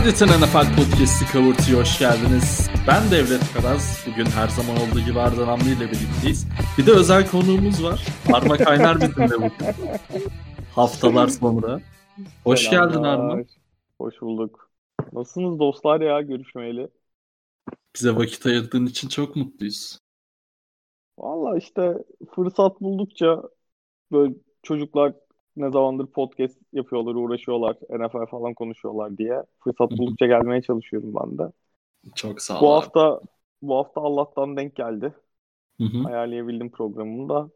Aydeten NFL Podcast'i Kavurtu'ya hoş geldiniz. Ben Devlet Karaz. Bugün her zaman olduğu gibi Ardan Hamdi ile birlikteyiz. Bir de özel konuğumuz var. Arma Kaynar bizimle bugün. Haftalar sonra. Hoş Selamlar. geldin Arma. Hoş bulduk. Nasılsınız dostlar ya görüşmeyeli? Bize vakit ayırdığın için çok mutluyuz. Valla işte fırsat buldukça böyle çocuklar ne zamandır podcast yapıyorlar, uğraşıyorlar, NFL falan konuşuyorlar diye fırsat buldukça gelmeye çalışıyorum ben de. Çok sağ ol. Bu abi. hafta bu hafta Allah'tan denk geldi. Hı hı. Ayarlayabildim programımı da.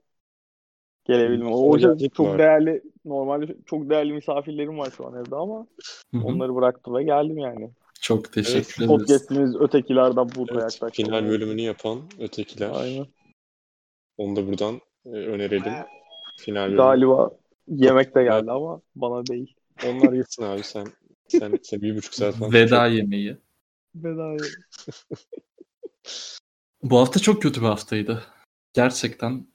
Gelebildim. O gelecek çok var. değerli normalde çok değerli misafirlerim var şu an evde ama Hı hı. onları bıraktım ve geldim yani. Çok teşekkür ederiz. Podcast'imiz ötekilerden burada Evet, yaklaşık. final bölümünü yapan ötekiler. Aynen. Onu da buradan e, önerelim. Final bölümü. Galiba yemek de geldi ama bana değil. Onlar yesin abi sen. Sen, sen bir buçuk saat falan. Veda yemeği. Bedava. Bu hafta çok kötü bir haftaydı. Gerçekten.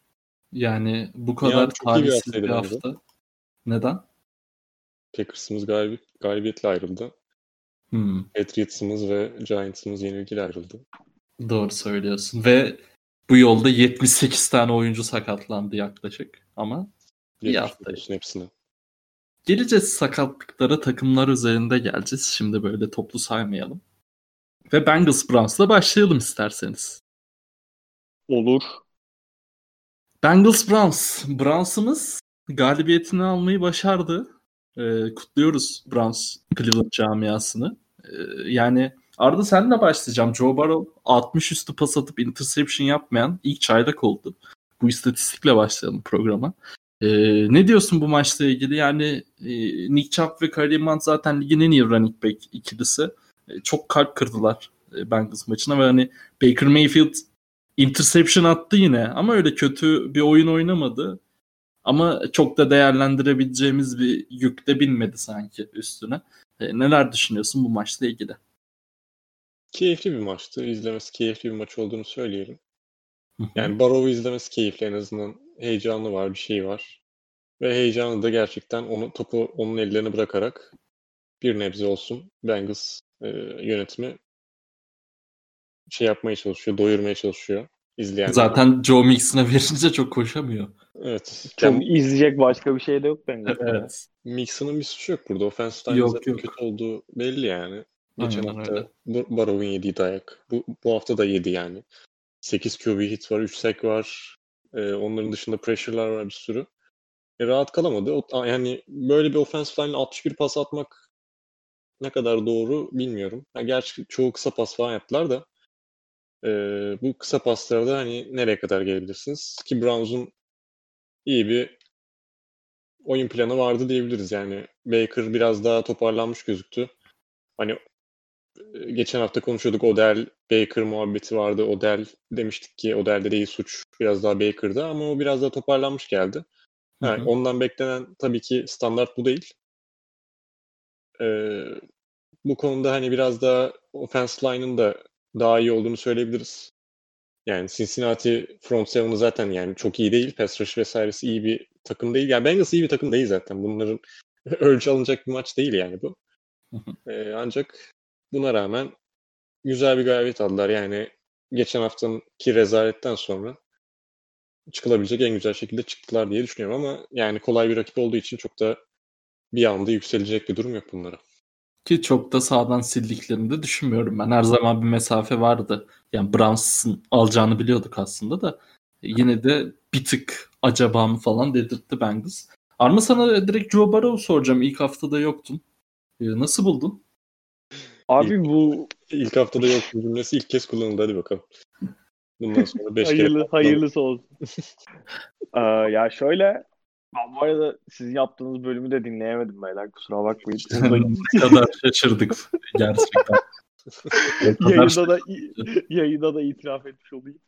Yani bu kadar bir talihsiz bir bence. hafta. Neden? Packers'ımız galibiyet, galibiyetle ayrıldı. Hmm. Patriots'ımız ve Giants'ımız yenilgiyle ayrıldı. Doğru söylüyorsun. Ve bu yolda 78 tane oyuncu sakatlandı yaklaşık. Ama Geçmiş hafta. olsun hepsine. geleceğiz sakatlıklara takımlar üzerinde geleceğiz. Şimdi böyle toplu saymayalım. Ve Bengals Browns'la başlayalım isterseniz. Olur. Bengals Browns. Browns'ımız galibiyetini almayı başardı. Ee, kutluyoruz Browns Cleveland camiasını. Ee, yani Arda senle başlayacağım. Joe Burrow 60 üstü pas atıp interception yapmayan ilk çaylak oldu. Bu istatistikle başlayalım programa. Ee, ne diyorsun bu maçla ilgili? Yani e, Nick Chubb ve Kareem Hunt zaten ligin en iyi running back ikilisi. E, çok kalp kırdılar e, Bengals maçına ve hani Baker Mayfield interception attı yine ama öyle kötü bir oyun oynamadı. Ama çok da değerlendirebileceğimiz bir yük de binmedi sanki üstüne. E, neler düşünüyorsun bu maçla ilgili? Keyifli bir maçtı. İzlemesi keyifli bir maç olduğunu söyleyelim. Yani Barrow'u izlemesi keyifli en azından. Heyecanlı var, bir şey var. Ve heyecanlı da gerçekten onu topu onun ellerine bırakarak bir nebze olsun Bengals e, yönetimi şey yapmaya çalışıyor, doyurmaya çalışıyor izleyenleri. Zaten Joe Mixon'a verince çok koşamıyor. Evet. Çok Yani izleyecek başka bir şey de yok bence. Evet. Mixon'ın bir suçu yok burada. Offense line Yok, zaten yok. kötü olduğu belli yani. Geçen Aynen hafta öyle. Bar- Barrow'un yediği dayak. Bu, bu hafta da yedi yani. 8 QB hit var, 3 sack var. Ee, onların dışında pressure'lar var bir sürü. E, rahat kalamadı. O, yani böyle bir offensive line'le 61 pas atmak ne kadar doğru bilmiyorum. Ha, gerçi çoğu kısa pas falan yaptılar da e, bu kısa paslarda hani nereye kadar gelebilirsiniz? Ki Browns'un iyi bir oyun planı vardı diyebiliriz. Yani Baker biraz daha toparlanmış gözüktü. Hani e, geçen hafta konuşuyorduk Odell Baker muhabbeti vardı. Odell demiştik ki Odell'de değil suç biraz daha Baker'da ama o biraz daha toparlanmış geldi. Hı Ha, hı. ondan beklenen tabii ki standart bu değil. Ee, bu konuda hani biraz daha offense line'ın da daha iyi olduğunu söyleyebiliriz. Yani Cincinnati front seven'ı zaten yani çok iyi değil. Pass rush vesairesi iyi bir takım değil. Yani Bengals iyi bir takım değil zaten. Bunların ölçü alınacak bir maç değil yani bu. Hı hı. Ee, ancak buna rağmen güzel bir galibiyet aldılar. Yani geçen haftanınki rezaletten sonra çıkılabilecek en güzel şekilde çıktılar diye düşünüyorum ama yani kolay bir rakip olduğu için çok da bir anda yükselecek bir durum yok bunlara. Ki çok da sağdan sildiklerini de düşünmüyorum ben. Her zaman bir mesafe vardı. Yani Browns'ın alacağını biliyorduk aslında da yine de bir tık acaba mı falan dedirtti Bengals. Arma sana direkt Joe Burrow soracağım. İlk haftada yoktun. Ee, Nasıl buldun? Abi bu İlk haftada yok bu cümlesi ilk kez kullanıldı hadi bakalım. Bundan sonra 5 kere hayırlı, hayırlısı olsun. Ee, ya şöyle ben bu arada sizin yaptığınız bölümü de dinleyemedim beyler kusura bakmayın. Ne kadar şaşırdık gerçekten. Yayında da yayında da itiraf etmiş olayım.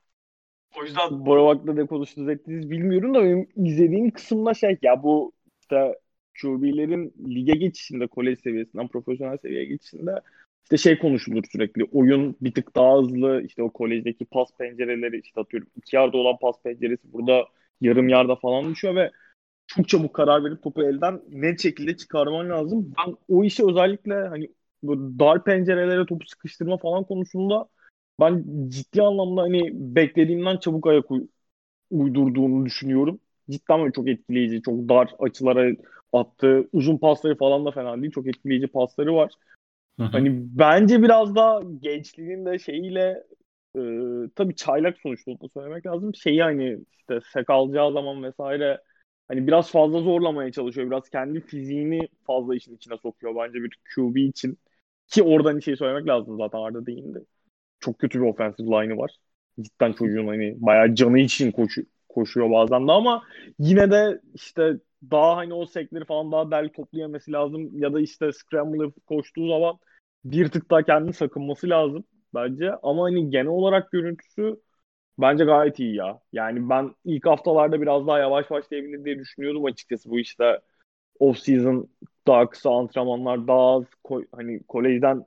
O yüzden Bora hakkında ne konuştunuz ettiniz bilmiyorum da benim izlediğim kısımda şey ya bu işte QB'lerin lige geçişinde kolej seviyesinden profesyonel seviyeye geçişinde işte şey konuşulur sürekli. Oyun bir tık daha hızlı. işte o kolejdeki pas pencereleri işte atıyorum iki yarda olan pas penceresi burada yarım yarda falan düşüyor ve çok çabuk karar verip topu elden net şekilde çıkarman lazım. Ben o işi özellikle hani bu dar pencerelere topu sıkıştırma falan konusunda ben ciddi anlamda hani beklediğimden çabuk ayak uydurduğunu düşünüyorum. Cidden böyle çok etkileyici, çok dar açılara attığı uzun pasları falan da fena değil. Çok etkileyici pasları var. Hani bence biraz daha gençliğinin de şeyiyle e, tabii çaylak sonuçta onu söylemek lazım. Şeyi hani işte sek alacağı zaman vesaire hani biraz fazla zorlamaya çalışıyor. Biraz kendi fiziğini fazla işin içine sokuyor bence bir QB için. Ki oradan şey söylemek lazım zaten Arda değindi. Çok kötü bir offensive line'ı var. Cidden çocuğun hani bayağı canı için koşu, koşuyor bazen de ama yine de işte daha hani o sekleri falan daha derli toplayaması lazım ya da işte scramble koştuğu zaman bir tık daha kendini sakınması lazım bence. Ama hani genel olarak görüntüsü bence gayet iyi ya. Yani ben ilk haftalarda biraz daha yavaş başlayabilir diye düşünüyordum açıkçası bu işte off season daha kısa antrenmanlar daha az ko- hani kolejden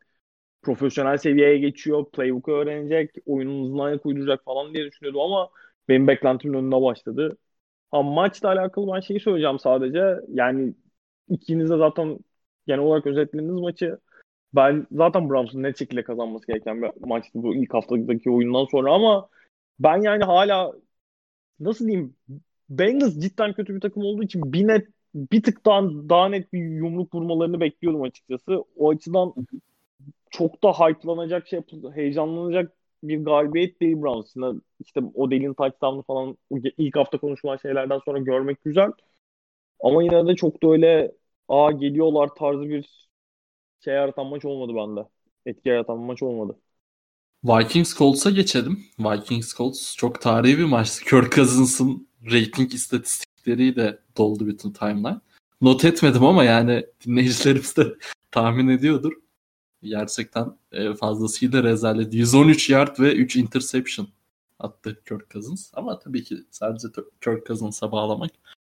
profesyonel seviyeye geçiyor. Playbook'u öğrenecek, oyunun hızına ayak uyduracak falan diye düşünüyordum ama benim beklentimin önüne başladı. Ha, maçla alakalı ben şeyi söyleyeceğim sadece. Yani ikiniz de zaten genel olarak özetlediğiniz maçı ben zaten Browns'un net şekilde kazanması gereken bir maçtı bu ilk haftadaki oyundan sonra ama ben yani hala nasıl diyeyim Bengals cidden kötü bir takım olduğu için bir net bir tık daha, daha net bir yumruk vurmalarını bekliyordum açıkçası. O açıdan çok da hype'lanacak şey heyecanlanacak bir galibiyet değil Browns'ın. İşte o delin touchdown'ı falan ilk hafta konuşulan şeylerden sonra görmek güzel. Ama yine de çok da öyle aa geliyorlar tarzı bir şey yaratan maç olmadı bende. Etki yaratan maç olmadı. Vikings Colts'a geçelim. Vikings Colts çok tarihi bir maçtı. Kirk Cousins'ın rating istatistikleri de doldu bütün timeline. Not etmedim ama yani dinleyicilerimiz de tahmin ediyordur. Gerçekten e, fazlasıyla rezalet. 113 yard ve 3 interception attı Kirk Cousins. Ama tabii ki sadece Kirk Cousins'a bağlamak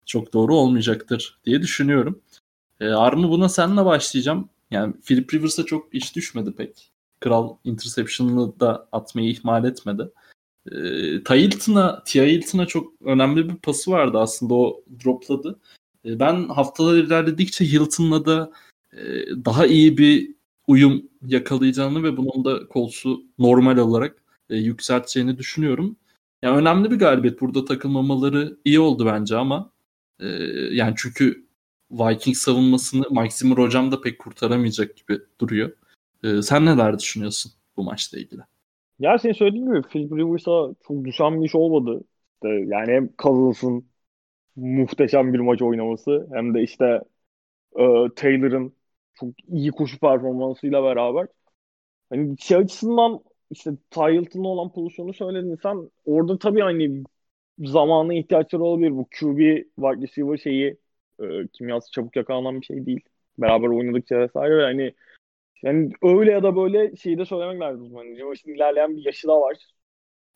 çok doğru olmayacaktır diye düşünüyorum. E, Armı buna seninle başlayacağım. Yani Philip Rivers'a çok iş düşmedi pek. Kral interception'ını da atmayı ihmal etmedi. E, Ty Hilton'a, çok önemli bir pası vardı aslında o dropladı. E, ben haftalar ilerledikçe Hilton'la da e, daha iyi bir uyum yakalayacağını ve bunun da Colts'u normal olarak e, yükselteceğini düşünüyorum. Yani önemli bir galibiyet. Burada takılmamaları iyi oldu bence ama e, yani çünkü Viking savunmasını Zimmer hocam da pek kurtaramayacak gibi duruyor. E, sen neler düşünüyorsun bu maçla ilgili? Ya senin söylediğin gibi Phil Rivers'a çok düşen bir iş olmadı. İşte yani hem Cousins'ın muhteşem bir maç oynaması hem de işte e, Taylor'ın çok iyi koşu performansıyla beraber hani şey açısından işte Ty olan pozisyonu söyledin sen orada tabii hani zamana ihtiyaçları olabilir. Bu QB wide receiver şeyi e, kimyası çabuk yakalanan bir şey değil. Beraber oynadıkça vesaire hani yani öyle ya da böyle şeyi de söylemek lazım. Hani Josh'un ilerleyen bir yaşı da var.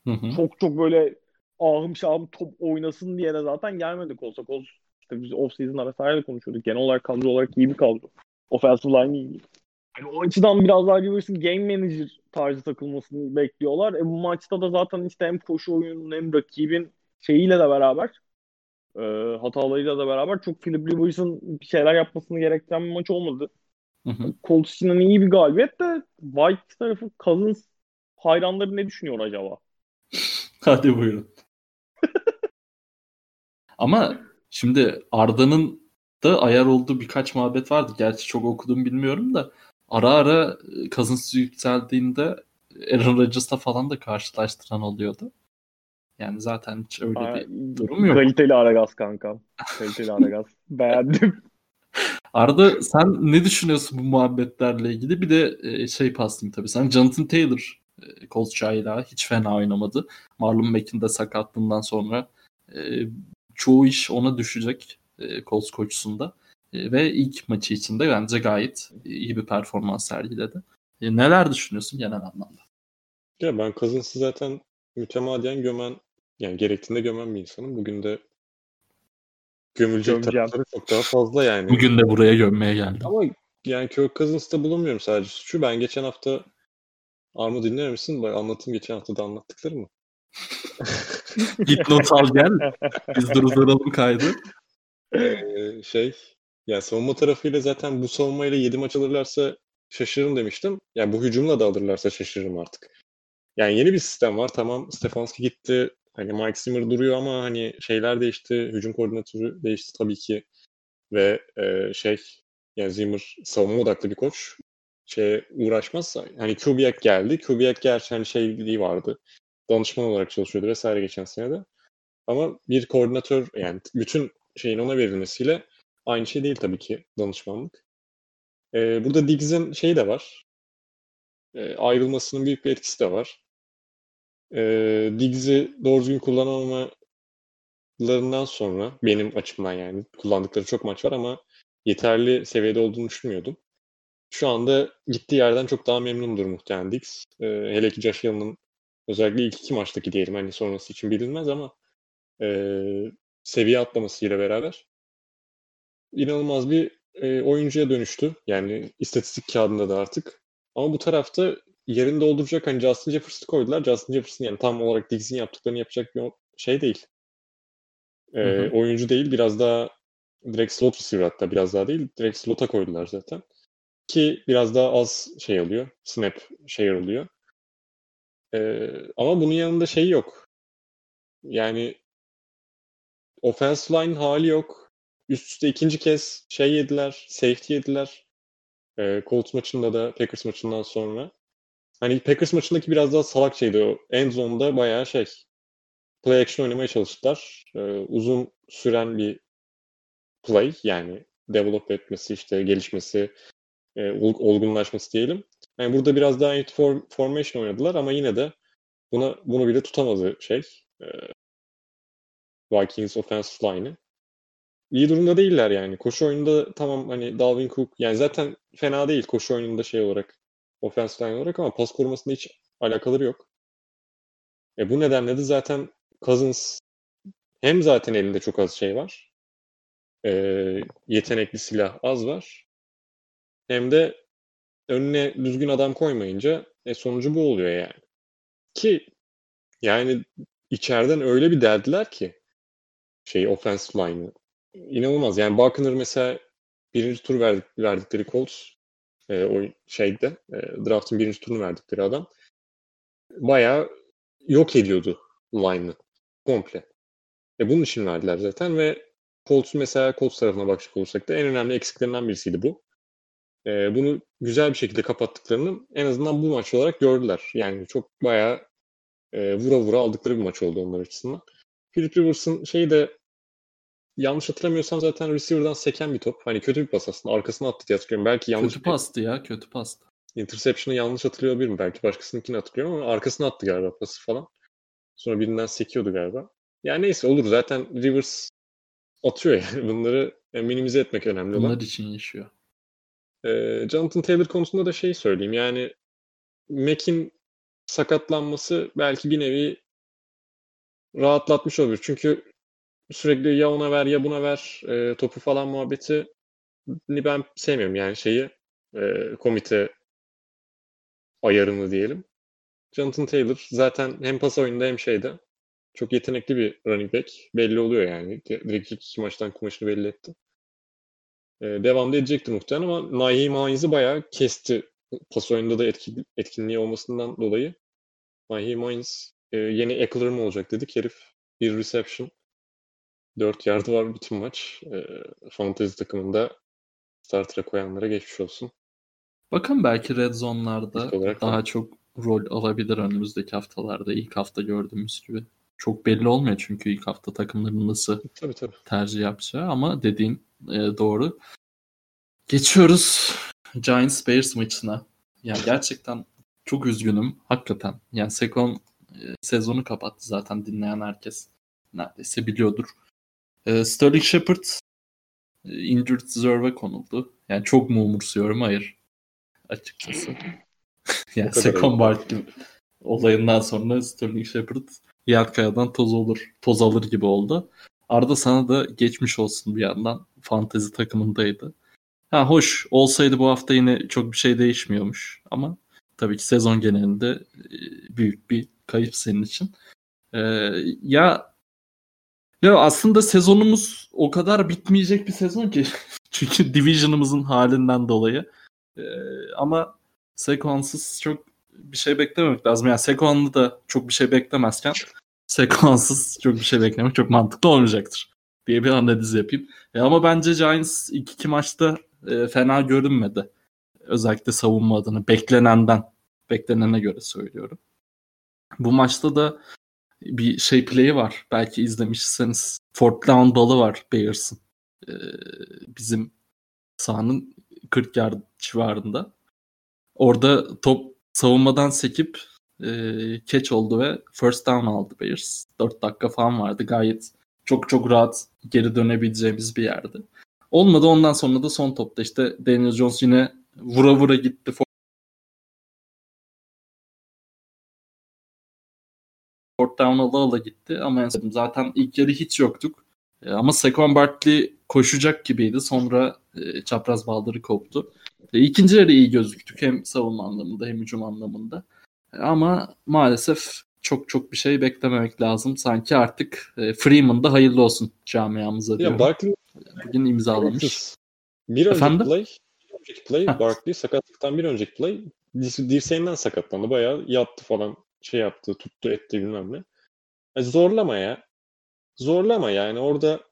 Hı hı. Çok çok böyle ahım şahım top oynasın diye de zaten gelmedik olsa işte biz off season vesaire konuşuyorduk. Genel olarak kadro olarak iyi bir kadro. Offensive line iyi. Yani o açıdan biraz daha Rivers'ın game manager tarzı takılmasını bekliyorlar. E bu maçta da zaten işte hem koşu oyunun hem rakibin şeyiyle de beraber e, hatalarıyla da beraber çok Philip Rivers'ın bir şeyler yapmasını gerektiren bir maç olmadı. Hı hı. Colts için iyi bir galibiyet de White tarafı Cousins hayranları ne düşünüyor acaba? Hadi buyurun. Ama şimdi Arda'nın da ayar olduğu birkaç muhabbet vardı. Gerçi çok okudum bilmiyorum da ara ara e, Cousins yükseldiğinde Aaron Rodgers'la falan da karşılaştıran oluyordu. Yani zaten hiç öyle Aa, bir durum yok. Kaliteli Aragaz kanka. Kaliteli Aragaz. Beğendim. Arada sen ne düşünüyorsun bu muhabbetlerle ilgili? Bir de e, şey paslayayım tabii. Sen Jonathan Taylor e, Colts çayla hiç fena oynamadı. Marlon Mack'in de sakatlığından sonra e, çoğu iş ona düşecek e, Colts koçusunda. E, ve ilk maçı içinde bence gayet iyi bir performans sergiledi. E, neler düşünüyorsun genel anlamda? Ya ben Cousins'ı zaten mütemadiyen gömen yani gerektiğinde gömen bir insanım. Bugün de gömülecek Gömeceğim. tarafları çok daha fazla yani. Bugün de buraya gömmeye geldim. Ama yani Kirk Cousins'ta bulunmuyorum sadece suçu. Ben geçen hafta Armı dinler misin? Bak anlatayım geçen hafta da anlattıkları mı? Git not al gel. Biz durduralım kaydı. Şey yani savunma tarafıyla zaten bu savunmayla 7 maç alırlarsa şaşırırım demiştim. Yani bu hücumla da alırlarsa şaşırırım artık. Yani yeni bir sistem var. Tamam Stefanski gitti. Hani Mike Zimmer duruyor ama hani şeyler değişti. Hücum koordinatörü değişti tabii ki. Ve e, şey yani Zimmer savunma odaklı bir koç. Şey uğraşmazsa hani Kubiak geldi. Kubiak gerçi hani şeyliği vardı. Danışman olarak çalışıyordu vesaire geçen senede. Ama bir koordinatör yani bütün şeyin ona verilmesiyle aynı şey değil tabii ki danışmanlık. Ee, burada Diggs'in şeyi de var. Ee, ayrılmasının büyük bir etkisi de var. Ee, Diggs'i doğru düzgün kullanamalarından sonra benim açımdan yani kullandıkları çok maç var ama yeterli seviyede olduğunu düşünmüyordum. Şu anda gittiği yerden çok daha memnundur muhtemelen Diggs. Ee, hele ki Josh Allen'ın özellikle ilk iki maçtaki diyelim hani sonrası için bilinmez ama e, seviye atlamasıyla beraber inanılmaz bir e, oyuncuya dönüştü. Yani istatistik kağıdında da artık. Ama bu tarafta yerini dolduracak hani Justin Jefferson'ı koydular. Justin Jefferson yani tam olarak Diggs'in yaptıklarını yapacak bir şey değil. E, hı hı. Oyuncu değil. Biraz daha direkt slot receiver hatta biraz daha değil. Direkt slot'a koydular zaten. Ki biraz daha az şey oluyor. Snap şey oluyor. E, ama bunun yanında şey yok. Yani offense line hali yok. Üst üste ikinci kez şey yediler, safety yediler. E, Colts maçında da Packers maçından sonra. Hani Packers maçındaki biraz daha salak şeydi o. End zone'da bayağı şey play action oynamaya çalıştılar. E, uzun süren bir play yani develop etmesi işte gelişmesi e, olgunlaşması diyelim. Yani burada biraz daha form, formation oynadılar ama yine de buna bunu bile tutamadı şey. E, Vikings offensive line'ı. İyi durumda değiller yani. Koşu oyununda tamam hani Dalvin Cook yani zaten fena değil koşu oyununda şey olarak offensive line olarak ama pas korumasında hiç alakaları yok. E bu nedenle de zaten Cousins hem zaten elinde çok az şey var. E, yetenekli silah az var. Hem de önüne düzgün adam koymayınca e, sonucu bu oluyor yani. Ki yani içeriden öyle bir derdiler ki şey offensive line'ı. İnanılmaz. Yani Buckner mesela birinci tur verdik, verdikleri Colts e, o şeyde e, draft'ın birinci turunu verdikleri adam bayağı yok ediyordu line'ı komple. E, bunun için verdiler zaten ve Colts mesela Colts tarafına bakacak olursak da en önemli eksiklerinden birisiydi bu. E, bunu güzel bir şekilde kapattıklarını en azından bu maç olarak gördüler. Yani çok bayağı e, vura vura aldıkları bir maç oldu onlar açısından. Philip Rivers'ın şeyi de yanlış hatırlamıyorsam zaten receiver'dan seken bir top. Hani kötü bir pas aslında. Arkasına attı diye hatırlıyorum. Belki yanlış Kötü pastı ya. Kötü pastı. Interception'ı yanlış hatırlıyor olabilirim. Belki başkasınınkini hatırlıyorum ama arkasına attı galiba pası falan. Sonra birinden sekiyordu galiba. Yani neyse olur. Zaten Rivers atıyor yani. Bunları minimize etmek önemli olan. Bunlar için yaşıyor. Ee, Jonathan Taylor konusunda da şey söyleyeyim. Yani Mac'in sakatlanması belki bir nevi rahatlatmış olabilir. Çünkü sürekli ya ona ver ya buna ver e, topu falan muhabbeti ben sevmiyorum yani şeyi e, komite ayarını diyelim. Jonathan Taylor zaten hem pas oyunda hem şeyde çok yetenekli bir running back. Belli oluyor yani. Direkt iki maçtan kumaşını belli etti. Ee, devamda edecektir muhtemelen ama Naheem Hines'i bayağı kesti. Pas oyunda da etkin, etkinliği olmasından dolayı. Naheem Hines e, yeni Eckler mı olacak dedik. Herif bir reception. 4 yardı var bütün maç. E, fantasy takımında starter'a koyanlara geçmiş olsun. Bakın belki red zone'larda daha mi? çok rol alabilir önümüzdeki haftalarda. İlk hafta gördüğümüz gibi. Çok belli olmuyor çünkü ilk hafta takımların nasıl tabii, tabii. tercih yapacağı ama dediğin e, doğru. Geçiyoruz Giants Bears maçına. Yani gerçekten çok üzgünüm hakikaten. Yani Sekon e, sezonu kapattı zaten dinleyen herkes neredeyse biliyordur. E, Sterling Shepard e, injured reserve'e konuldu. Yani çok mu umursuyorum? Hayır. Açıkçası. yani Sekon Barkley olayından sonra Sterling Shepard Yelkaya'dan toz olur, toz alır gibi oldu. Arda sana da geçmiş olsun bir yandan. Fantezi takımındaydı. Ha hoş olsaydı bu hafta yine çok bir şey değişmiyormuş ama tabii ki sezon genelinde e, büyük bir kayıp senin için. Ee, ya ya aslında sezonumuz o kadar bitmeyecek bir sezon ki çünkü division'ımızın halinden dolayı Ee, ama Saquon'suz çok bir şey beklememek lazım. Yani Saquon'lu da çok bir şey beklemezken Saquon'suz çok bir şey beklemek çok mantıklı olmayacaktır diye bir analiz yapayım. E ama bence Giants ilk iki maçta e, fena görünmedi. Özellikle savunma adına beklenenden beklenene göre söylüyorum. Bu maçta da bir şey play'i var. Belki izlemişseniz. Fourth down balı var Bears'ın. Ee, bizim sahanın 40 yard civarında. Orada top savunmadan sekip e, catch oldu ve first down aldı Bears. 4 dakika falan vardı. Gayet çok çok rahat geri dönebileceğimiz bir yerdi. Olmadı ondan sonra da son topta işte Daniel Jones yine vura vura gitti. Fourth down ala ala gitti ama zaten ilk yarı hiç yoktuk. E, ama Saquon Barkley koşacak gibiydi. Sonra e, çapraz baldırı koptu. E, ikinci yarı iyi gözüktük hem savunma anlamında hem hücum anlamında. E, ama maalesef çok çok bir şey beklememek lazım. Sanki artık e, Freeman'da hayırlı olsun camiamıza diyor. Ya Barkley bugün imzalamış. Bir önceki Efendim? play, bir önceki play Barkley sakatlıktan bir önceki play dirseğinden sakatlandı. Bayağı yattı falan şey yaptı, tuttu etti bilmem ne. Yani zorlama ya. Zorlama yani orada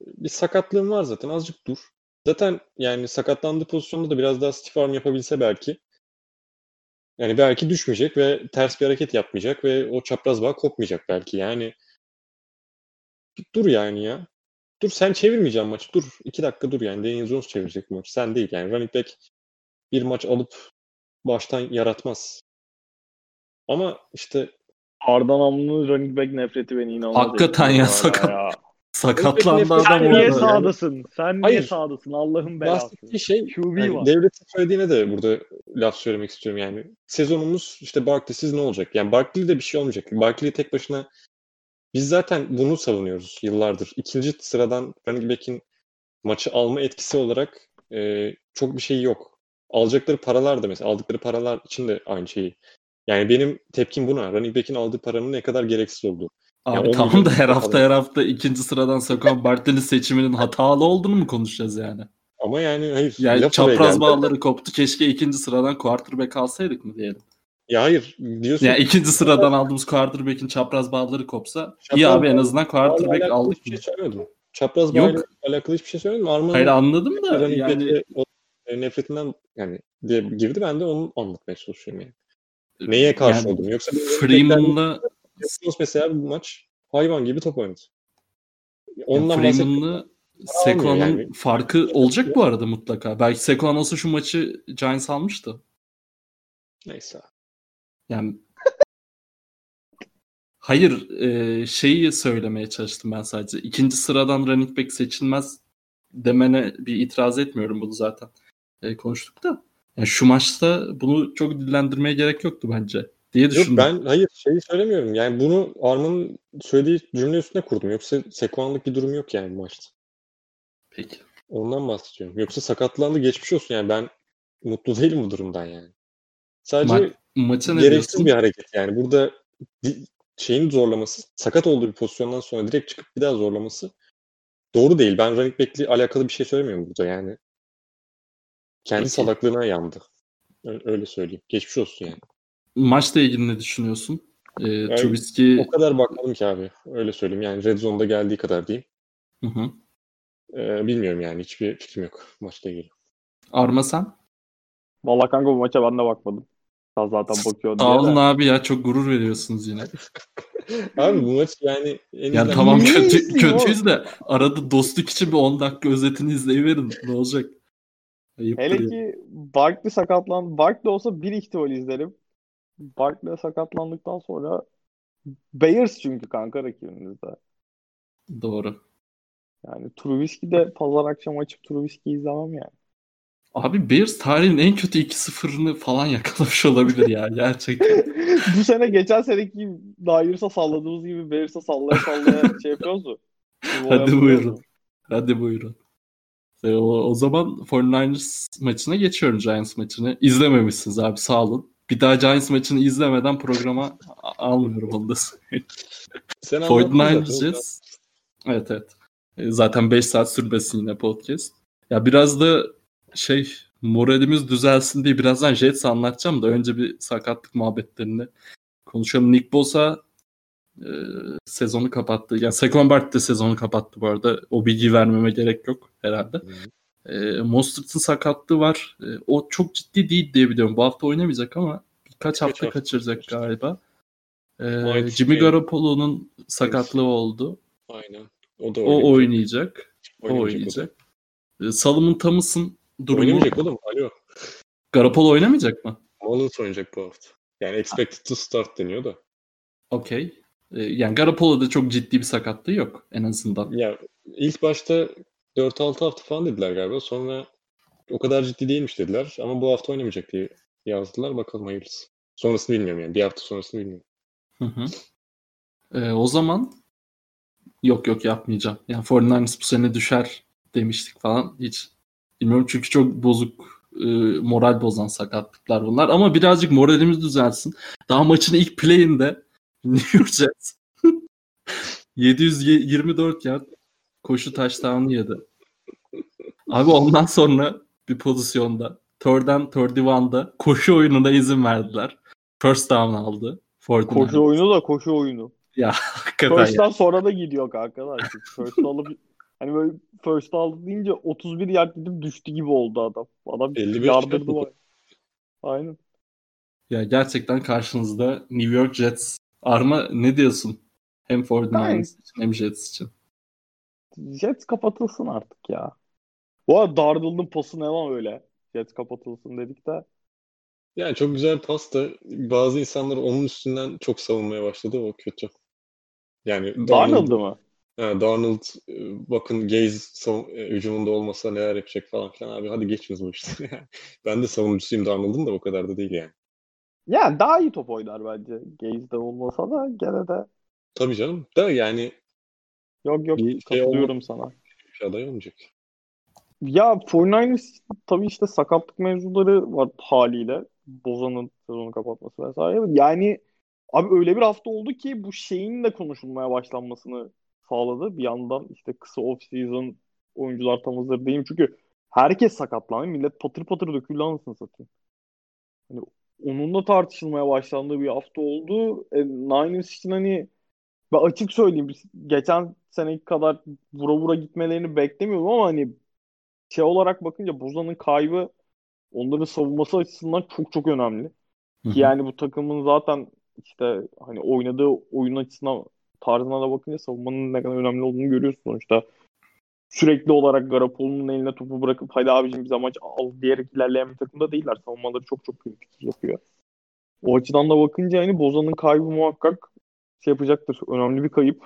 bir sakatlığın var zaten azıcık dur. Zaten yani sakatlandığı pozisyonda da biraz daha stiff arm yapabilse belki yani belki düşmeyecek ve ters bir hareket yapmayacak ve o çapraz bağ kopmayacak belki. Yani dur yani ya. Dur sen çevirmeyeceksin maçı. Dur. iki dakika dur yani. Daniel Jones çevirecek maçı. Sen değil yani. Running back bir maç alıp baştan yaratmaz. Ama işte Arda Namlı'nın running back nefreti beni inanılmaz. Hakikaten ya sakat. Ya. Sakatlandı adam Sen niye sağdasın? Sen niye Hayır. sağdasın? Allah'ın belası. Bahsettiği şey QB yani var. devletin söylediğine de burada laf söylemek istiyorum yani. Sezonumuz işte Barkley'siz ne olacak? Yani Barkley'de bir şey olmayacak. Barkley tek başına biz zaten bunu savunuyoruz yıllardır. İkinci sıradan running back'in maçı alma etkisi olarak e, çok bir şey yok. Alacakları paralar da mesela aldıkları paralar için de aynı şeyi. Yani benim tepkim buna. Running back'in aldığı paranın ne kadar gereksiz olduğu. Abi ya tamam da her hafta her hafta ikinci sıradan Saquon Barkley'nin seçiminin hatalı olduğunu mu konuşacağız yani? Ama yani hayır. Yani çapraz bağları koptu. Keşke ikinci sıradan quarterback alsaydık mı diyelim. Ya hayır diyorsun. Ya ikinci sıradan aldığımız quarterback'in çapraz bağları kopsa çapraz iyi abi en azından quarterback aldık. Bir şey söylemedim. Çapraz bağla alakalı hiçbir şey söylemedim. Arman'ın Hayır anladım da yani nefretinden yani diye girdi ben de onu anlatmaya çalışıyorum yani. Neye karşı yani, oldum? Yoksa Freeman'la mesela bu maç hayvan gibi top oynadı. Ondan yani Freeman'la Seko'nun yani. farkı olacak bu arada mutlaka. Belki Seko olsa şu maçı Giants almıştı. Neyse. Yani Hayır, e, şeyi söylemeye çalıştım ben sadece. İkinci sıradan running back seçilmez demene bir itiraz etmiyorum bunu zaten. E, konuştuk da. Yani şu maçta bunu çok dillendirmeye gerek yoktu bence diye düşündüm. Yok ben hayır şeyi söylemiyorum. Yani bunu Arman'ın söylediği cümle üstüne kurdum. Yoksa sekuanlık bir durum yok yani maçta. Peki. Ondan bahsediyorum. Yoksa sakatlandı geçmiş olsun yani ben mutlu değilim bu durumdan yani. Sadece Ma- maça ne gereksiz diyorsun? bir hareket yani. Burada şeyin zorlaması, sakat olduğu bir pozisyondan sonra direkt çıkıp bir daha zorlaması doğru değil. Ben running back'li alakalı bir şey söylemiyorum burada yani. Kendi Peki. salaklığına yandı. Öyle söyleyeyim. Geçmiş olsun yani. Maçla ilgili ne düşünüyorsun? Ee, yani Trubisky... O kadar bakmadım ki abi. Öyle söyleyeyim. Yani Red Zone'da geldiği kadar diyeyim. Hı hı. Ee, bilmiyorum yani. Hiçbir fikrim yok maçla ilgili. Arma sen? Valla kanka bu maça ben de bakmadım. Sen zaten bakıyor Sağ olun abi ya. Çok gurur veriyorsunuz yine. abi bu maç yani en yani tamam kötü, kötüyüz de arada dostluk için bir 10 dakika özetini izleyiverin. Ne olacak? Ayıptır Hele ya. ki Barkley sakatlan Barkley olsa bir ihtimal izlerim. Barkley sakatlandıktan sonra Bears çünkü kanka rakibinizde. Doğru. Yani Trubisky de pazar akşam açıp Trubisky izlemem yani. Abi Bears tarihin en kötü 2-0'ını falan yakalamış olabilir ya gerçekten. Bu sene geçen seneki Dyers'a salladığımız gibi Bears'a sallaya sallaya şey yapıyoruz mu? Hadi buyurun. Hadi buyurun. E, o, o zaman 49ers maçına geçiyorum Giants maçını. İzlememişsiniz abi sağ olun. Bir daha Giants maçını izlemeden programa almıyorum onu da Sen 49ers Evet evet. E, zaten 5 saat sürmesin yine podcast. Ya biraz da şey moralimiz düzelsin diye birazdan Jets anlatacağım da önce bir sakatlık muhabbetlerini konuşalım. Nick Bosa e, sezonu kapattı. Yani Saquon de sezonu kapattı bu arada. O bilgiyi vermeme gerek yok herhalde. E, Mostert'ın sakatlığı var. E, o çok ciddi değil diye biliyorum. Bu hafta oynamayacak ama birkaç hafta hafta kaçıracak işte. galiba. E, Jimmy. Garoppolo'nun sakatlığı oldu. Aynen. O da O oynayacak. O Oynamayacak oynayacak. E, Solomon Thomas'ın o durumu Oynamayacak oğlum. Alo. Garoppolo oynamayacak mı? Mullins oynayacak bu hafta. Yani expected to start deniyor da. Okey. E, yani Garoppolo'da çok ciddi bir sakatlığı yok en azından. Ya ilk başta 4-6 hafta falan dediler galiba. Sonra o kadar ciddi değilmiş dediler. Ama bu hafta oynamayacak diye yazdılar. Bakalım hayırlısı. Sonrasını bilmiyorum yani. Bir hafta sonrasını bilmiyorum. Hı hı. E, o zaman yok yok yapmayacağım. Yani 49ers bu sene düşer demiştik falan. Hiç bilmiyorum çünkü çok bozuk e, moral bozan sakatlıklar bunlar. Ama birazcık moralimiz düzelsin. Daha maçın ilk play'inde New York Jets 724 yard koşu taştanı yedi. Abi ondan sonra bir pozisyonda third and 31'da koşu oyununa izin verdiler. First down aldı. 49ers. Koşu oyunu da koşu oyunu. Ya hakikaten ya. First'tan sonra da gidiyor arkadaşlar. First alıp hani böyle first aldı deyince 31 yard gidip düştü gibi oldu adam. Adam 55 yardırdı yard var. Aynen. Ya gerçekten karşınızda New York Jets. Arma ne diyorsun? Hem 49ers için hem Jets için. Jets kapatılsın artık ya. Bu arada Darnold'un pası ne lan öyle? Jets kapatılsın dedik de. Yani çok güzel pas da bazı insanlar onun üstünden çok savunmaya başladı. O kötü. Yani Darnold, Darnold'u mu? ha, Darnold e, bakın Gaze savun- e, hücumunda olmasa neler yapacak falan filan. Abi hadi geçiniz bu işte. ben de savunucusuyum Darnold'un da o kadar da değil yani. Yani daha iyi top oynar bence. Gaze'de olmasa da gene de. Tabii canım. Da yani Yok yok Bir şey katılıyorum sana. bir aday olmayacak. Ya 49ers tabii işte sakatlık mevzuları var haliyle. Bozan'ın sezonu kapatması vesaire. Yani abi öyle bir hafta oldu ki bu şeyin de konuşulmaya başlanmasını sağladı. Bir yandan işte kısa off-season oyuncular tam hazır değil. Çünkü herkes sakatlandı. Millet patır patır döküldü anasını satayım. Hani onun da tartışılmaya başlandığı bir hafta oldu. E, Niners için hani ben açık söyleyeyim geçen seneki kadar vura vura gitmelerini beklemiyordum ama hani şey olarak bakınca Bozan'ın kaybı onların savunması açısından çok çok önemli. Hı hı. Ki yani bu takımın zaten işte hani oynadığı oyun açısından tarzına da bakınca savunmanın ne kadar önemli olduğunu görüyorsun sonuçta. Sürekli olarak Garoppolo'nun eline topu bırakıp hadi abicim bize maç al diyerek ilerleyen bir takımda değiller. Savunmaları çok çok kritik yapıyor. O açıdan da bakınca hani Bozan'ın kaybı muhakkak şey yapacaktır. Önemli bir kayıp.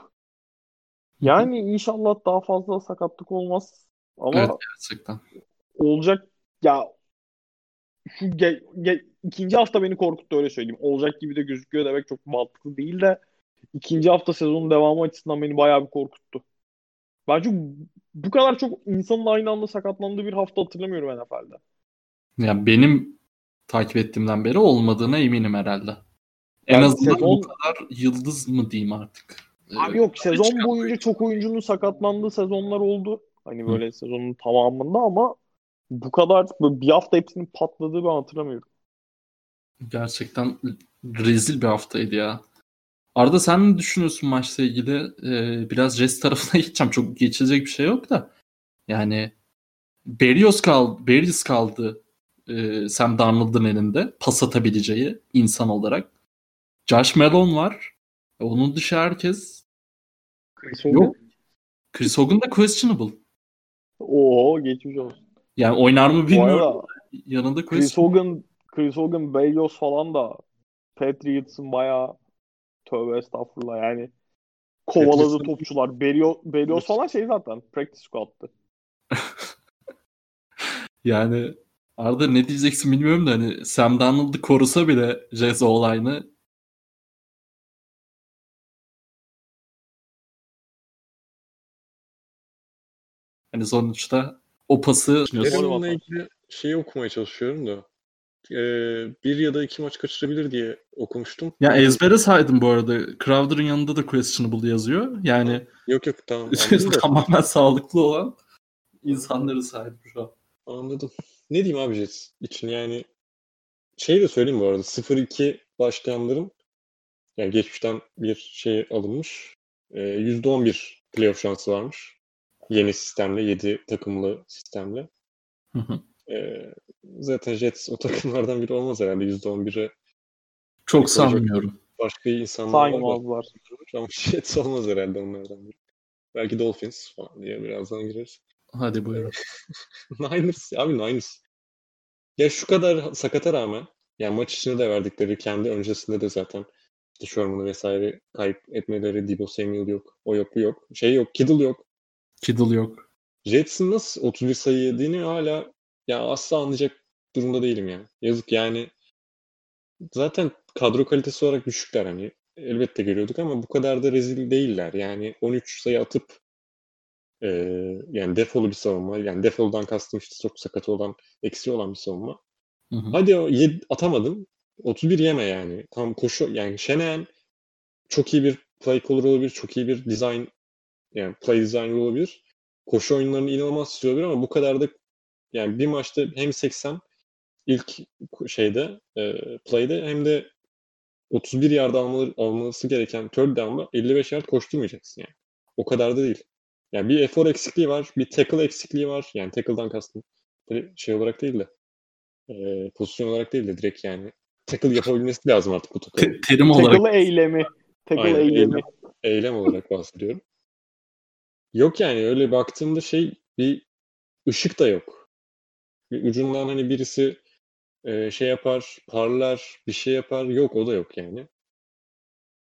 Yani inşallah daha fazla sakatlık olmaz. Ama Evet gerçekten. olacak ya şu ge- ge- ikinci hafta beni korkuttu öyle söyleyeyim. Olacak gibi de gözüküyor demek çok mantıklı değil de ikinci hafta sezonun devamı açısından beni bayağı bir korkuttu. Ben çünkü bu kadar çok insanın aynı anda sakatlandığı bir hafta hatırlamıyorum NFL'de. Ya benim takip ettiğimden beri olmadığına eminim herhalde. En Yani azından sezon- bu kadar yıldız mı diyeyim artık. Abi Ee, yok sezon boyunca çok oyuncunun sakatlandığı sezonlar oldu. Hani böyle sezonun tamamında ama bu kadar bir hafta hepsinin patladığı ben hatırlamıyorum. Gerçekten rezil bir haftaydı ya. Arda sen ne düşünüyorsun maçla ilgili? Ee, biraz Jets tarafına gideceğim. Çok geçilecek bir şey yok da. Yani Berrios kaldı, Berrios kaldı e, Sam Darnold'un elinde pas atabileceği insan olarak. Josh Malone var. E, Onun dışı herkes yok. Chris Hogan da questionable. Oo geçmiş olsun. Yani oynar mı bilmiyorum. arada Yanında Chris. Hogan, Chris Hogan, Berrios falan da Patriots'ın bayağı tövbe estağfurullah yani kovaladı topçular. Berrios, Berrios falan şey zaten practice squad'tı. Yani Arda ne diyeceksin bilmiyorum da hani Sam Darnold'u korusa bile Jets olayını hani sonuçta o pası Onunla ilgili şeyi okumaya çalışıyorum da. Ee, bir ya da iki maç kaçırabilir diye okumuştum. Ya ezbere saydım bu arada. Crowder'ın yanında da questionable yazıyor. Yani Yok yok tamam tamamen sağlıklı olan insanları saydım şu an. Anladım. ne diyeyim abi Jets için yani şey de söyleyeyim bu arada 0-2 başlayanların yani geçmişten bir şey alınmış. E, %11 playoff şansı varmış. Yeni sistemle, 7 takımlı sistemle. Hı hı. E, zaten Jets o takımlardan biri olmaz herhalde %11'e. Çok sanmıyorum. Başka insanlar var. Saymazlar. Ama Jets olmaz herhalde onlardan biri. Belki Dolphins falan diye birazdan gireriz. Hadi buyurun. Niners, abi Niners. Ya şu kadar sakata rağmen yani maç içinde de verdikleri kendi öncesinde de zaten işte Sherman'ı vesaire kayıp etmeleri, Debo Samuel yok, o yok, bu yok. Şey yok, Kittle yok. Kittle yok. Jets'in nasıl 31 sayı yediğini hala ya asla anlayacak durumda değilim yani. Yazık yani. Zaten kadro kalitesi olarak düşükler hani. Elbette görüyorduk ama bu kadar da rezil değiller. Yani 13 sayı atıp e, yani defolu bir savunma. Yani defoldan kastım işte çok sakat olan, eksi olan bir savunma. Hı hı. Hadi o yed, atamadın. 31 yeme yani. Tam koşu yani Şeneyen çok iyi bir play caller olabilir. Çok iyi bir design yani play designer olabilir. Koşu oyunlarını inanılmaz olabilir ama bu kadar da yani bir maçta hem 80 ilk şeyde e, play'de hem de 31 yard almalı, alması gereken third down'da 55 yard koşturmayacaksın yani. O kadar da değil. Yani bir efor eksikliği var, bir tackle eksikliği var. Yani tackle'dan kastım şey olarak değil de e, pozisyon olarak değil de direkt yani tackle yapabilmesi lazım artık bu takımın. Te- terim olarak Tackle eylemi. Tackle Aynen, eylemi. Eylem olarak bahsediyorum. Yok yani öyle baktığımda şey bir ışık da yok. Bir ucundan hani birisi e, şey yapar, parlar, bir şey yapar. Yok o da yok yani.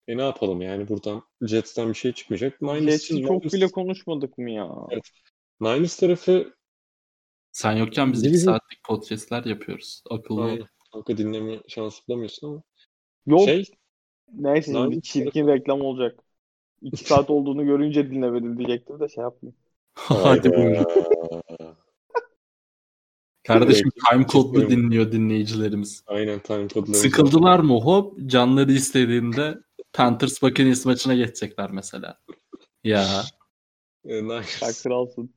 E ne yapalım yani buradan Jets'ten bir şey çıkmayacak. Niners Jets'i için çok Niners- bile konuşmadık mı ya? Niners tarafı sen yokken biz iki Bizim- saatlik podcastler yapıyoruz. Akıllı. ol. aynen, dinleme şansı bulamıyorsun ama Yok. şey Neyse şimdi Niners çirkin reklam olacak. İki saat olduğunu görünce dinlemedim diyecektim de şey yapmayayım. Hadi buyurun. Kardeşim time kodlu Kesinlikle. dinliyor dinleyicilerimiz. Aynen time kodlarımız Sıkıldılar mı hop canları istediğinde Panthers Buccaneers maçına geçecekler mesela. Ya E, Sen Niners. kralsın.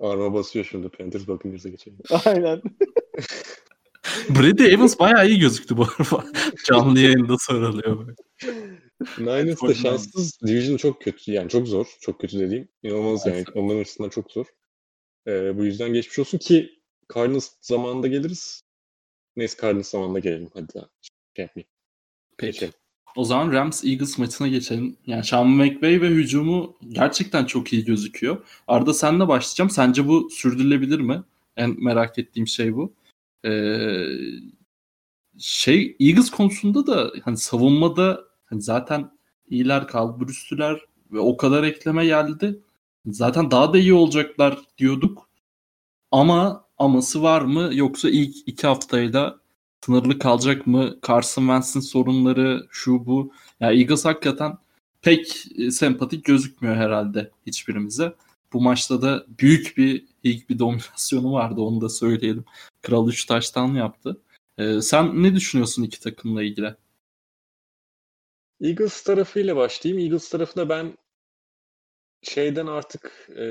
Arma basıyor şimdi Panthers Buccaneers'e geçelim. Aynen. Brady Evans bayağı iyi gözüktü bu arada. Canlı yayında soruluyor. Niners da şanssız. Division çok kötü. Yani çok zor. Çok kötü dediğim. İnanılmaz yani. Evet. Onların açısından çok zor. Ee, bu yüzden geçmiş olsun ki Cardinals zamanında geliriz. Neyse Cardinals zamanında gelelim. Hadi daha şey yapmayayım. Peki. Geçelim. O zaman Rams Eagles maçına geçelim. Yani Sean McVay ve hücumu gerçekten çok iyi gözüküyor. Arda senle başlayacağım. Sence bu sürdürülebilir mi? En merak ettiğim şey bu. Ee, şey Eagles konusunda da hani savunmada hani zaten iyiler kalburüstüler ve o kadar ekleme geldi. Zaten daha da iyi olacaklar diyorduk. Ama aması var mı yoksa ilk iki haftayla sınırlı kalacak mı? Carson Wentz'in sorunları şu bu. Ya Eagles hakikaten pek e, sempatik gözükmüyor herhalde hiçbirimize. Bu maçta da büyük bir ilk bir dominasyonu vardı onu da söyleyelim. Kral 3 taştan yaptı. Ee, sen ne düşünüyorsun iki takımla ilgili? Eagles tarafıyla başlayayım. Eagles tarafında ben şeyden artık e,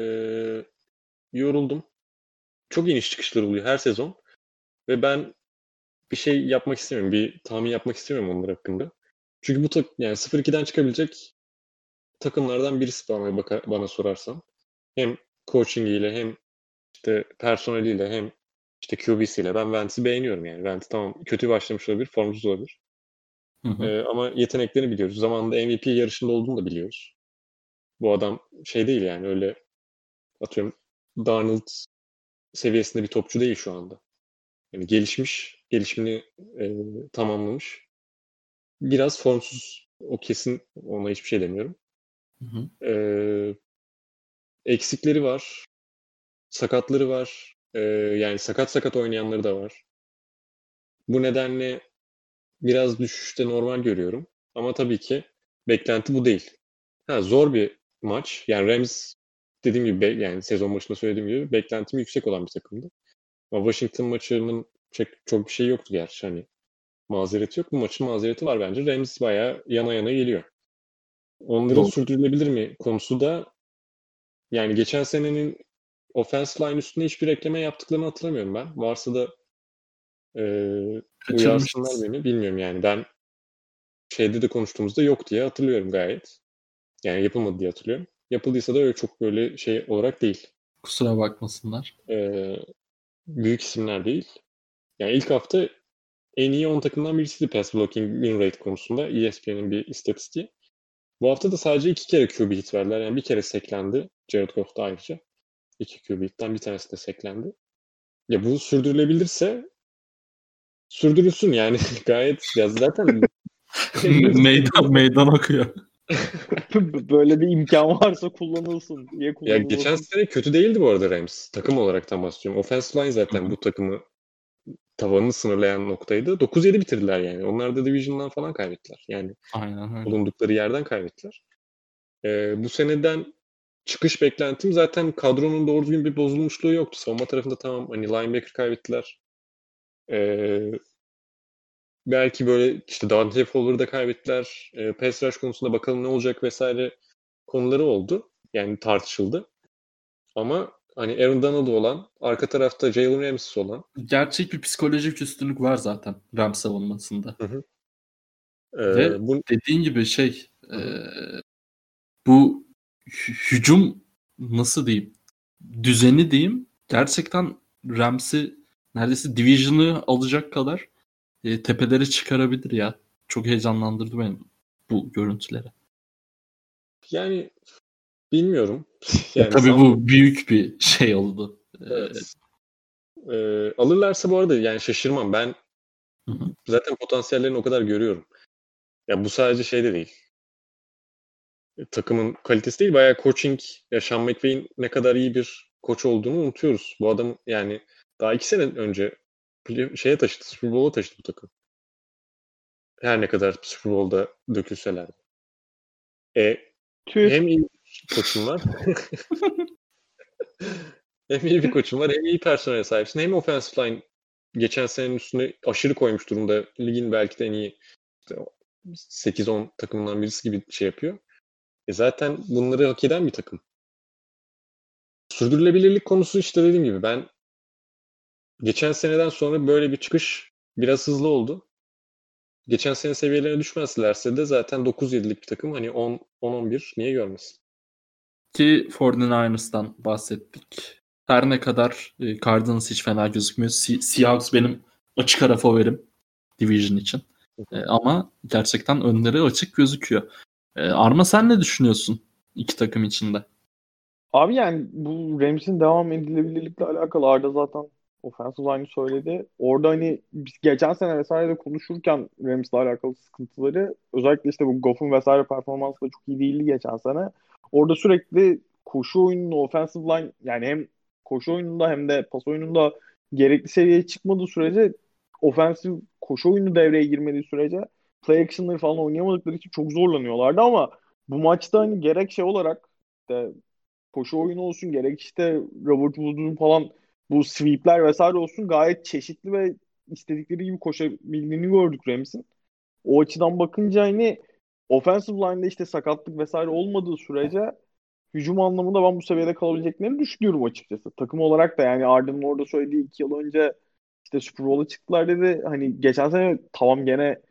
yoruldum. Çok iniş çıkışlar oluyor her sezon. Ve ben bir şey yapmak istemiyorum. Bir tahmin yapmak istemiyorum onlar hakkında. Çünkü bu tak yani 0-2'den çıkabilecek takımlardan birisi bana, bana sorarsan. Hem coachingiyle hem işte personeliyle hem işte QB'siyle ben Wentz'i beğeniyorum yani. Wentz tamam kötü başlamış olabilir, formsuz olabilir. Hı hı. Ee, ama yeteneklerini biliyoruz. Zamanında MVP yarışında olduğunu da biliyoruz. Bu adam şey değil yani öyle atıyorum Darnold seviyesinde bir topçu değil şu anda. Yani gelişmiş, gelişimini e, tamamlamış. Biraz formsuz. O kesin. Ona hiçbir şey demiyorum. Hı hı. Ee, eksikleri var. Sakatları var. Ee, yani sakat sakat oynayanları da var. Bu nedenle biraz düşüşte normal görüyorum. Ama tabii ki beklenti bu değil. Ha, zor bir maç. Yani Rams dediğim gibi yani sezon başında söylediğim gibi beklentim yüksek olan bir takımdı. Ama Washington maçının çok, çok bir şey yoktu gerçi. Hani mazereti yok. Bu maçın mazereti var bence. Rams bayağı yana yana geliyor. Onların Doğru. sürdürülebilir mi konusu da yani geçen senenin offense line üstünde hiçbir ekleme yaptıklarını hatırlamıyorum ben. Varsa da e, uyarsınlar beni. Bilmiyorum yani. Ben şeyde de konuştuğumuzda yok diye hatırlıyorum gayet. Yani yapılmadı diye hatırlıyorum. Yapıldıysa da öyle çok böyle şey olarak değil. Kusura bakmasınlar. Ee, büyük isimler değil. Yani ilk hafta en iyi 10 takımdan birisiydi pass blocking win rate konusunda. ESPN'in bir istatistiği. Bu hafta da sadece iki kere QB hit verdiler. Yani bir kere seklendi. Jared Goff da ayrıca. İki QB hitten bir tanesi de seklendi. Ya bu sürdürülebilirse sürdürülsün yani gayet ya zaten meydan meydan okuyor. Böyle bir imkan varsa kullanılsın. Niye ya kullanılmasın? geçen sene kötü değildi bu arada Rams. Takım olaraktan bahsediyorum. Offensive line zaten bu takımı tavanını sınırlayan noktaydı. 9-7 bitirdiler yani. Onlar da Division'dan falan kaybettiler. Yani Aynen öyle. bulundukları yerden kaybettiler. Ee, bu seneden çıkış beklentim zaten kadronun doğru düzgün bir bozulmuşluğu yoktu. Savunma tarafında tamam hani linebacker kaybettiler. Ee, belki böyle işte Dante Fowler'ı da kaybettiler. Ee, pass rush konusunda bakalım ne olacak vesaire konuları oldu. Yani tartışıldı. Ama hani Aaron Donald olan, arka tarafta Jalen Ramsey olan Gerçek bir psikolojik üstünlük var zaten Rams savunmasında. e, Ve- bu Dediğin gibi şey e, bu hü- hücum nasıl diyeyim düzeni diyeyim gerçekten Rams'i neredeyse Division'ı alacak kadar e, tepelere çıkarabilir ya. Çok heyecanlandırdı beni bu görüntüleri. yani bilmiyorum. Ya Yani tabii sanmıyorum. bu büyük bir şey oldu. E, Evet. Ee, alırlarsa bu arada yani şaşırmam. Ben Hı hı. zaten potansiyellerini o kadar görüyorum. Ya bu sadece şey de değil. E, Takımın kalitesi değil. Bayağı coaching. Ya Sean McVay'in ne kadar iyi bir koç olduğunu unutuyoruz. Bu adam yani daha iki sene önce play- şeye taşıdı. Super Bowl'a taşıdı bu takım. Her ne kadar Super Bowl'da dökülseler. E, Tüh. hem iyi bir koçun var. hem iyi bir koçun var hem iyi personel sahipsin. Hem offensive line geçen senenin üstüne aşırı koymuş durumda. Ligin belki de en iyi işte 8-10 takımından birisi gibi şey yapıyor. E zaten bunları hak eden bir takım. Sürdürülebilirlik konusu işte dediğim gibi ben geçen seneden sonra böyle bir çıkış biraz hızlı oldu. Geçen sene seviyelerine düşmezlerse de zaten 9-7'lik bir takım hani 10 10-11 niye görmesin? Ki 49ers'tan bahsettik. Her ne kadar e, Cardinals hiç fena gözükmüyor. Se- Seahawks benim açık ara favorim Division için. E, ama gerçekten önleri açık gözüküyor. E, Arma sen ne düşünüyorsun iki takım içinde? Abi yani bu Rams'in devam edilebilirlikle alakalı Arda zaten offensive line'ı söyledi. Orada hani biz geçen sene vesaire de konuşurken Rams'le alakalı sıkıntıları özellikle işte bu Goff'un vesaire performansı da çok iyi değildi geçen sene. Orada sürekli koşu oyununu offensive line yani hem koşu oyununda hem de pas oyununda gerekli seviyeye çıkmadığı sürece offensive koşu oyunu devreye girmediği sürece play action'ları falan oynayamadıkları için çok zorlanıyorlardı ama bu maçta hani gerek şey olarak işte koşu oyunu olsun gerek işte Robert Woods'un falan bu sweepler vesaire olsun gayet çeşitli ve istedikleri gibi koşabildiğini gördük Rams'in. O açıdan bakınca hani offensive line'da işte sakatlık vesaire olmadığı sürece hücum anlamında ben bu seviyede kalabileceklerini düşünüyorum açıkçası. Takım olarak da yani Arda'nın orada söylediği iki yıl önce işte Super Bowl'a çıktılar dedi. Hani geçen sene tamam gene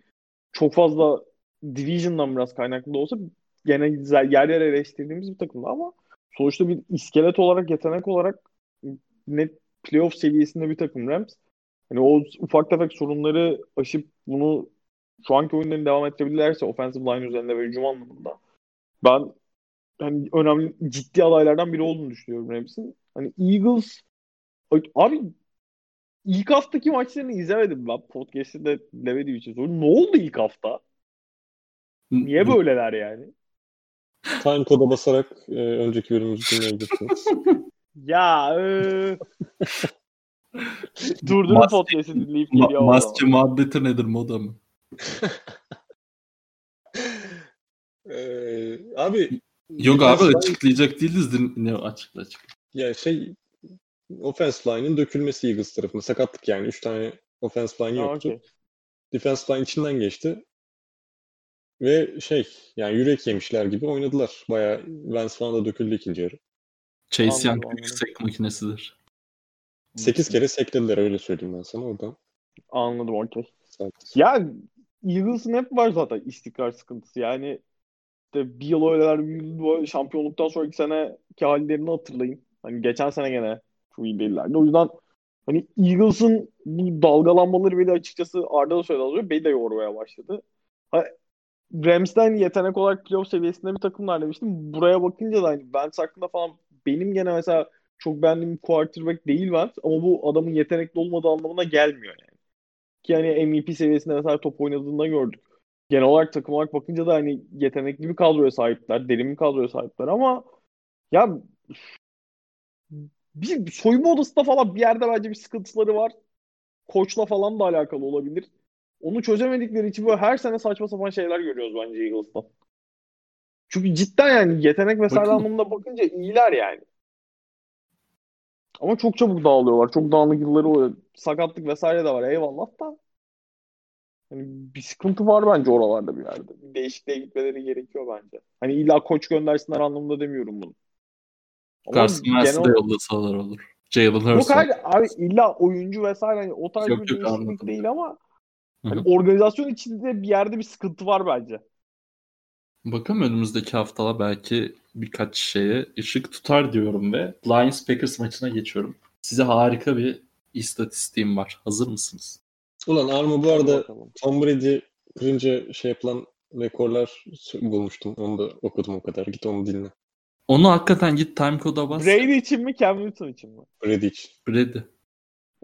çok fazla Division'dan biraz kaynaklı da olsa gene yer yer eleştirdiğimiz bir takımdı ama sonuçta bir iskelet olarak yetenek olarak net playoff seviyesinde bir takım Rams. Hani o ufak tefek sorunları aşıp bunu şu anki oyunlarını devam ettirebilirlerse offensive line üzerinde ve hücum anlamında ben hani önemli ciddi adaylardan biri olduğunu düşünüyorum Rams'in. Hani Eagles abi ilk haftaki maçlarını izlemedim ben. Podcast'te de demediğim için soruyorum. Ne oldu ilk hafta? Niye böyleler yani? Time koda basarak e, önceki bölümümüzü dinleyebilirsiniz. Ya eee Durdurun Mas- podcast'i dinleyip Ma- geliyor ama. maske muhabbeti nedir moda mı? Ee, abi Yok abi tane- açıklayacak değiliz. Din- Ne açıkla açıkla. ya şey offense line'ın dökülmesi Eagles tarafında. Sakatlık yani. 3 tane offense line yoktu. okey. Defense line içinden geçti. Ve şey yani yürek yemişler gibi oynadılar. Bayağı Vance falan da döküldü ikinci yarı. Chase Young anladım. büyük sek makinesidir. 8 kere seklediler öyle söyleyeyim ben sana oradan. Anladım okey. Ya Eagles'ın hep var zaten istikrar sıkıntısı. Yani işte bir yıl öyleler, bir yıl şampiyonluktan sonraki seneki hallerini hatırlayın. Hani geçen sene gene çok iyi değillerdi. O yüzden hani Eagles'ın bu dalgalanmaları beni açıkçası Arda da söyledi az önce beni de yormaya başladı. Ha, Rams'den yetenek olarak playoff seviyesinde bir takımlar demiştim. Buraya bakınca da hani Wentz hakkında falan benim gene mesela çok beğendiğim quarterback değil Wentz ama bu adamın yetenekli olmadığı anlamına gelmiyor yani. Ki yani MVP seviyesinde mesela top oynadığında gördük. Genel olarak takım olarak bakınca da hani yetenekli bir kadroya sahipler, derin bir kadroya sahipler ama ya bir soyunma odasında falan bir yerde bence bir sıkıntıları var. Koçla falan da alakalı olabilir. Onu çözemedikleri için böyle her sene saçma sapan şeyler görüyoruz bence Eagles'tan. Çünkü cidden yani yetenek vesaire Bakalım. anlamında bakınca iyiler yani. Ama çok çabuk dağılıyorlar. Çok dağınık yılları oluyor. Sakatlık vesaire de var. Eyvallah da. Hani bir sıkıntı var bence oralarda bir yerde. Bir değişikliğe gitmeleri gerekiyor bence. Hani illa koç göndersinler anlamında demiyorum bunu. Carson Wentz'i de yollasalar olur. Jalen Yok Hurts hayır var. abi illa oyuncu vesaire hani o tarz Yok, bir yok, değişiklik anladım. değil ama hani organizasyon içinde bir yerde bir sıkıntı var bence. Bakalım önümüzdeki haftalar belki birkaç şeye ışık tutar diyorum ve Lions Packers maçına geçiyorum. Size harika bir istatistiğim var. Hazır mısınız? Ulan Arma bu arada bakalım. Tom Brady kırınca şey yapılan rekorlar bulmuştum. Onu da okudum o kadar. Git onu dinle. Onu hakikaten git timecode'a bas. Brady için mi Cam Newton için mi? Brady için. Brady.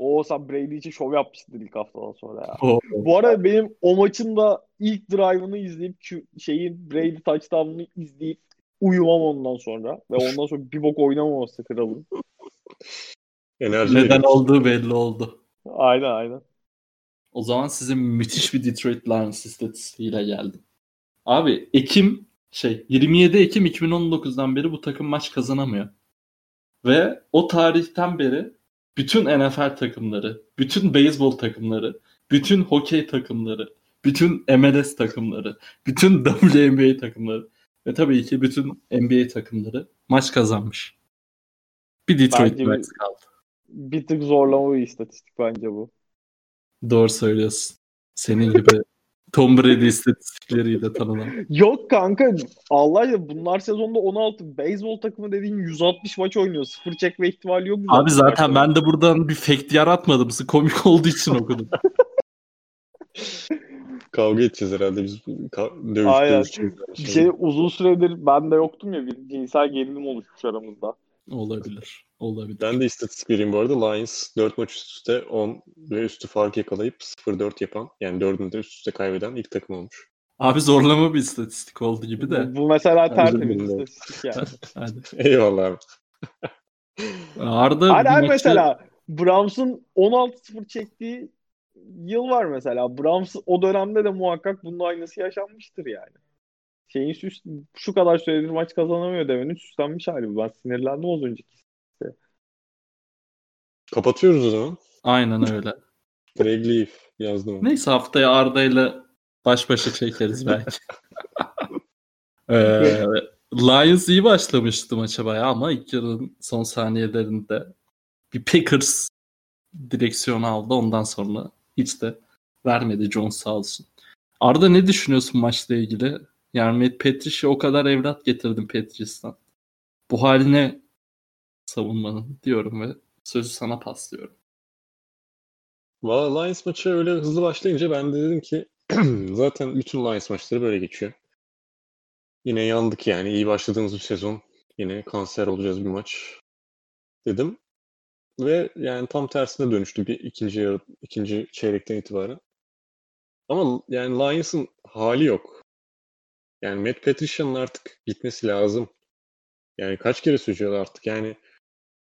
O sen Brady için şov yapmıştın ilk haftadan sonra ya. O. Bu arada benim o maçın da ilk drive'ını izleyip şeyin Brady touchdown'ını izleyip uyumam ondan sonra ve ondan sonra bir bok oynamaması kralın. Enerji Neden veriyor. olduğu belli oldu. Aynen aynen. O zaman size müthiş bir Detroit Lions istatistiğiyle geldim. Abi Ekim şey 27 Ekim 2019'dan beri bu takım maç kazanamıyor. Ve o tarihten beri bütün NFL takımları, bütün beyzbol takımları, bütün hokey takımları, bütün MLS takımları, bütün WNBA takımları ve tabii ki bütün NBA takımları maç kazanmış. Bir Detroit Lions kaldı. Bir tık zorlama bir istatistik bence bu. Doğru söylüyorsun. Senin gibi Tom Brady istatistikleriyle tanınan. Yok kanka Allah ya bunlar sezonda 16 beyzbol takımı dediğin 160 maç oynuyor. Sıfır çekme ihtimali yok. bu Abi zaten maçların. ben de buradan bir fact yaratmadım. Komik olduğu için okudum. Kavga edeceğiz herhalde biz. Ka- dövüş, Aynen. Bir şimdi. şey uzun süredir ben de yoktum ya bir cinsel gerilim oluşmuş aramızda. olabilir. Olabilir. Ben de istatistik vereyim bu arada. Lions 4 maç üst üste 10 ve üstü fark yakalayıp 0-4 yapan yani 4'ünü de üst üste kaybeden ilk takım olmuş. Abi zorlama bir istatistik oldu gibi de. Bu, mesela tertemiz istatistik yani. Hadi. Eyvallah abi. Arda bu hayır maçı- mesela Browns'un 16-0 çektiği yıl var mesela. Browns o dönemde de muhakkak bunun aynısı yaşanmıştır yani. Şeyin süs, şu kadar süredir maç kazanamıyor demenin süslenmiş hali bu. Ben sinirlendim az önceki. Kapatıyoruz o zaman. Aynen öyle. Greg Leaf yazdım. onu. Neyse haftaya Arda'yla baş başa çekeriz belki. ee, Lions iyi başlamıştı maça bayağı ama ilk yarının son saniyelerinde bir Packers direksiyonu aldı. Ondan sonra hiç de vermedi Jones sağ olsun. Arda ne düşünüyorsun maçla ilgili? Yani Patricia'ya o kadar evlat getirdim Patricia'dan. Bu haline savunmanın diyorum ve sözü sana paslıyorum. Valla Lions maçı öyle hızlı başlayınca ben de dedim ki zaten bütün Lions maçları böyle geçiyor. Yine yandık yani. iyi başladığımız bir sezon. Yine kanser olacağız bir maç dedim. Ve yani tam tersine dönüştü bir ikinci yarı, ikinci çeyrekten itibaren. Ama yani Lions'ın hali yok. Yani Matt Patricia'nın artık gitmesi lazım. Yani kaç kere söylüyor artık yani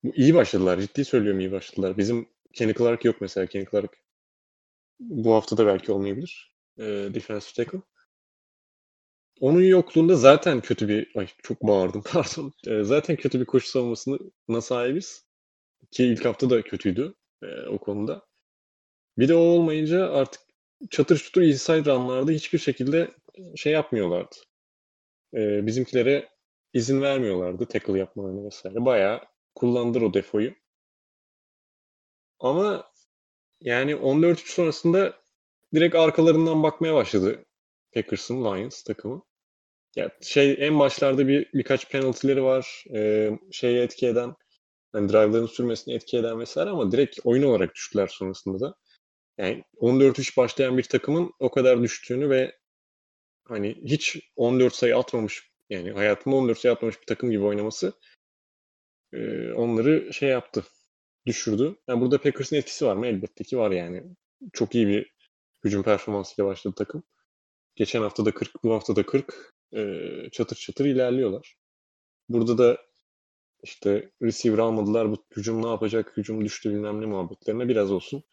iyi başladılar. Ciddi söylüyorum iyi başladılar. Bizim Kenny Clark yok mesela. Kenny Clark bu hafta da belki olmayabilir. E, defensive tackle. Onun yokluğunda zaten kötü bir ay çok bağırdım pardon. E, zaten kötü bir koşu savunmasına sahibiz. Ki ilk hafta da kötüydü e, o konuda. Bir de o olmayınca artık çatır çutur inside runlarda hiçbir şekilde şey yapmıyorlardı. E, bizimkilere izin vermiyorlardı tackle yapmalarını vesaire. Bayağı kullandılar o defoyu. Ama yani 14-3 sonrasında direkt arkalarından bakmaya başladı Packers'ın Lions takımı. Ya şey en başlarda bir birkaç penaltıları var. E, şeye etki eden hani drive'ların sürmesine etki eden vesaire ama direkt oyun olarak düştüler sonrasında da. Yani 14-3 başlayan bir takımın o kadar düştüğünü ve hani hiç 14 sayı atmamış yani hayatında 14 sayı atmamış bir takım gibi oynaması e, onları şey yaptı. Düşürdü. Yani burada Packers'ın etkisi var mı? Elbette ki var yani. Çok iyi bir hücum performansıyla başladı takım. Geçen hafta da 40, bu hafta da 40. E, çatır çatır ilerliyorlar. Burada da işte receiver almadılar. Bu hücum ne yapacak? Hücum düştü bilmem ne muhabbetlerine biraz olsun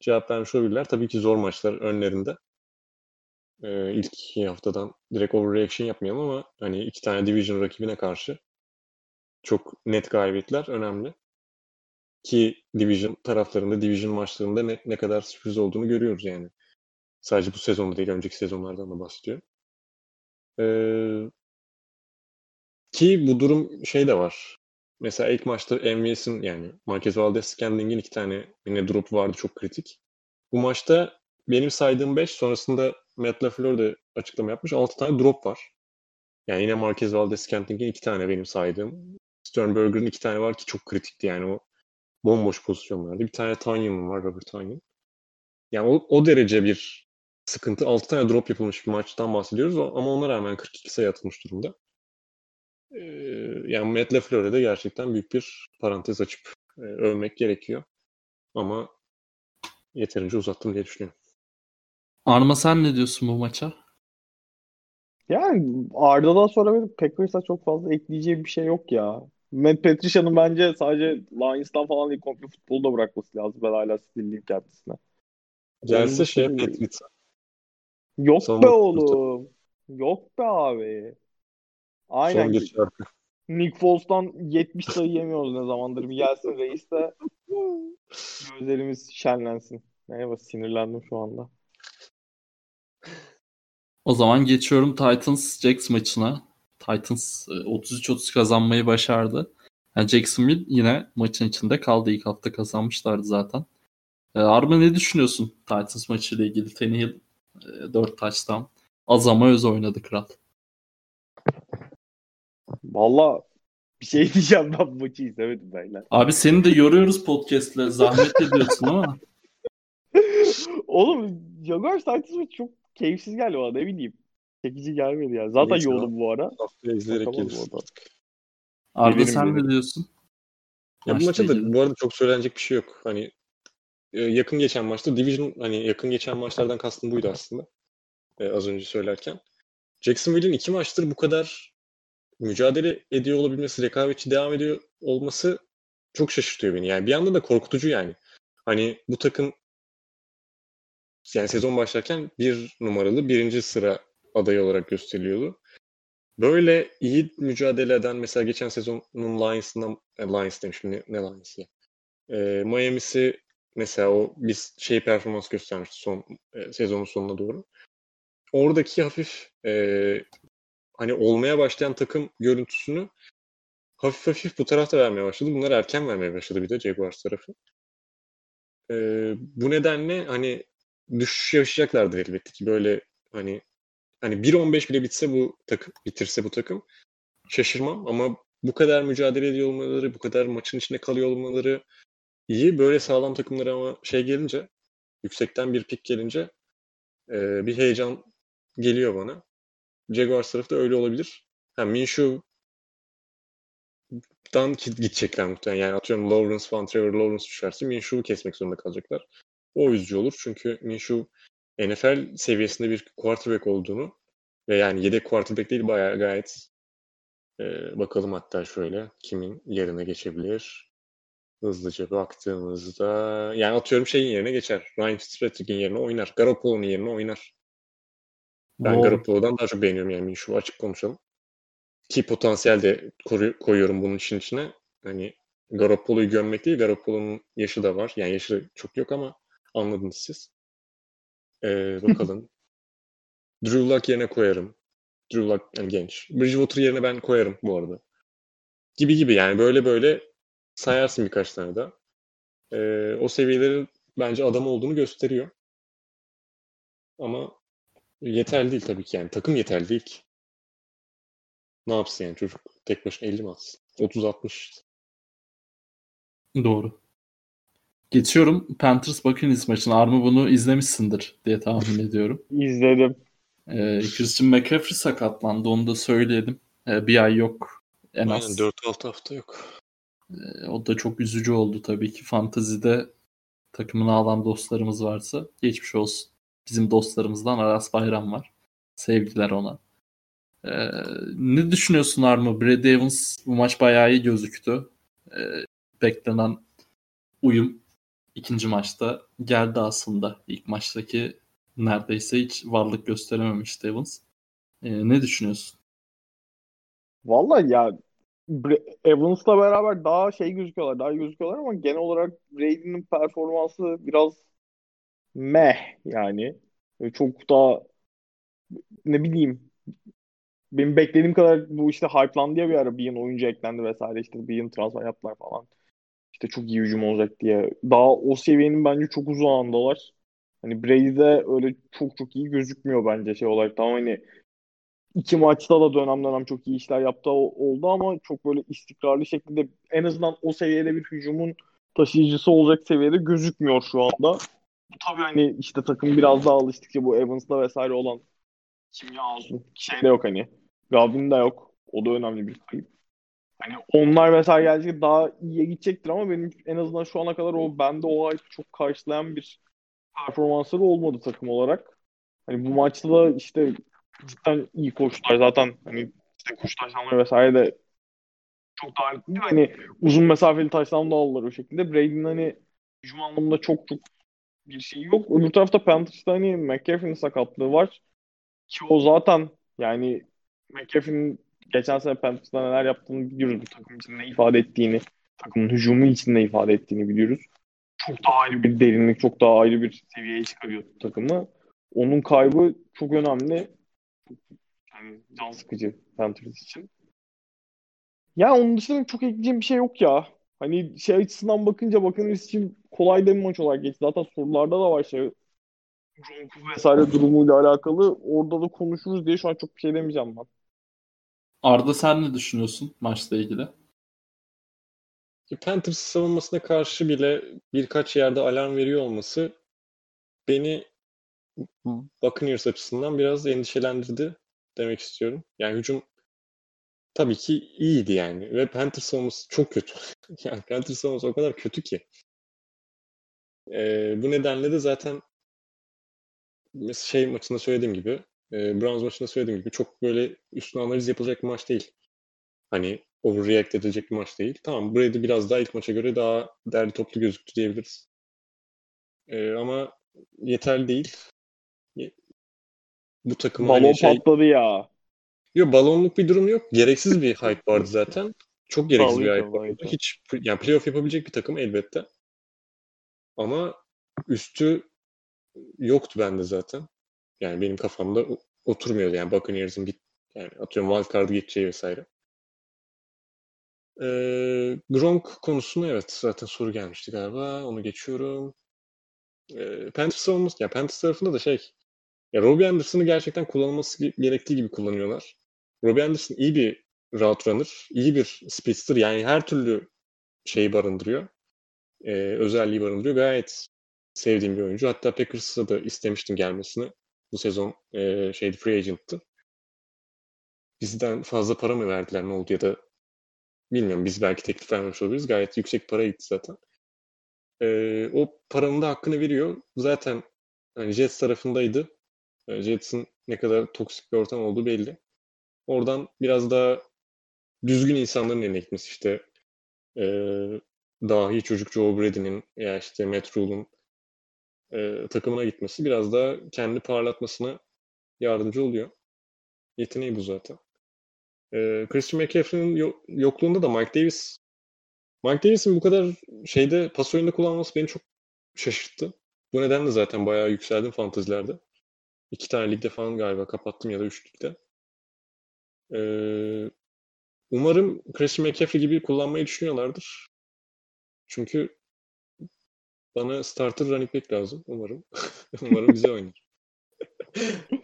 cevap vermiş olabilirler. Tabii ki zor maçlar önlerinde. Ee, ilk iki haftadan direkt overreaction yapmayalım ama hani iki tane division rakibine karşı çok net galibiyetler önemli. Ki division taraflarında, division maçlarında ne, ne kadar sürpriz olduğunu görüyoruz yani. Sadece bu sezonda değil, önceki sezonlardan da bahsediyorum. Ee, ki bu durum şey de var. Mesela ilk maçta MVS'in yani Marquez Valdez Scandling'in iki tane yine drop vardı çok kritik. Bu maçta benim saydığım 5 sonrasında Matt LaFleur de açıklama yapmış. 6 tane drop var. Yani yine Marquez Valdez Scantling'in iki tane benim saydığım. Sternberger'ın iki tane var ki çok kritikti yani o bomboş pozisyonlarda. Bir tane Tanyan'ın var, Robert Tanyan. Yani o, o derece bir sıkıntı. 6 tane drop yapılmış bir maçtan bahsediyoruz ama ona rağmen 42 sayı atılmış durumda. Ee, yani Matt LaFleur'e de gerçekten büyük bir parantez açıp e, övmek gerekiyor. Ama yeterince uzattım diye düşünüyorum. Arma sen ne diyorsun bu maça? Yani Arda'dan sonra benim Packers'a çok fazla ekleyeceğim bir şey yok ya. Matt Patricia'nın bence sadece Lions'tan falan değil komple futbolu da bırakması lazım. Ben hala sinirliyim kendisine. Gelse şey Patriots'a. Yok Son be oğlum. Yok be abi. Aynen. Son geç şarkı. Nick Foles'tan 70 sayı yemiyoruz ne zamandır. Bir gelsin reis de gözlerimiz şenlensin. Bak sinirlendim şu anda. O zaman geçiyorum Titans Jacks maçına. Titans 33-30 e, kazanmayı başardı. Yani Jacksonville yine maçın içinde kaldı. İlk hafta kazanmışlardı zaten. E, Arma ne düşünüyorsun Titans maçıyla ilgili? Tannehill e, 4 taştan. Azama öz oynadı kral. Valla bir şey diyeceğim ben bu maçı izlemedim beyler. Abi seni de yoruyoruz podcast'le. Zahmet ediyorsun ama. Oğlum Jaguars Titans çok keyifsiz geldi bana ne bileyim. Çekici gelmedi yani. Zaten Neyse, yoğurdum bu ara. Haftaya izleyerek gelirsin. Arda sen ne diyorsun? Ya bu maçta da bu arada çok söylenecek bir şey yok. Hani e, yakın geçen maçta Division hani yakın geçen maçlardan kastım buydu aslında. Ee, az önce söylerken. Jacksonville'in iki maçtır bu kadar mücadele ediyor olabilmesi, rekabetçi devam ediyor olması çok şaşırtıyor beni. Yani bir yandan da korkutucu yani. Hani bu takım yani sezon başlarken bir numaralı birinci sıra adayı olarak gösteriliyordu. Böyle iyi mücadele eden mesela geçen sezonun Lions'ından e, Lions demişim ne, ne Lions ya. E, Miami'si mesela o biz şey performans göstermişti son e, sezonun sonuna doğru. Oradaki hafif e, hani olmaya başlayan takım görüntüsünü hafif hafif bu tarafta vermeye başladı. Bunlar erken vermeye başladı bir de Jaguars tarafı. Ee, bu nedenle hani düşüş yaşayacaklardır elbette ki böyle hani hani 1-15 bile bitse bu takım bitirse bu takım şaşırmam ama bu kadar mücadele ediyor olmaları, bu kadar maçın içinde kalıyor olmaları iyi. Böyle sağlam takımlara ama şey gelince yüksekten bir pik gelince e, bir heyecan geliyor bana. Jaguars tarafı da öyle olabilir. Yani Minshew'dan gidecekler muhtemelen. Yani atıyorum Lawrence falan, Trevor Lawrence düşerse Minshew'u kesmek zorunda kalacaklar. O üzücü olur. Çünkü Minshew NFL seviyesinde bir quarterback olduğunu ve yani yedek quarterback değil bayağı gayet e, bakalım hatta şöyle kimin yerine geçebilir. Hızlıca baktığımızda yani atıyorum şeyin yerine geçer. Ryan Fitzpatrick'in yerine oynar. Garoppolo'nun yerine oynar. Ben wow. Garoppolo'dan daha çok beğeniyorum yani şu açık konuşalım. Ki potansiyel de koyuyorum bunun için içine. Hani Garoppolo'yu gömmek değil, Garoppolo'nun yaşı da var. Yani yaşı çok yok ama anladınız siz. Ee, bakalım. Drew Luck yerine koyarım. Drew Lock yani genç. Bridgewater yerine ben koyarım bu arada. Gibi gibi yani böyle böyle sayarsın birkaç tane daha. Ee, o seviyeleri bence adam olduğunu gösteriyor. Ama yeterli değil tabii ki yani. Takım yeterli değil ki. Ne yapsın yani çocuk tek başına 50 mi atsın? 30-60 işte. Doğru. Geçiyorum Panthers Buccaneers maçına. Arma bunu izlemişsindir diye tahmin ediyorum. İzledim. Ee, Christian McCaffrey sakatlandı. Onu da söyleyelim. Ee, bir ay yok en Aynen az. 4-6 hafta yok. Ee, o da çok üzücü oldu tabii ki. Fantazide takımını alan dostlarımız varsa geçmiş olsun. Bizim dostlarımızdan Aras Bayram var. Sevgiler ona. Ee, ne düşünüyorsun Arma? Brad Evans bu maç bayağı iyi gözüktü. Ee, beklenen uyum ikinci maçta geldi aslında. İlk maçtaki neredeyse hiç varlık gösterememişti Evans. Ee, ne düşünüyorsun? Vallahi ya Evans'la beraber daha şey gözüküyorlar, daha gözüküyorlar ama genel olarak Brady'nin performansı biraz meh yani. Çok daha ne bileyim benim beklediğim kadar bu işte hype'landı ya bir ara Bean oyuncu eklendi vesaire işte Bean transfer yaptılar falan. İşte çok iyi hücum olacak diye. Daha o seviyenin bence çok uzağındalar. Hani Brady'de öyle çok çok iyi gözükmüyor bence şey olarak. Tamam hani iki maçta da dönem dönem çok iyi işler yaptı oldu ama çok böyle istikrarlı şekilde en azından o seviyede bir hücumun taşıyıcısı olacak seviyede gözükmüyor şu anda. Tabii hani işte takım biraz daha alıştıkça bu Evans'la vesaire olan kimya olsun. Şey de yok hani. Godwin de yok. O da önemli bir kayıp. Hani onlar vesaire gelecek daha iyiye gidecektir ama benim en azından şu ana kadar o bende o hype çok karşılayan bir performansları olmadı takım olarak. Hani bu maçta da işte cidden iyi koştular zaten hani işte koşu taşlanları vesaire de çok daha değil. Hani uzun mesafeli taşlan da aldılar o şekilde. Brady'nin hani hücum anlamında çok çok bir şey yok. Öbür tarafta Panthers'ta hani McCaffrey'nin sakatlığı var. Ki o zaten yani McCaffrey'nin geçen sene Panthers'ta neler yaptığını biliyoruz. Bu takım için ne ifade ettiğini, takımın hücumu için ne ifade ettiğini biliyoruz. Çok daha ayrı bir derinlik, çok daha ayrı bir seviyeye çıkarıyor takımı. Onun kaybı çok önemli. Yani can sıkıcı Panthers için. Ya onun dışında çok ekleyeceğim bir şey yok ya. Hani şey açısından bakınca Buccaneers için kolay da bir maç olarak geçti. Zaten sorularda da var şey Gronk'u vesaire durumuyla alakalı. Orada da konuşuruz diye şu an çok bir şey demeyeceğim ben. Arda sen ne düşünüyorsun maçla ilgili? Panthers savunmasına karşı bile birkaç yerde alarm veriyor olması beni Buccaneers açısından biraz endişelendirdi demek istiyorum. Yani hücum tabii ki iyiydi yani ve Panthers savunması çok kötü. yani Panthers savunması o kadar kötü ki. Ee, bu nedenle de zaten şey maçında söylediğim gibi, e, Browns maçında söylediğim gibi çok böyle üstüne analiz yapılacak bir maç değil. Hani overreact edilecek bir maç değil. Tamam Brady biraz daha ilk maça göre daha derli toplu gözüktü diyebiliriz. Ee, ama yeterli değil. Bu takım Balon hani şey... patladı ya. Yok balonluk bir durum yok. Gereksiz bir hype vardı zaten. Çok gereksiz bir hype vardı. Hiç yani playoff yapabilecek bir takım elbette. Ama üstü yoktu bende zaten. Yani benim kafamda oturmuyordu yani Buccaneers'ın git yani atıyorum wildcard'ı geçeceği vesaire. Ee, Gronk konusuna evet zaten soru gelmişti galiba. Onu geçiyorum. Ee, Panthers savunması, ya Panthers tarafında da şey ya Robbie Anderson'ı gerçekten kullanılması ge- gerektiği gibi kullanıyorlar. Robbie Anderson iyi bir route runner, iyi bir speedster yani her türlü şeyi barındırıyor. Ee, özelliği barındırıyor. Gayet sevdiğim bir oyuncu. Hatta Packers'a da istemiştim gelmesini. Bu sezon e, şeydi free agent'tı. Bizden fazla para mı verdiler ne oldu ya da bilmiyorum biz belki teklif vermemiş olabiliriz. Gayet yüksek para gitti zaten. Ee, o paranın da hakkını veriyor. Zaten hani Jets tarafındaydı. Ee, Jets'in ne kadar toksik bir ortam olduğu belli. Oradan biraz daha düzgün insanların eline gitmesi işte e, dahi çocuk Joe Brady'nin ya işte Matt Rule'un e, takımına gitmesi biraz daha kendi parlatmasına yardımcı oluyor. Yeteneği bu zaten. E, Christian McCaffrey'nin yo- yokluğunda da Mike Davis Mike Davis'in bu kadar şeyde pas oyunda kullanması beni çok şaşırttı. Bu nedenle zaten bayağı yükseldim fantezilerde. İki tane ligde falan galiba kapattım ya da üç ligde. Ee, umarım Christian McCaffrey gibi kullanmayı düşünüyorlardır. Çünkü bana starter running back lazım. Umarım. umarım bize oynar.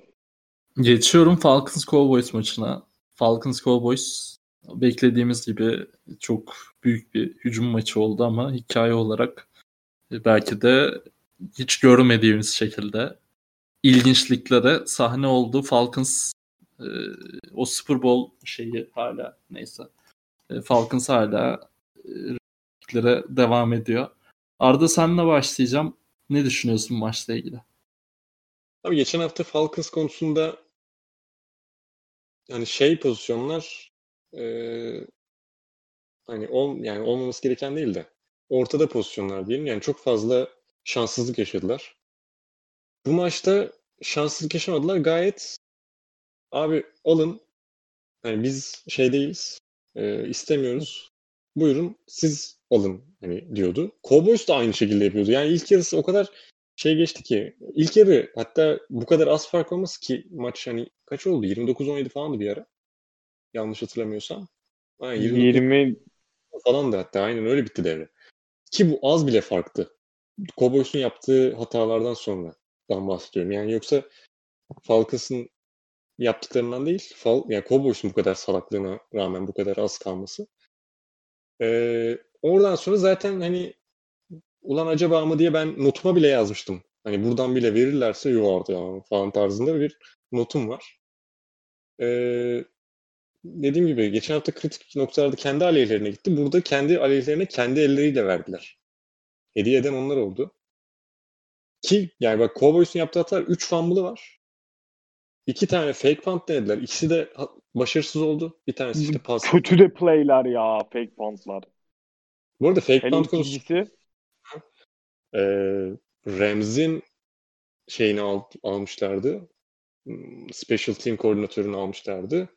Geçiyorum Falcons Cowboys maçına. Falcons Cowboys beklediğimiz gibi çok büyük bir hücum maçı oldu ama hikaye olarak belki de hiç görmediğimiz şekilde ilginçliklere sahne oldu. Falcons e, o Super Bowl şeyi hala neyse. E, Falcons hala e, devam ediyor. Arda senle başlayacağım. Ne düşünüyorsun maçla ilgili? Abi geçen hafta Falcons konusunda yani şey pozisyonlar e, hani ol, yani olmaması gereken değil de ortada pozisyonlar diyelim. Yani çok fazla şanssızlık yaşadılar. Bu maçta şanssızlık yaşamadılar. Gayet abi alın yani biz şey değiliz e, istemiyoruz. Buyurun siz alın hani diyordu. Cowboys da aynı şekilde yapıyordu. Yani ilk yarısı o kadar şey geçti ki ilk yarı hatta bu kadar az fark olması ki maç hani kaç oldu? 29-17 falandı bir ara. Yanlış hatırlamıyorsam. Aynen, 20 falan da hatta aynen öyle bitti devre. Ki bu az bile farktı. Cowboys'un yaptığı hatalardan sonra dan bahsediyorum. Yani yoksa Falcons'ın yaptıklarından değil, Fal yani Cowboys'un bu kadar salaklığına rağmen bu kadar az kalması. Ee, oradan sonra zaten hani ulan acaba mı diye ben notuma bile yazmıştım. Hani buradan bile verirlerse yuvardı ya falan tarzında bir notum var. Ee, dediğim gibi geçen hafta kritik noktalarda kendi aleyhlerine gitti. Burada kendi aleyhlerine kendi elleriyle verdiler. Hediye eden onlar oldu. Ki yani bak Cowboys'un yaptığı hatalar 3 fumble'ı var. İki tane fake punt denediler. İkisi de başarısız oldu. Bir tanesi işte pas. Kötü de play'ler ya fake punt'lar. Bu arada fake Hele punt konusu e, Rams'in şeyini al, almışlardı. Hmm, special team koordinatörünü almışlardı.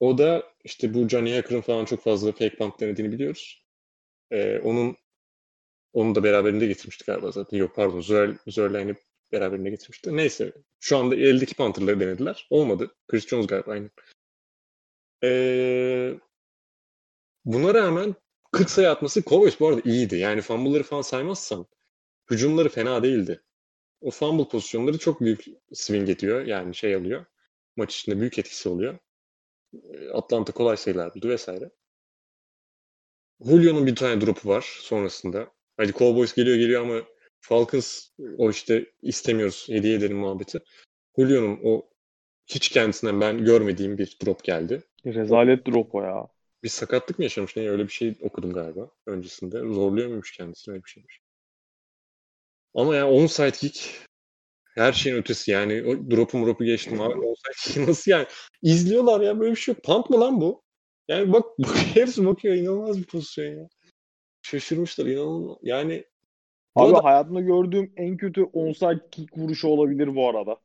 O da işte bu Johnny Hacker'ın falan çok fazla fake punt denediğini biliyoruz. Ee, onun onu da beraberinde getirmiştik galiba zaten. Yok pardon Zörline'i beraberinde getirmişti. Neyse şu anda eldeki Panther'ları denediler. Olmadı. Chris Jones galiba aynı. Ee, buna rağmen 40 sayı atması Cowboys bu arada iyiydi. Yani fumble'ları falan saymazsam hücumları fena değildi. O fumble pozisyonları çok büyük swing ediyor. Yani şey alıyor. Maç içinde büyük etkisi oluyor. Atlanta kolay sayılar buldu vesaire. Julio'nun bir tane drop'u var sonrasında. Hadi Cowboys geliyor geliyor ama Falcons o işte istemiyoruz hediye edelim muhabbeti. Julio'nun o hiç kendisinden ben görmediğim bir drop geldi. Rezalet drop o ya. Bir sakatlık mı yaşamış ne öyle bir şey okudum galiba öncesinde. Zorluyor muymuş kendisini öyle bir şeymiş. Ama ya yani onside kick her şeyin ötesi yani. O drop'u drop'u geçtim abi. Onside nasıl yani? İzliyorlar ya böyle bir şey yok. Punt mı lan bu? Yani bak, bak hepsi bakıyor. inanılmaz bir pozisyon ya. Şaşırmışlar inanılmaz. Yani Abi da... hayatımda gördüğüm en kötü onside kick vuruşu olabilir bu arada.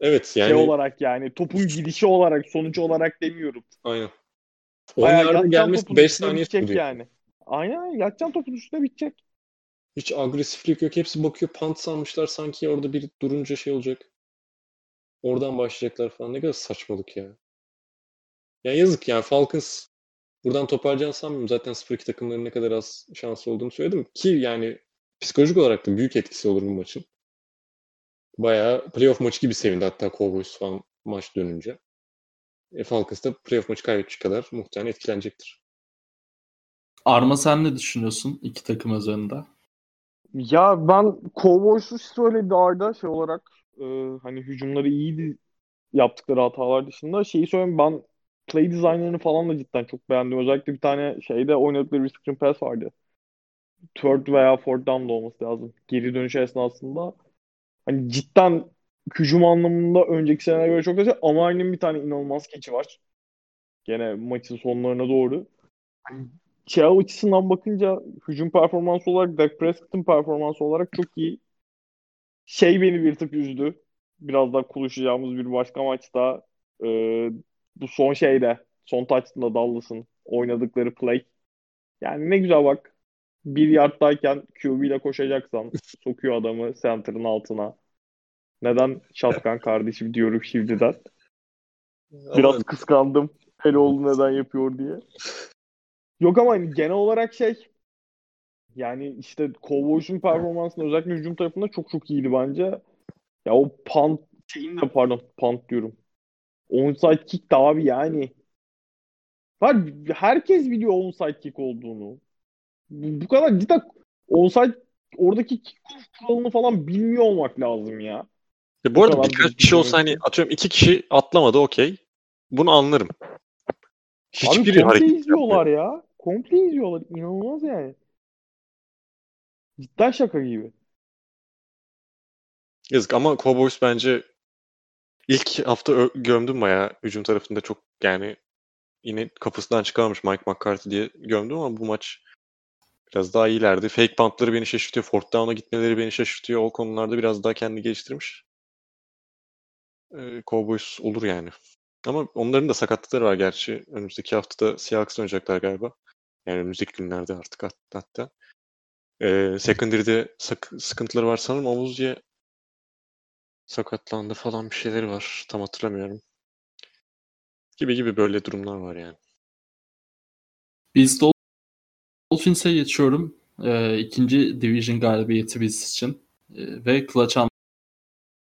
Evet şey yani. Şey olarak yani topun gidişi olarak sonuç olarak demiyorum. Aynen. Onlarda gelmesi 5 saniye bitecek yani. Aynen yatacağım topun üstüne bitecek. Hiç agresiflik yok. Hepsi bakıyor pant sanmışlar sanki orada bir durunca şey olacak. Oradan başlayacaklar falan. Ne kadar saçmalık ya. Ya yazık yani Falcons buradan toparlayacağını sanmıyorum. Zaten 0-2 takımların ne kadar az şanslı olduğunu söyledim. Ki yani psikolojik olarak da büyük etkisi olur bu maçın. Bayağı playoff maçı gibi sevindi hatta Cowboys falan maç dönünce. E, Falcons da playoff maçı kaybedecek kadar muhtemelen etkilenecektir. Arma sen ne düşünüyorsun iki takım üzerinde? Ya ben Cowboys'u söyledi Arda şey olarak e, hani hücumları iyiydi yaptıkları hatalar dışında. Şeyi söyleyeyim ben play design'ını falan da cidden çok beğendim. Özellikle bir tane şeyde oynadıkları screen pass vardı. Third veya fourth down olması lazım. Geri dönüş esnasında. Hani cidden hücum anlamında önceki senelere göre çok güzel. Amar'ın bir tane inanılmaz keçi var. Gene maçın sonlarına doğru. Hani şey açısından bakınca hücum performansı olarak Dak Prescott'ın performansı olarak çok iyi. Şey beni bir tık üzdü. Biraz daha konuşacağımız bir başka maçta e, bu son şeyde son touchdown'da Dallas'ın oynadıkları play. Yani ne güzel bak. Bir yarddayken QB ile koşacaksan sokuyor adamı center'ın altına. Neden şatkan kardeşim diyorum şimdiden. Biraz kıskandım. Eloğlu neden yapıyor diye. Yok ama hani genel olarak şey yani işte Cowboys'un performansını özellikle hücum tarafında çok çok iyiydi bence. Ya o punt şeyin de pardon punt diyorum. Onside kick de abi yani. Var, herkes biliyor onside kick olduğunu. Bu, bu kadar cidden onside oradaki kickoff kuralını falan bilmiyor olmak lazım ya. E bu arada birkaç kişi olsa hani atıyorum iki kişi atlamadı okey. Bunu anlarım. Abi Hiçbiri komple hareket yapmıyor. izliyorlar ya. Komple izliyorlar. İnanılmaz yani. Cidden şaka gibi. Yazık ama Cowboys bence ilk hafta gömdüm bayağı hücum tarafında çok yani yine kapısından çıkarmış Mike McCarthy diye gömdüm ama bu maç biraz daha iyilerdi. Fake puntları beni şaşırtıyor. Fourth down'a gitmeleri beni şaşırtıyor. O konularda biraz daha kendini geliştirmiş. Ee, Cowboys olur yani. Ama onların da sakatlıkları var gerçi. Önümüzdeki haftada Seahawks oynayacaklar galiba. Yani önümüzdeki günlerde artık hat- hatta. Ee, secondary'de sak- sıkıntıları var. Sanırım Omuziye sakatlandı falan bir şeyleri var. Tam hatırlamıyorum. Gibi gibi böyle durumlar var yani. Biz Dolphins'e geçiyorum. Ee, ikinci division galibiyeti biz için. Ee, ve clutch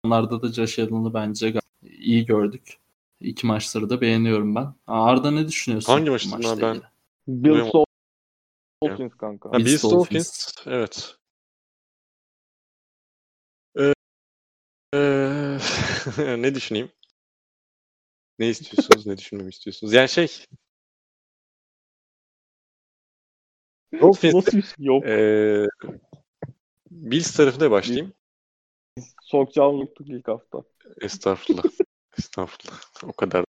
anlarda da Josh Allen'ı bence iyi gördük. İki maçları da beğeniyorum ben. Aa, Arda ne düşünüyorsun? Hangi lan ben? Bills. Dolphins kanka. Ha, Bills. Dolphins. Evet. ne düşüneyim? Ne istiyorsunuz? ne düşünmemi istiyorsunuz? Yani şey Dolphins Nasıl bir şey? Yok. ee, Bills tarafında başlayayım. Sokacağını unuttuk ilk hafta. Estağfurullah. Estağfurullah. O kadar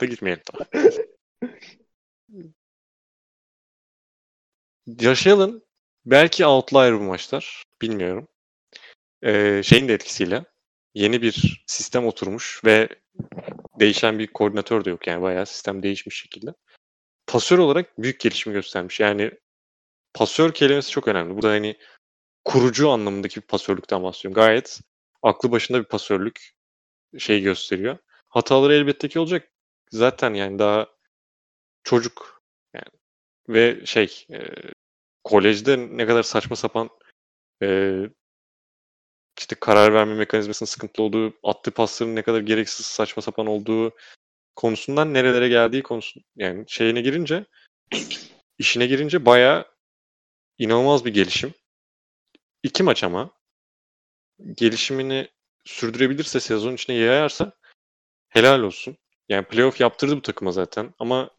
da gitmeyelim. Josh Allen belki outlier bu maçlar. Bilmiyorum. Ee, şeyin de etkisiyle yeni bir sistem oturmuş ve değişen bir koordinatör de yok. Yani bayağı sistem değişmiş şekilde. Pasör olarak büyük gelişim göstermiş. Yani pasör kelimesi çok önemli. Burada hani kurucu anlamındaki bir pasörlükten bahsediyorum. Gayet aklı başında bir pasörlük şey gösteriyor. Hataları elbette ki olacak. Zaten yani daha çocuk yani ve şey e, kolejde ne kadar saçma sapan e, işte karar verme mekanizmasının sıkıntılı olduğu, attığı pasların ne kadar gereksiz saçma sapan olduğu konusundan nerelere geldiği konusu yani şeyine girince işine girince bayağı inanılmaz bir gelişim. İki maç ama gelişimini sürdürebilirse sezon içine yayarsa helal olsun. Yani playoff yaptırdı bu takıma zaten ama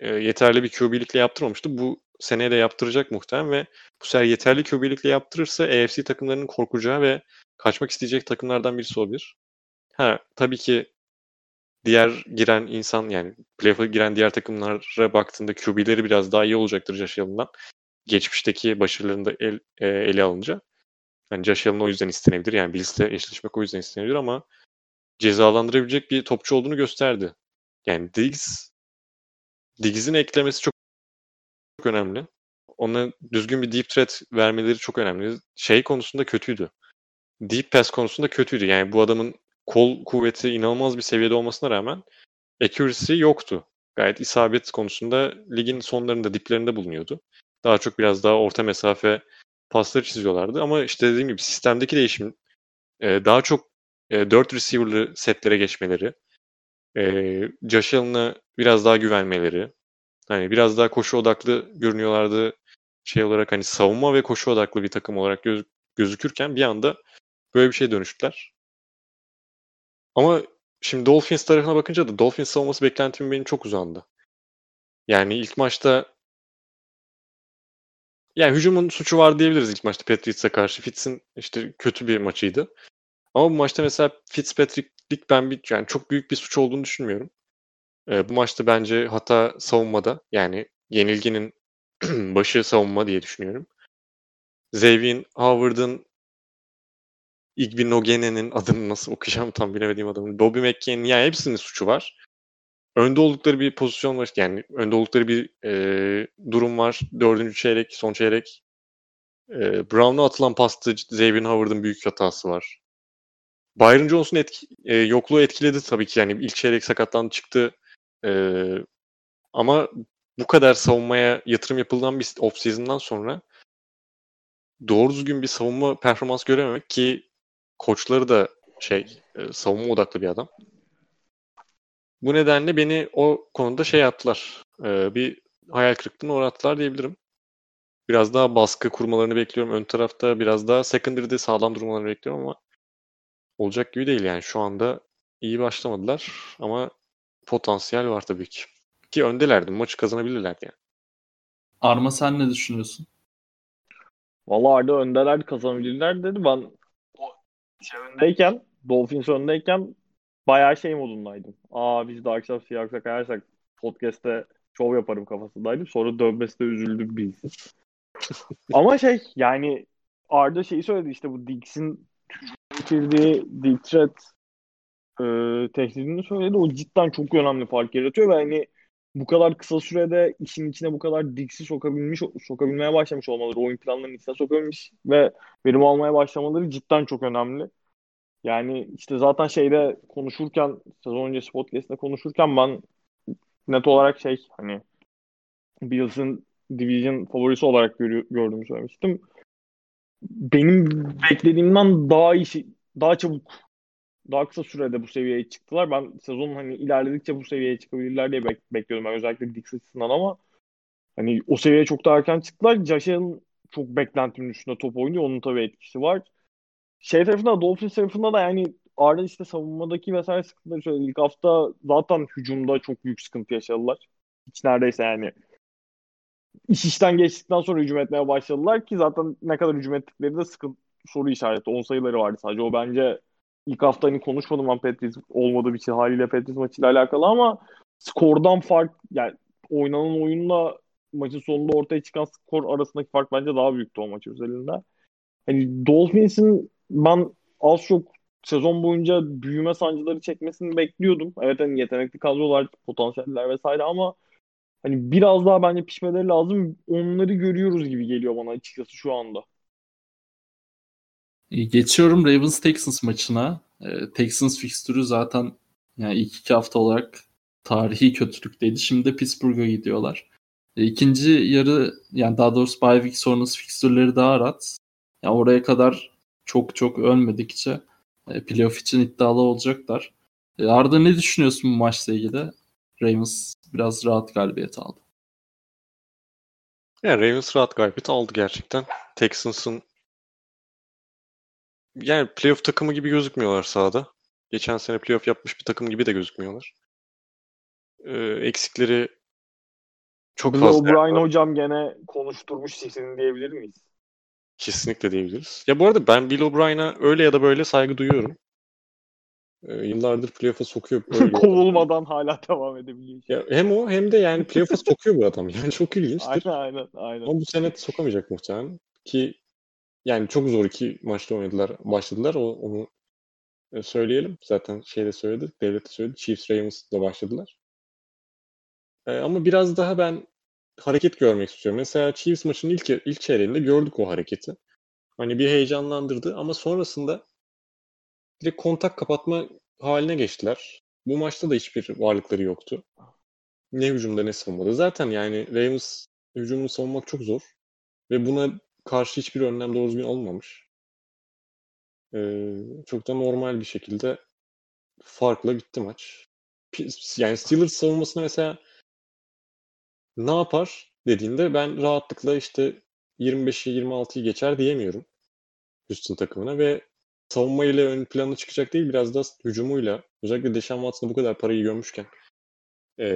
e, yeterli bir QB'likle yaptırmamıştı. Bu seneye de yaptıracak muhtemelen ve bu sefer yeterli QB'likle yaptırırsa AFC takımlarının korkacağı ve kaçmak isteyecek takımlardan birisi olabilir. Ha tabii ki diğer giren insan yani playoff'a giren diğer takımlara baktığında QB'leri biraz daha iyi olacaktır Josh Allen'dan. Geçmişteki başarılarını da el, e, ele alınca. Yani Josh Allen o yüzden istenebilir. Yani Bills'le eşleşmek o yüzden istenebilir ama cezalandırabilecek bir topçu olduğunu gösterdi. Yani Diggs Diggs'in eklemesi çok, çok önemli. Ona düzgün bir deep threat vermeleri çok önemli. Şey konusunda kötüydü. Deep pass konusunda kötüydü. Yani bu adamın kol kuvveti inanılmaz bir seviyede olmasına rağmen accuracy yoktu. Gayet isabet konusunda ligin sonlarında, diplerinde bulunuyordu. Daha çok biraz daha orta mesafe pasları çiziyorlardı. Ama işte dediğim gibi sistemdeki değişim e, daha çok e, 4 receiver'lı setlere geçmeleri, e, Josh Allen'a biraz daha güvenmeleri, hani biraz daha koşu odaklı görünüyorlardı şey olarak hani savunma ve koşu odaklı bir takım olarak göz, gözükürken bir anda böyle bir şeye dönüştüler. Ama şimdi Dolphins tarafına bakınca da Dolphins savunması beklentimin benim çok uzandı. Yani ilk maçta yani hücumun suçu var diyebiliriz ilk maçta Patriots'a karşı. Fitz'in işte kötü bir maçıydı. Ama bu maçta mesela Fitzpatrick'lik ben bir yani çok büyük bir suç olduğunu düşünmüyorum. Ee, bu maçta bence hata savunmada yani yenilginin başı savunma diye düşünüyorum. Xavier Howard'ın Igbinogene'nin adını nasıl okuyacağım tam bilemediğim adamın. Bobby McKinney'in yani hepsinin suçu var. Önde oldukları bir pozisyon var. Yani önde oldukları bir e, durum var. Dördüncü çeyrek, son çeyrek. E, Brown'a atılan pasta Xavier Howard'ın büyük hatası var. Byron Jones'un etki, e, yokluğu etkiledi tabii ki. Yani ilk çeyrek sakattan çıktı. E, ama bu kadar savunmaya yatırım yapılan bir off-season'dan sonra doğru düzgün bir savunma performans görememek ki koçları da şey savunma odaklı bir adam. Bu nedenle beni o konuda şey yaptılar. Bir hayal kırıklığına uğrattılar diyebilirim. Biraz daha baskı kurmalarını bekliyorum. Ön tarafta biraz daha secondary'de sağlam durmalarını bekliyorum ama olacak gibi değil yani. Şu anda iyi başlamadılar ama potansiyel var tabii ki. Ki öndelerdi. Maçı kazanabilirlerdi yani. Arma sen ne düşünüyorsun? Valla Arda öndeler kazanabilirler dedi. Ben o şey öndeyken Dolphins öndeyken bayağı şey modundaydım. Aa biz de akşam Seahawks'a kayarsak podcast'te şov yaparım kafasındaydım. Sonra dönmesine üzüldüm biz. Ama şey yani Arda şeyi söyledi işte bu Diggs'in getirdiği deep threat e, tehdidini söyledi. O cidden çok önemli fark yaratıyor ve hani bu kadar kısa sürede işin içine bu kadar Diggs'i sokabilmiş, sokabilmeye başlamış olmaları, oyun planlarının içine sokabilmiş ve verim almaya başlamaları cidden çok önemli. Yani işte zaten şeyde konuşurken, sezon öncesi podcast'te konuşurken ben net olarak şey hani Bills'ın Division favorisi olarak gör, gördüğümü söylemiştim. Benim beklediğimden daha iyi, şey, daha çabuk, daha kısa sürede bu seviyeye çıktılar. Ben sezonun hani ilerledikçe bu seviyeye çıkabilirler diye bek- bekliyordum. Ben özellikle Dix açısından ama hani o seviyeye çok daha erken çıktılar. Josh çok beklentimin üstünde top oynuyor. Onun tabii etkisi var. Şey tarafında, Dolphins tarafında da yani Arda işte savunmadaki vesaire sıkıntıları söyledi. İlk hafta zaten hücumda çok büyük sıkıntı yaşadılar. Hiç neredeyse yani iş işten geçtikten sonra hücum etmeye başladılar ki zaten ne kadar hücum ettikleri de sıkıntı soru işareti. 10 sayıları vardı sadece. O bence ilk hafta hani konuşmadım ben Patriots olmadığı bir şey haliyle Patriots maçıyla alakalı ama skordan fark yani oynanan oyunla maçın sonunda ortaya çıkan skor arasındaki fark bence daha büyüktü o maç özelinde. Hani Dolphins'in ben az çok sezon boyunca büyüme sancıları çekmesini bekliyordum. Evet hani yetenekli kadrolar, potansiyeller vesaire ama hani biraz daha bence pişmeleri lazım. Onları görüyoruz gibi geliyor bana açıkçası şu anda. Geçiyorum Ravens Texans maçına. Ee, Texans fikstürü zaten yani ilk iki hafta olarak tarihi kötülükteydi. Şimdi de Pittsburgh'a gidiyorlar. E, ikinci yarı yani daha doğrusu bye week sonrası fikstürleri daha rahat. Yani oraya kadar çok çok ölmedikçe e, playoff için iddialı olacaklar. E, Arda ne düşünüyorsun bu maçla ilgili? Ravens biraz rahat galibiyet aldı. Yani Ravens rahat galibiyet aldı gerçekten. Texans'ın yani playoff takımı gibi gözükmüyorlar sahada. Geçen sene playoff yapmış bir takım gibi de gözükmüyorlar. Ee, eksikleri çok Bill fazla. O'Brien hocam gene konuşturmuş sesini diyebilir miyiz? Kesinlikle diyebiliriz. Ya bu arada ben Bill O'Brien'a öyle ya da böyle saygı duyuyorum. Ee, yıllardır playoff'a sokuyor. Böyle. Kovulmadan hala devam edebiliyor. ya hem o hem de yani playoff'a sokuyor bu adam. Yani çok ilginçtir. Aynen aynen. aynen. Ama bu sene sokamayacak muhtemelen. Ki yani çok zor iki maçta oynadılar, başladılar. O, onu e, söyleyelim. Zaten şeyde söyledi, devlet de söyledi. Chiefs Ravens'la başladılar. Ee, ama biraz daha ben hareket görmek istiyorum. Mesela Chiefs maçının ilk ilk çeyreğinde gördük o hareketi. Hani bir heyecanlandırdı ama sonrasında direkt kontak kapatma haline geçtiler. Bu maçta da hiçbir varlıkları yoktu. Ne hücumda ne savunmada. Zaten yani Ravens hücumunu savunmak çok zor. Ve buna karşı hiçbir önlem doğru düzgün olmamış. Ee, çok da normal bir şekilde farkla bitti maç. Yani Steelers savunmasına mesela ne yapar dediğinde ben rahatlıkla işte 25'i 26'yı geçer diyemiyorum Houston takımına ve savunmayla ön plana çıkacak değil biraz da hücumuyla özellikle Deshaun Watson'a bu kadar parayı görmüşken e,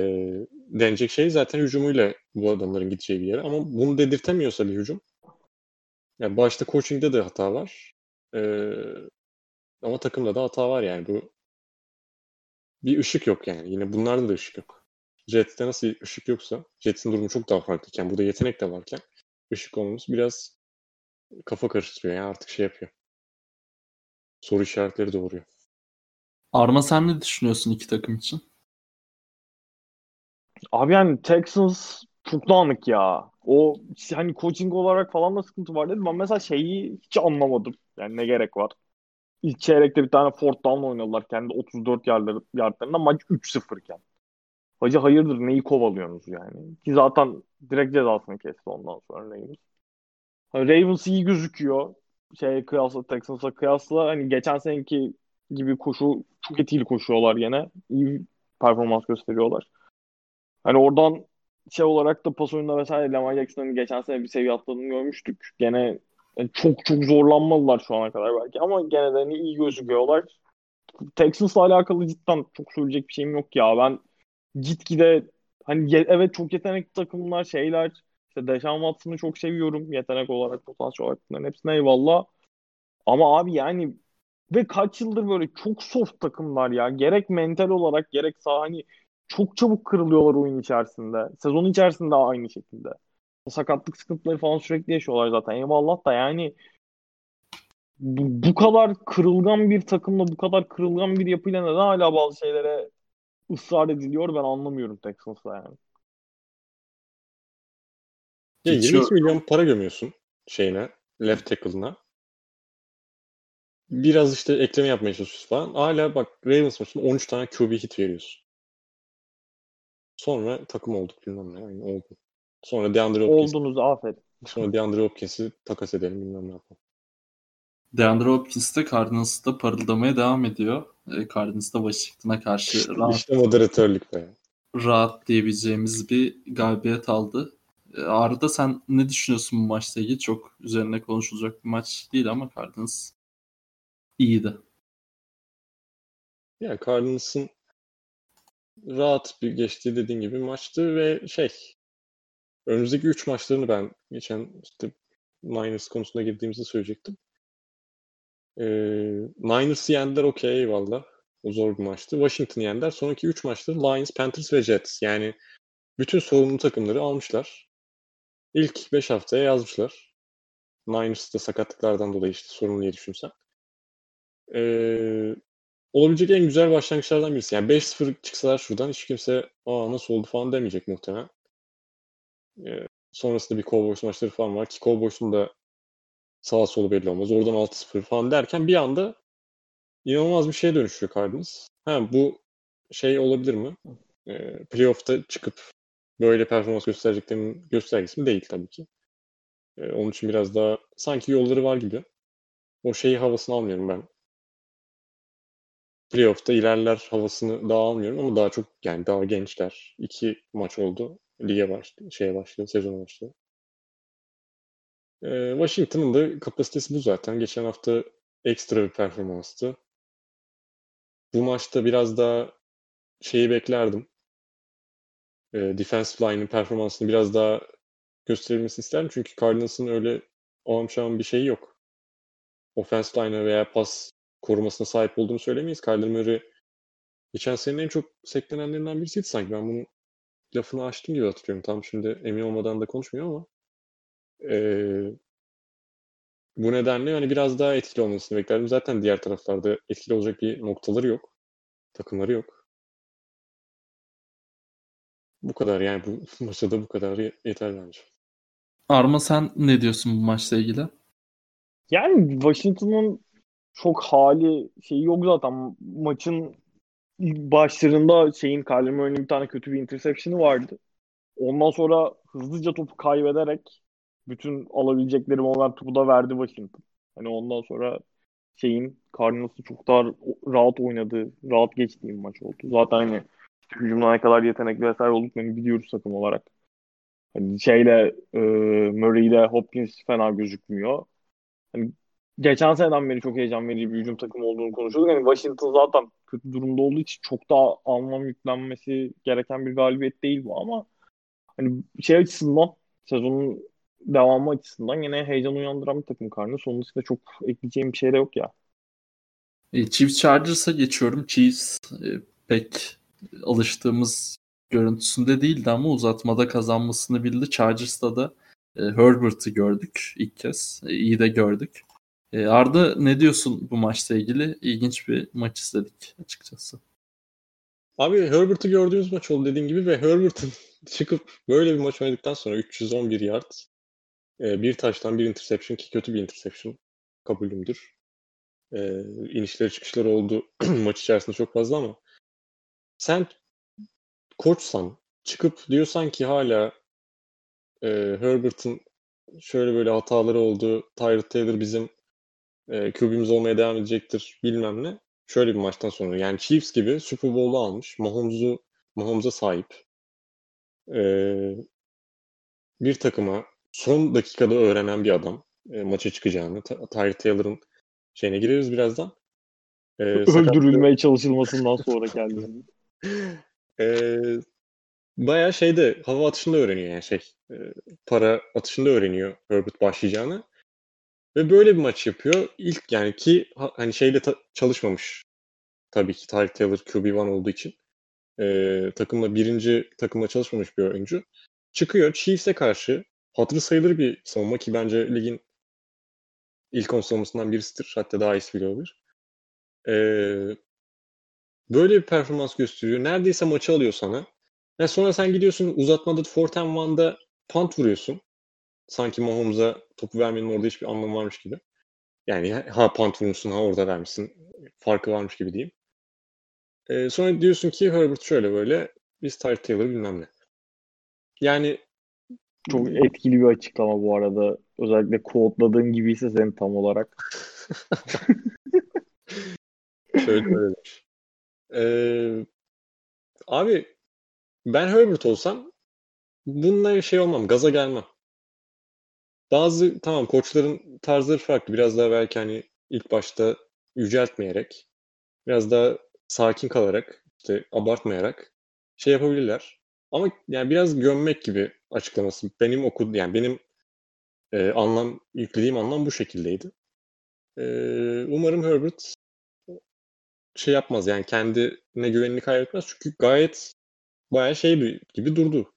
denecek şey zaten hücumuyla bu adamların gideceği bir yere ama bunu dedirtemiyorsa bir hücum yani başta coaching'de de hata var e, ama takımda da hata var yani bu bir ışık yok yani yine bunlarda da ışık yok. Jets'te nasıl ışık yoksa, Jets'in durumu çok daha farklıyken, burada yetenek de varken ışık olmamız biraz kafa karıştırıyor. Yani artık şey yapıyor. Soru işaretleri doğuruyor. Arma sen ne düşünüyorsun iki takım için? Abi yani Texans çok dağınık ya. O hani coaching olarak falan da sıkıntı var dedim. Ben mesela şeyi hiç anlamadım. Yani ne gerek var. ilk çeyrekte bir tane fourth down oynadılar kendi 34 yardları, yardlarında maç 3-0 iken. Hacı hayırdır neyi kovalıyorsunuz yani? Ki zaten direkt cezasını kesti ondan sonra Ravens. Hani Ravens iyi gözüküyor. Şey kıyasla Texans'a kıyasla hani geçen seneki gibi koşu çok etkili koşuyorlar yine. İyi performans gösteriyorlar. Hani oradan şey olarak da pas oyununda vesaire Lamar Jackson'ın geçen sene bir seviye atladığını görmüştük. Gene yani çok çok zorlanmadılar şu ana kadar belki ama gene de hani iyi gözüküyorlar. Texans'la alakalı cidden çok söyleyecek bir şeyim yok ya. Ben gitgide hani evet çok yetenekli takımlar şeyler işte Deshaun Watson'ı çok seviyorum yetenek olarak potansiyel olarak bunların hepsine eyvallah. Ama abi yani ve kaç yıldır böyle çok soft takımlar ya. Gerek mental olarak gerek sağ hani çok çabuk kırılıyorlar oyun içerisinde. Sezon içerisinde aynı şekilde. Sakatlık sıkıntıları falan sürekli yaşıyorlar zaten. Eyvallah da yani bu, bu kadar kırılgan bir takımla bu kadar kırılgan bir yapıyla neden hala bazı şeylere ısrar ediliyor ben anlamıyorum Texans'la yani. Ya 22 milyon para gömüyorsun şeyine, left tackle'ına. Biraz işte ekleme yapmaya çalışıyorsun falan. Hala bak Ravens maçında 13 tane QB hit veriyorsun. Sonra takım olduk bilmem ne. Yani oldu. Sonra DeAndre Hopkins. Oldunuz aferin. Sonra DeAndre Hopkins'i takas edelim bilmem ne yapalım. DeAndre Hopkins de Cardinals'ta parıldamaya devam ediyor. E, Cardinals'ta Washington'a karşı rahat, işte moderatörlük be. rahat diyebileceğimiz bir galibiyet aldı. E, Arda sen ne düşünüyorsun bu maçla ilgili? Çok üzerine konuşulacak bir maç değil ama Cardinals iyiydi. Yani Cardinals'ın rahat bir geçtiği dediğin gibi maçtı ve şey önümüzdeki 3 maçlarını ben geçen işte Niners konusunda girdiğimizde söyleyecektim. Ee, Niners'ı yendiler okey eyvallah. O zor bir maçtı. Washington yendiler. Sonraki 3 maçta Lions, Panthers ve Jets. Yani bütün sorumlu takımları almışlar. İlk 5 haftaya yazmışlar. Niners'da sakatlıklardan dolayı işte sorun diye düşünsen. Ee, olabilecek en güzel başlangıçlardan birisi. Yani 5-0 çıksalar şuradan hiç kimse aa nasıl oldu falan demeyecek muhtemelen. Ee, sonrasında bir Cowboys maçları falan var ki Cowboys'un da sağ solu belli olmaz. Oradan 6-0 falan derken bir anda inanılmaz bir şeye dönüşüyor Cardinals. Ha bu şey olabilir mi? Ee, playoff'ta çıkıp böyle performans göstereceklerinin göstergesi mi? Değil tabii ki. Ee, onun için biraz daha sanki yolları var gibi. O şeyi havasını almıyorum ben playoff'ta ilerler havasını daha almıyorum ama daha çok yani daha gençler. İki maç oldu. Lige başladı, şeye başladı, sezona başladı. Ee, Washington'ın da kapasitesi bu zaten. Geçen hafta ekstra bir performanstı. Bu maçta biraz daha şeyi beklerdim. E, defensive line'ın performansını biraz daha gösterilmesini isterim. Çünkü Cardinals'ın öyle o bir şeyi yok. Offensive line'a veya pas korumasına sahip olduğunu söylemeyiz. Kyler Murray geçen senenin en çok seklenenlerinden birisiydi sanki. Ben bunun lafını açtım gibi hatırlıyorum. Tam şimdi emin olmadan da konuşmuyor ama ee, bu nedenle hani biraz daha etkili olmasını beklerdim. Zaten diğer taraflarda etkili olacak bir noktaları yok. Takımları yok. Bu kadar yani bu maçta da bu kadar yeter bence. Arma sen ne diyorsun bu maçla ilgili? Yani Washington'ın çok hali şeyi yok zaten. Maçın başlarında şeyin Kyler Murray'nin bir tane kötü bir interception'ı vardı. Ondan sonra hızlıca topu kaybederek bütün alabilecekleri momentumu da verdi Washington. Hani ondan sonra şeyin Cardinals'ı çok daha rahat oynadığı, rahat geçtiği bir maç oldu. Zaten hani hücumda ne kadar yetenekli vesaire olduklarını biliyoruz takım olarak. Hani şeyle e, Murray'de Hopkins fena gözükmüyor. Hani geçen seneden beri çok heyecan verici bir hücum takımı olduğunu konuşuyorduk. Yani Washington zaten kötü durumda olduğu için çok daha anlam yüklenmesi gereken bir galibiyet değil bu ama hani şey açısından sezonun devamı açısından yine heyecan uyandıran bir takım karnı. Sonrasında çok ekleyeceğim bir şey de yok ya. E, Chiefs Chargers'a geçiyorum. Chiefs e, pek alıştığımız görüntüsünde değildi ama uzatmada kazanmasını bildi. Chargers'ta da e, Herbert'ı gördük ilk kez. E, iyi de gördük. E, Arda ne diyorsun bu maçla ilgili? İlginç bir maç izledik açıkçası. Abi Herbert'ı gördüğümüz maç oldu dediğin gibi ve Herbert'ın çıkıp böyle bir maç oynadıktan sonra 311 yard, e, bir taştan bir interception ki kötü bir interception kabulümdür. E, inişleri çıkışları oldu maç içerisinde çok fazla ama sen koçsan çıkıp diyorsan ki hala e, Herbert'ın şöyle böyle hataları oldu. Tyrod Taylor bizim e, QB'miz olmaya devam edecektir bilmem ne. Şöyle bir maçtan sonra yani Chiefs gibi Super Bowl'u almış. Mahomes'u Mahomes'a sahip. E, bir takıma son dakikada öğrenen bir adam e, maça çıkacağını. Tyrod Taylor'ın şeyine gireriz birazdan. E, Öldürülmeye çalışılmasından sonra kendisi. e, bayağı şeyde hava atışında öğreniyor yani şey. E, para atışında öğreniyor Herbert başlayacağını. Ve böyle bir maç yapıyor. İlk yani ki hani şeyle ta- çalışmamış. Tabii ki Tyreek Taylor QB1 olduğu için. E, takımla birinci takımla çalışmamış bir oyuncu. Çıkıyor Chiefs'e karşı hatırı sayılır bir savunma ki bence ligin ilk 10 savunmasından birisidir. Hatta daha iyisi bile olabilir. Ee, böyle bir performans gösteriyor. Neredeyse maçı alıyor sana. Ve sonra sen gidiyorsun uzatmada fourth and one'da punt vuruyorsun. Sanki Mahomes'a topu vermenin orada hiçbir anlamı varmış gibi. Yani ha punt vurmuşsun ha orada vermişsin. Farkı varmış gibi diyeyim. Ee, sonra diyorsun ki Herbert şöyle böyle biz Tyler Taylor bilmem ne. Yani çok etkili bir açıklama bu arada. Özellikle kodladığın gibiyse senin tam olarak. Şöyle söylemiş. Ee, abi ben Herbert olsam bununla şey olmam, gaza gelmem. Bazı tamam koçların tarzları farklı. Biraz daha belki hani ilk başta yüceltmeyerek, biraz daha sakin kalarak, işte abartmayarak şey yapabilirler. Ama yani biraz gömmek gibi açıklaması. Benim okul yani benim e, anlam yüklediğim anlam bu şekildeydi. E, umarım Herbert şey yapmaz yani kendine güvenini kaybetmez çünkü gayet bayağı şey gibi durdu.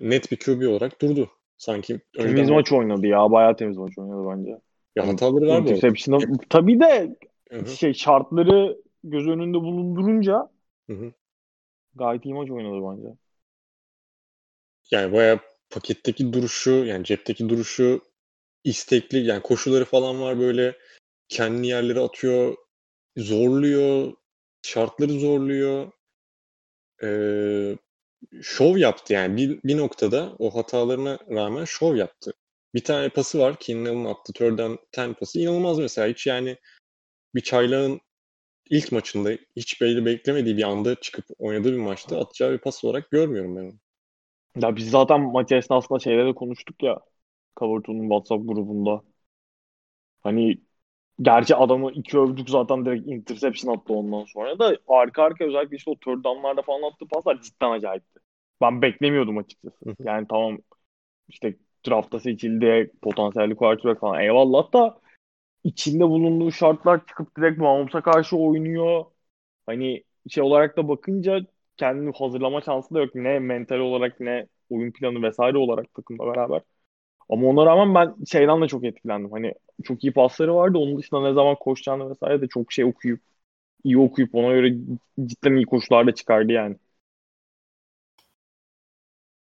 Net bir QB olarak durdu. Sanki temiz maç oynadı ya. Bayağı temiz maç oynadı bence. Ya hataları var bu. Tabii de Hı-hı. şey şartları göz önünde bulundurunca Hı-hı. gayet iyi maç oynadı bence. Yani bayağı paketteki duruşu yani cepteki duruşu istekli yani koşuları falan var böyle kendi yerlere atıyor zorluyor şartları zorluyor ee, şov yaptı yani bir, bir noktada o hatalarına rağmen şov yaptı. Bir tane pası var Keenan'ın attı törden ten pası inanılmaz mesela hiç yani bir çaylağın ilk maçında hiç belli beklemediği bir anda çıkıp oynadığı bir maçta atacağı bir pas olarak görmüyorum ben. Ya biz zaten maç esnasında şeyde de konuştuk ya. Covertoon'un WhatsApp grubunda. Hani gerçi adamı iki övdük zaten direkt interception attı ondan sonra da arka arka özellikle işte o third down'larda falan attığı paslar cidden acayipti. Ben beklemiyordum açıkçası. Yani tamam işte draftta seçildi, potansiyelli quarterback falan eyvallah da içinde bulunduğu şartlar çıkıp direkt Mahomes'a karşı oynuyor. Hani şey olarak da bakınca kendini hazırlama şansı da yok. Ne mental olarak ne oyun planı vesaire olarak takımda beraber. Ama ona rağmen ben şeyden de çok etkilendim. Hani çok iyi pasları vardı. Onun dışında ne zaman koşacağını vesaire de çok şey okuyup iyi okuyup ona göre cidden iyi koşular da çıkardı yani.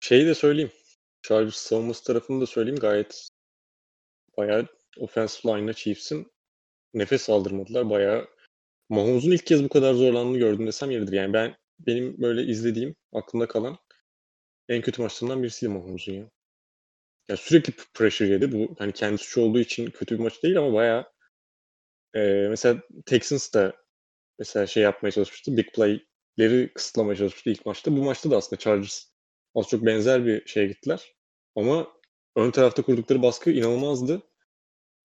Şeyi de söyleyeyim. Chargers savunması tarafını da söyleyeyim. Gayet bayağı offensive line'la Chiefs'in nefes aldırmadılar. Bayağı Mahomes'un ilk kez bu kadar zorlandığını gördüm desem yeridir. Yani ben benim böyle izlediğim, aklımda kalan en kötü maçlarından birisiydi Mahomes'un ya. Ya sürekli pressure yedi. Bu hani kendi suçu olduğu için kötü bir maç değil ama bayağı e, mesela Texans da mesela şey yapmaya çalışmıştı. Big play'leri kısıtlamaya çalışmıştı ilk maçta. Bu maçta da aslında Chargers az çok benzer bir şeye gittiler. Ama ön tarafta kurdukları baskı inanılmazdı.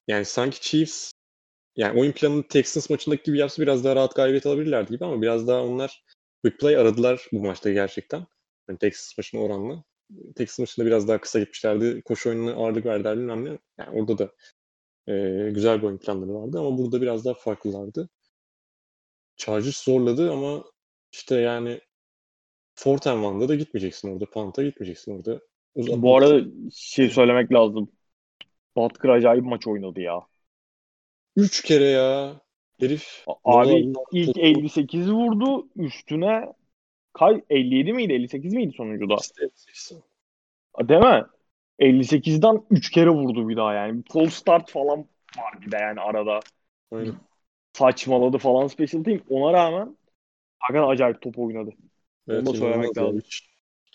Yani sanki Chiefs yani oyun planını Texans maçındaki gibi yapsa biraz daha rahat galibiyet alabilirlerdi gibi ama biraz daha onlar quick play aradılar bu maçta gerçekten. Yani Texas maçına oranla. Texas maçında biraz daha kısa gitmişlerdi. Koşu oyununa ağırlık verdiler bilmem ne. Yani orada da e, güzel bir oyun planları vardı ama burada biraz daha farklılardı. Chargers zorladı ama işte yani Fort and One'da da gitmeyeceksin orada. Punt'a gitmeyeceksin orada. Uzatmak Bu arada şey söylemek lazım. Butker acayip maç oynadı ya. Üç kere ya. Herif. Abi ilk 58 vurdu. Üstüne Kay 57 miydi? 58 miydi sonuncuda? Değil mi? 58'den 3 kere vurdu bir daha yani. Full start falan var bir de yani arada. Aynen. saçmaladı falan special team. Ona rağmen hakikaten acayip top oynadı. Onu da söylemek lazım. yani.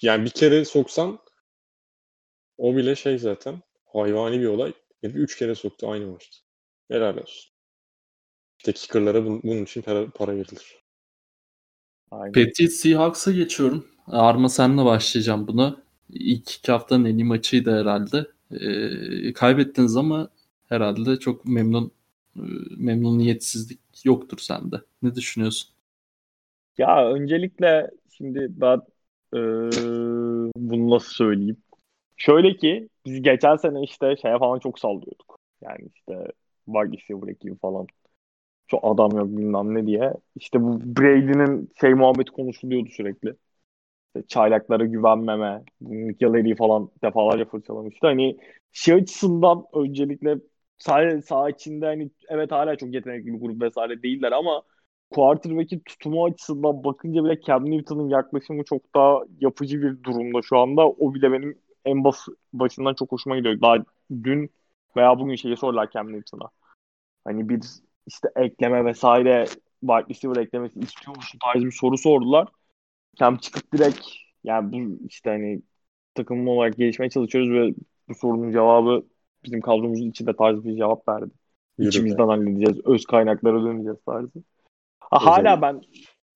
Yani bir kere soksan o bile şey zaten hayvani bir olay. Herif üç kere soktu aynı maçta. Helal olsun. İşte kicker'lara bun- bunun için para, para verilir. Aynen. Patriots Seahawks'a geçiyorum. Arma senle başlayacağım buna. İlk iki haftanın en iyi maçıydı herhalde. Ee, kaybettiniz ama herhalde çok memnun e, memnuniyetsizlik yoktur sende. Ne düşünüyorsun? Ya öncelikle şimdi ben eee, bunu nasıl söyleyeyim? Şöyle ki biz geçen sene işte şeye falan çok sallıyorduk. Yani işte receiver ekibi falan. Şu adam yok bilmem ne diye. İşte bu Brady'nin şey muhabbeti konuşuluyordu sürekli. İşte çaylaklara güvenmeme. Nick falan defalarca fırçalamıştı. Hani şey açısından öncelikle sadece saha içinde hani evet hala çok yetenekli bir grup vesaire değiller ama quarterback'in tutumu açısından bakınca bile Cam Newton'un yaklaşımı çok daha yapıcı bir durumda şu anda. O bile benim en bas başından çok hoşuma gidiyor. Daha dün veya bugün şeyi sordular Cam Newton'a. Hani bir işte ekleme vesaire wide receiver eklemesi istiyor musun tarzı bir soru sordular. Cam çıkıp direkt yani bu işte hani takım olarak gelişmeye çalışıyoruz ve bu sorunun cevabı bizim kadromuzun içinde tarzı bir cevap verdi. Yürü be. İçimizden halledeceğiz. Öz kaynaklara döneceğiz tarzı. Ha, hala ben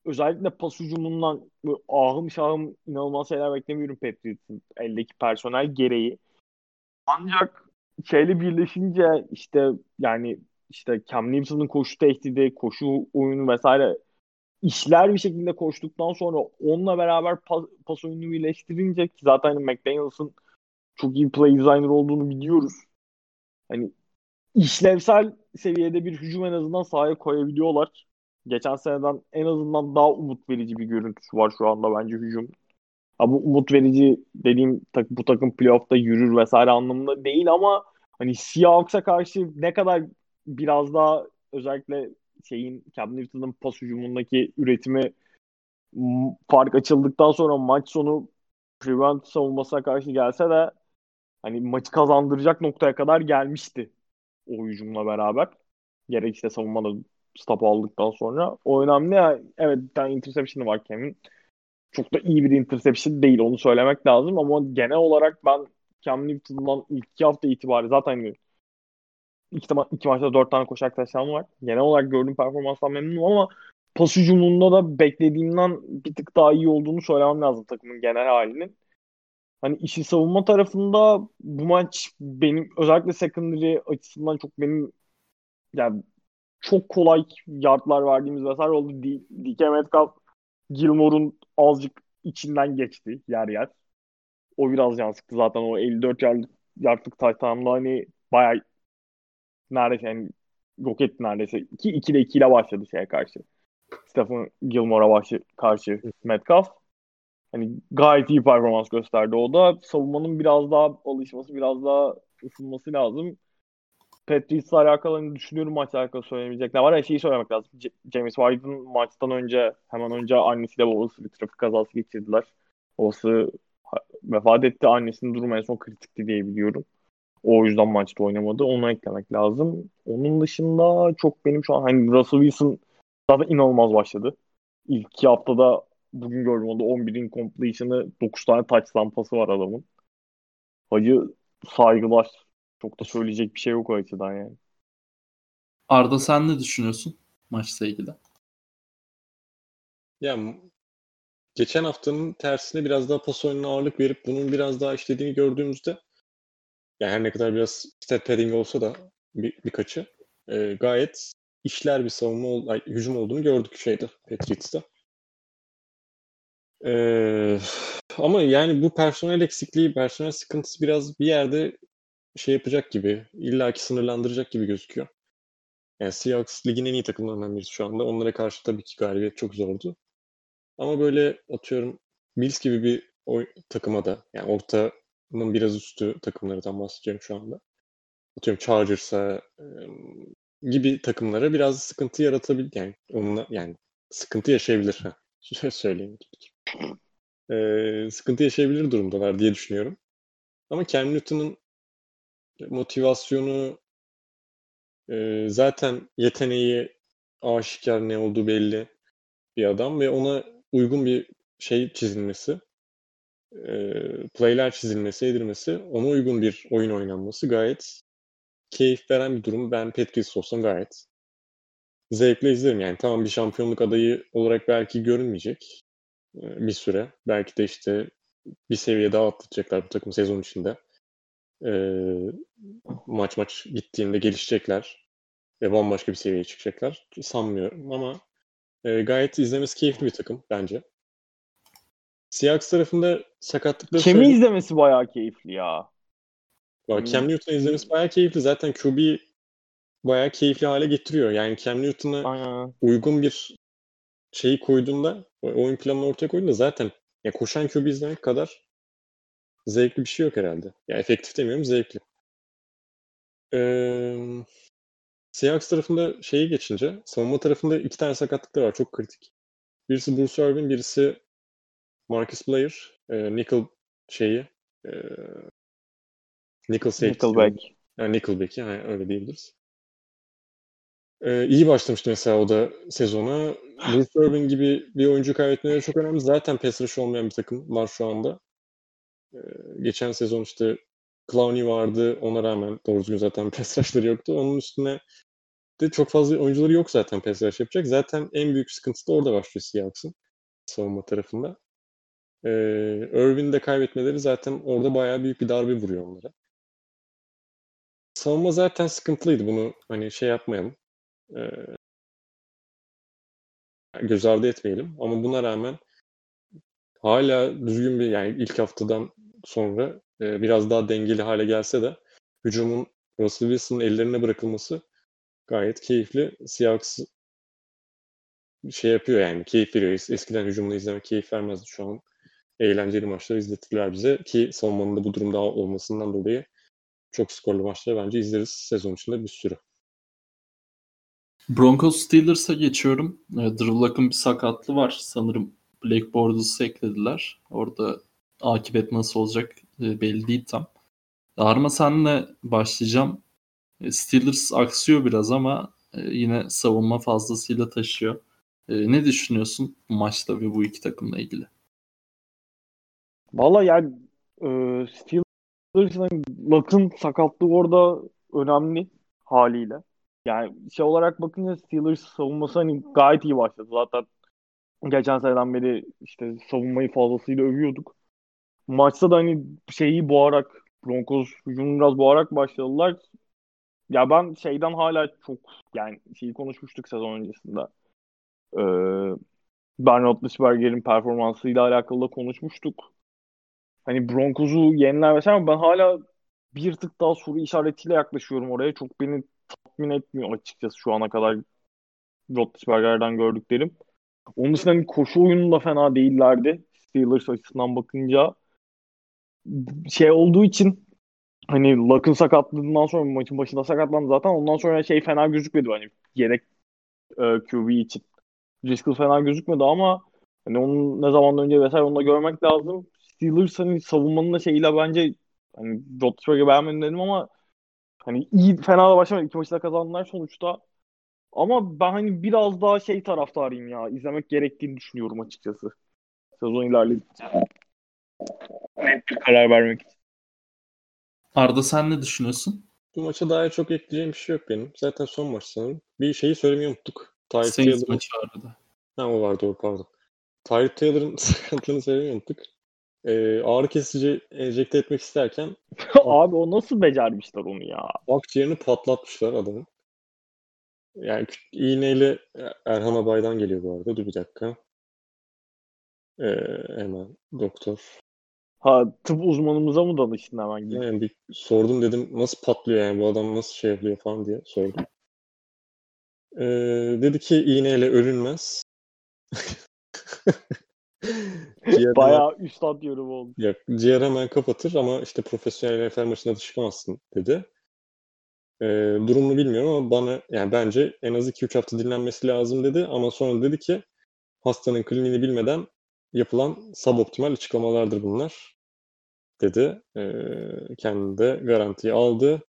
özellikle pas hücumundan böyle ahım şahım inanılmaz şeyler beklemiyorum Patriots'ın eldeki personel gereği. Ancak şeyle birleşince işte yani işte Cam Newton'un koşu tehdidi, koşu oyunu vesaire işler bir şekilde koştuktan sonra onunla beraber pas, pas oyunu birleştirince ki zaten hani McDaniels'ın çok iyi play designer olduğunu biliyoruz. Hani işlevsel seviyede bir hücum en azından sahaya koyabiliyorlar. Geçen seneden en azından daha umut verici bir görüntüsü var şu anda bence hücum. Ha, bu umut verici dediğim tak, bu takım playoff'ta yürür vesaire anlamında değil ama hani Seahawks'a karşı ne kadar biraz daha özellikle şeyin Cam Newton'ın pas hücumundaki üretimi fark açıldıktan sonra maç sonu prevent savunmasına karşı gelse de hani maçı kazandıracak noktaya kadar gelmişti o hücumla beraber. Gerek işte savunmada stop aldıktan sonra. O önemli. ya. Evet bir tane interception var Cam'in. Çok da iyi bir interception değil onu söylemek lazım ama genel olarak ben Cam Newton'dan ilk iki hafta itibariyle zaten iki, ma- iki maçta dört tane koşak taşlam var. Genel olarak gördüğüm performanstan memnunum ama pas hücumunda da beklediğimden bir tık daha iyi olduğunu söylemem lazım takımın genel halinin. Hani işi savunma tarafında bu maç benim özellikle secondary açısından çok benim yani çok kolay yardlar verdiğimiz vesaire oldu. DK Metcalf Gilmore'un azıcık içinden geçti yer yer. O biraz can sıktı zaten o 54 yardlık, yardlık touchdown'da hani bayağı neredeyse yani yok etti neredeyse. 2 2'de 2 ile başladı şeye karşı. Stephen Gilmore'a başı, karşı Metcalf. Hani gayet iyi performans gösterdi o da. Savunmanın biraz daha alışması, biraz daha ısınması lazım. Patriots'la alakalı hani düşünüyorum maçla alakalı söylemeyecekler var. Ya şeyi söylemek lazım. C- James White'ın maçtan önce hemen önce annesiyle babası bir trafik kazası geçirdiler. Babası vefat etti. Annesinin durumu en son kritikti diye biliyorum. O yüzden maçta oynamadı. Onu eklemek lazım. Onun dışında çok benim şu an hani Russell Wilson zaten inanılmaz başladı. İlk iki haftada bugün gördüm onda 11'in completion'ı 9 tane touchdown pası var adamın. Hacı saygılar. Çok da söyleyecek bir şey yok o açıdan yani. Arda sen ne düşünüyorsun maçla ilgili? Yani geçen haftanın tersine biraz daha pas oyununa ağırlık verip bunun biraz daha işlediğini gördüğümüzde yani her ne kadar biraz stat padding olsa da bir, birkaçı e, gayet işler bir savunma ol, ay, hücum olduğunu gördük şeyde Patriots'ta. E, ama yani bu personel eksikliği, personel sıkıntısı biraz bir yerde şey yapacak gibi, illaki sınırlandıracak gibi gözüküyor. Yani Seahawks ligin en iyi takımlarından birisi şu anda. Onlara karşı tabii ki galibiyet çok zordu. Ama böyle atıyorum Bills gibi bir oy, takıma da yani ortanın biraz üstü takımlardan bahsediyorum şu anda. Atıyorum Chargers'a gibi takımlara biraz sıkıntı yaratabilir yani onunla yani sıkıntı yaşayabilir. Şöyle söyleyeyim. E, sıkıntı yaşayabilir durumdalar diye düşünüyorum. Ama Cam Newton'un motivasyonu e, zaten yeteneği aşikar ne olduğu belli bir adam ve ona uygun bir şey çizilmesi, e, playler çizilmesi, edilmesi, ona uygun bir oyun oynanması gayet keyif veren bir durum. Ben Patriots olsam gayet zevkle izlerim. Yani tamam bir şampiyonluk adayı olarak belki görünmeyecek bir süre. Belki de işte bir seviye daha atlatacaklar bu takım sezon içinde. Ee, maç maç gittiğinde gelişecekler ve bambaşka bir seviyeye çıkacaklar. Sanmıyorum ama e, gayet izlemesi keyifli bir takım bence. Seahawks tarafında sakatlıkları Kimi söyleyeyim. izlemesi bayağı keyifli ya. Bak, hmm. Cam Newton izlemesi bayağı keyifli. Zaten QB bayağı keyifli hale getiriyor. Yani Cam Newton'a uygun bir şeyi koyduğunda, oyun planını ortaya koyduğunda zaten ya koşan QB izlemek kadar zevkli bir şey yok herhalde. Ya efektif demiyorum, zevkli. Ee, Seahawks tarafında şeyi geçince, savunma tarafında iki tane sakatlıklar var. Çok kritik. Birisi Bruce Irvin, birisi Marcus Blair. E, nickel şeyi e, nickel safety. Nickelback. Yani Nickelback'i yani öyle diyebiliriz. Ee, iyi başlamıştı mesela o da sezona. Bruce Irvin gibi bir oyuncu kaybetmeleri çok önemli. Zaten pass rush olmayan bir takım var şu anda. Ee, geçen sezon işte Clowney vardı. Ona rağmen doğru düzgün zaten pass rush'ları yoktu. Onun üstüne de çok fazla oyuncuları yok zaten pass rush yapacak. Zaten en büyük sıkıntı da orada başlıyor Seahawks'ın savunma tarafında. Ee, Irvin'i de kaybetmeleri zaten orada bayağı büyük bir darbe vuruyor onlara. Savunma zaten sıkıntılıydı. Bunu hani şey yapmayalım e, göz ardı etmeyelim. Ama buna rağmen hala düzgün bir yani ilk haftadan sonra e, biraz daha dengeli hale gelse de hücumun Russell Wilson'ın ellerine bırakılması gayet keyifli. Seahawks şey yapıyor yani keyif veriyor. Eskiden hücumunu izlemek keyif vermezdi. Şu an eğlenceli maçlar izletirler bize ki savunmanın da bu durumda olmasından dolayı çok skorlu maçları bence izleriz sezon içinde bir sürü. Broncos Steelers'a geçiyorum. E, Drew Luck'ın bir sakatlığı var. Sanırım Blake Bortles'ı eklediler. Orada akıbet nasıl olacak e, belli değil tam. Arma senle başlayacağım. E, Steelers aksıyor biraz ama e, yine savunma fazlasıyla taşıyor. Ne düşünüyorsun bu maçta ve bu iki takımla ilgili? Valla yani e, Steelers'ın Luck'ın sakatlığı orada önemli haliyle. Yani şey olarak bakınca Steelers savunması hani gayet iyi başladı. Zaten geçen seneden beri işte savunmayı fazlasıyla övüyorduk. Maçta da hani şeyi boğarak Broncos hücumu biraz boğarak başladılar. Ya ben şeyden hala çok yani şeyi konuşmuştuk sezon öncesinde. Ee, Ben Roethlisberger'in performansıyla alakalı da konuşmuştuk. Hani Broncos'u yeniler vesaire ama ben hala bir tık daha soru işaretiyle yaklaşıyorum oraya. Çok beni tatmin etmiyor açıkçası şu ana kadar Roethlisberger'den gördüklerim. Onun dışında hani koşu oyunu da fena değillerdi. Steelers açısından bakınca. Şey olduğu için hani Luck'ın sakatlığından sonra maçın başında sakatlandı zaten. Ondan sonra şey fena gözükmedi hani gerek e, QB için. Driscoll fena gözükmedi ama hani onun ne zaman önce vesaire onu da görmek lazım. Steelers hani savunmanın da şeyiyle bence hani Roethlisberger'i beğenmedim dedim ama Hani iyi fena da başlamadı. İki maçı da kazandılar sonuçta. Ama ben hani biraz daha şey taraftarıyım ya. izlemek gerektiğini düşünüyorum açıkçası. Sezon ilerledikçe. Net bir karar vermek için. Arda sen ne düşünüyorsun? Bu maça dair çok ekleyeceğim bir şey yok benim. Zaten son maç sanırım. Bir şeyi söylemeyi unuttuk. Tyre Taylor'ın maçı vardı. Ha o vardı o pardon. Tyre Taylor'ın sakatlığını söylemeyi unuttuk e, ağrı kesici enjekte etmek isterken abi o nasıl becermişler onu ya? Akciğerini patlatmışlar adamın. Yani iğneyle Erhan Abay'dan geliyor bu arada. Dur bir dakika. Ee, hemen doktor. Ha tıp uzmanımıza mı danıştın hemen? Yani bir sordum dedim nasıl patlıyor yani bu adam nasıl şey yapıyor falan diye sordum. Ee, dedi ki iğneyle ölünmez. ciğer Bayağı hemen, üstad yorum oldu. Yok, ciğer hemen kapatır ama işte profesyonel NFL maçına çıkamazsın dedi. E, durumunu bilmiyorum ama bana yani bence en az 2-3 hafta dinlenmesi lazım dedi ama sonra dedi ki hastanın kliniğini bilmeden yapılan suboptimal açıklamalardır bunlar dedi. E, kendi de garantiyi aldı.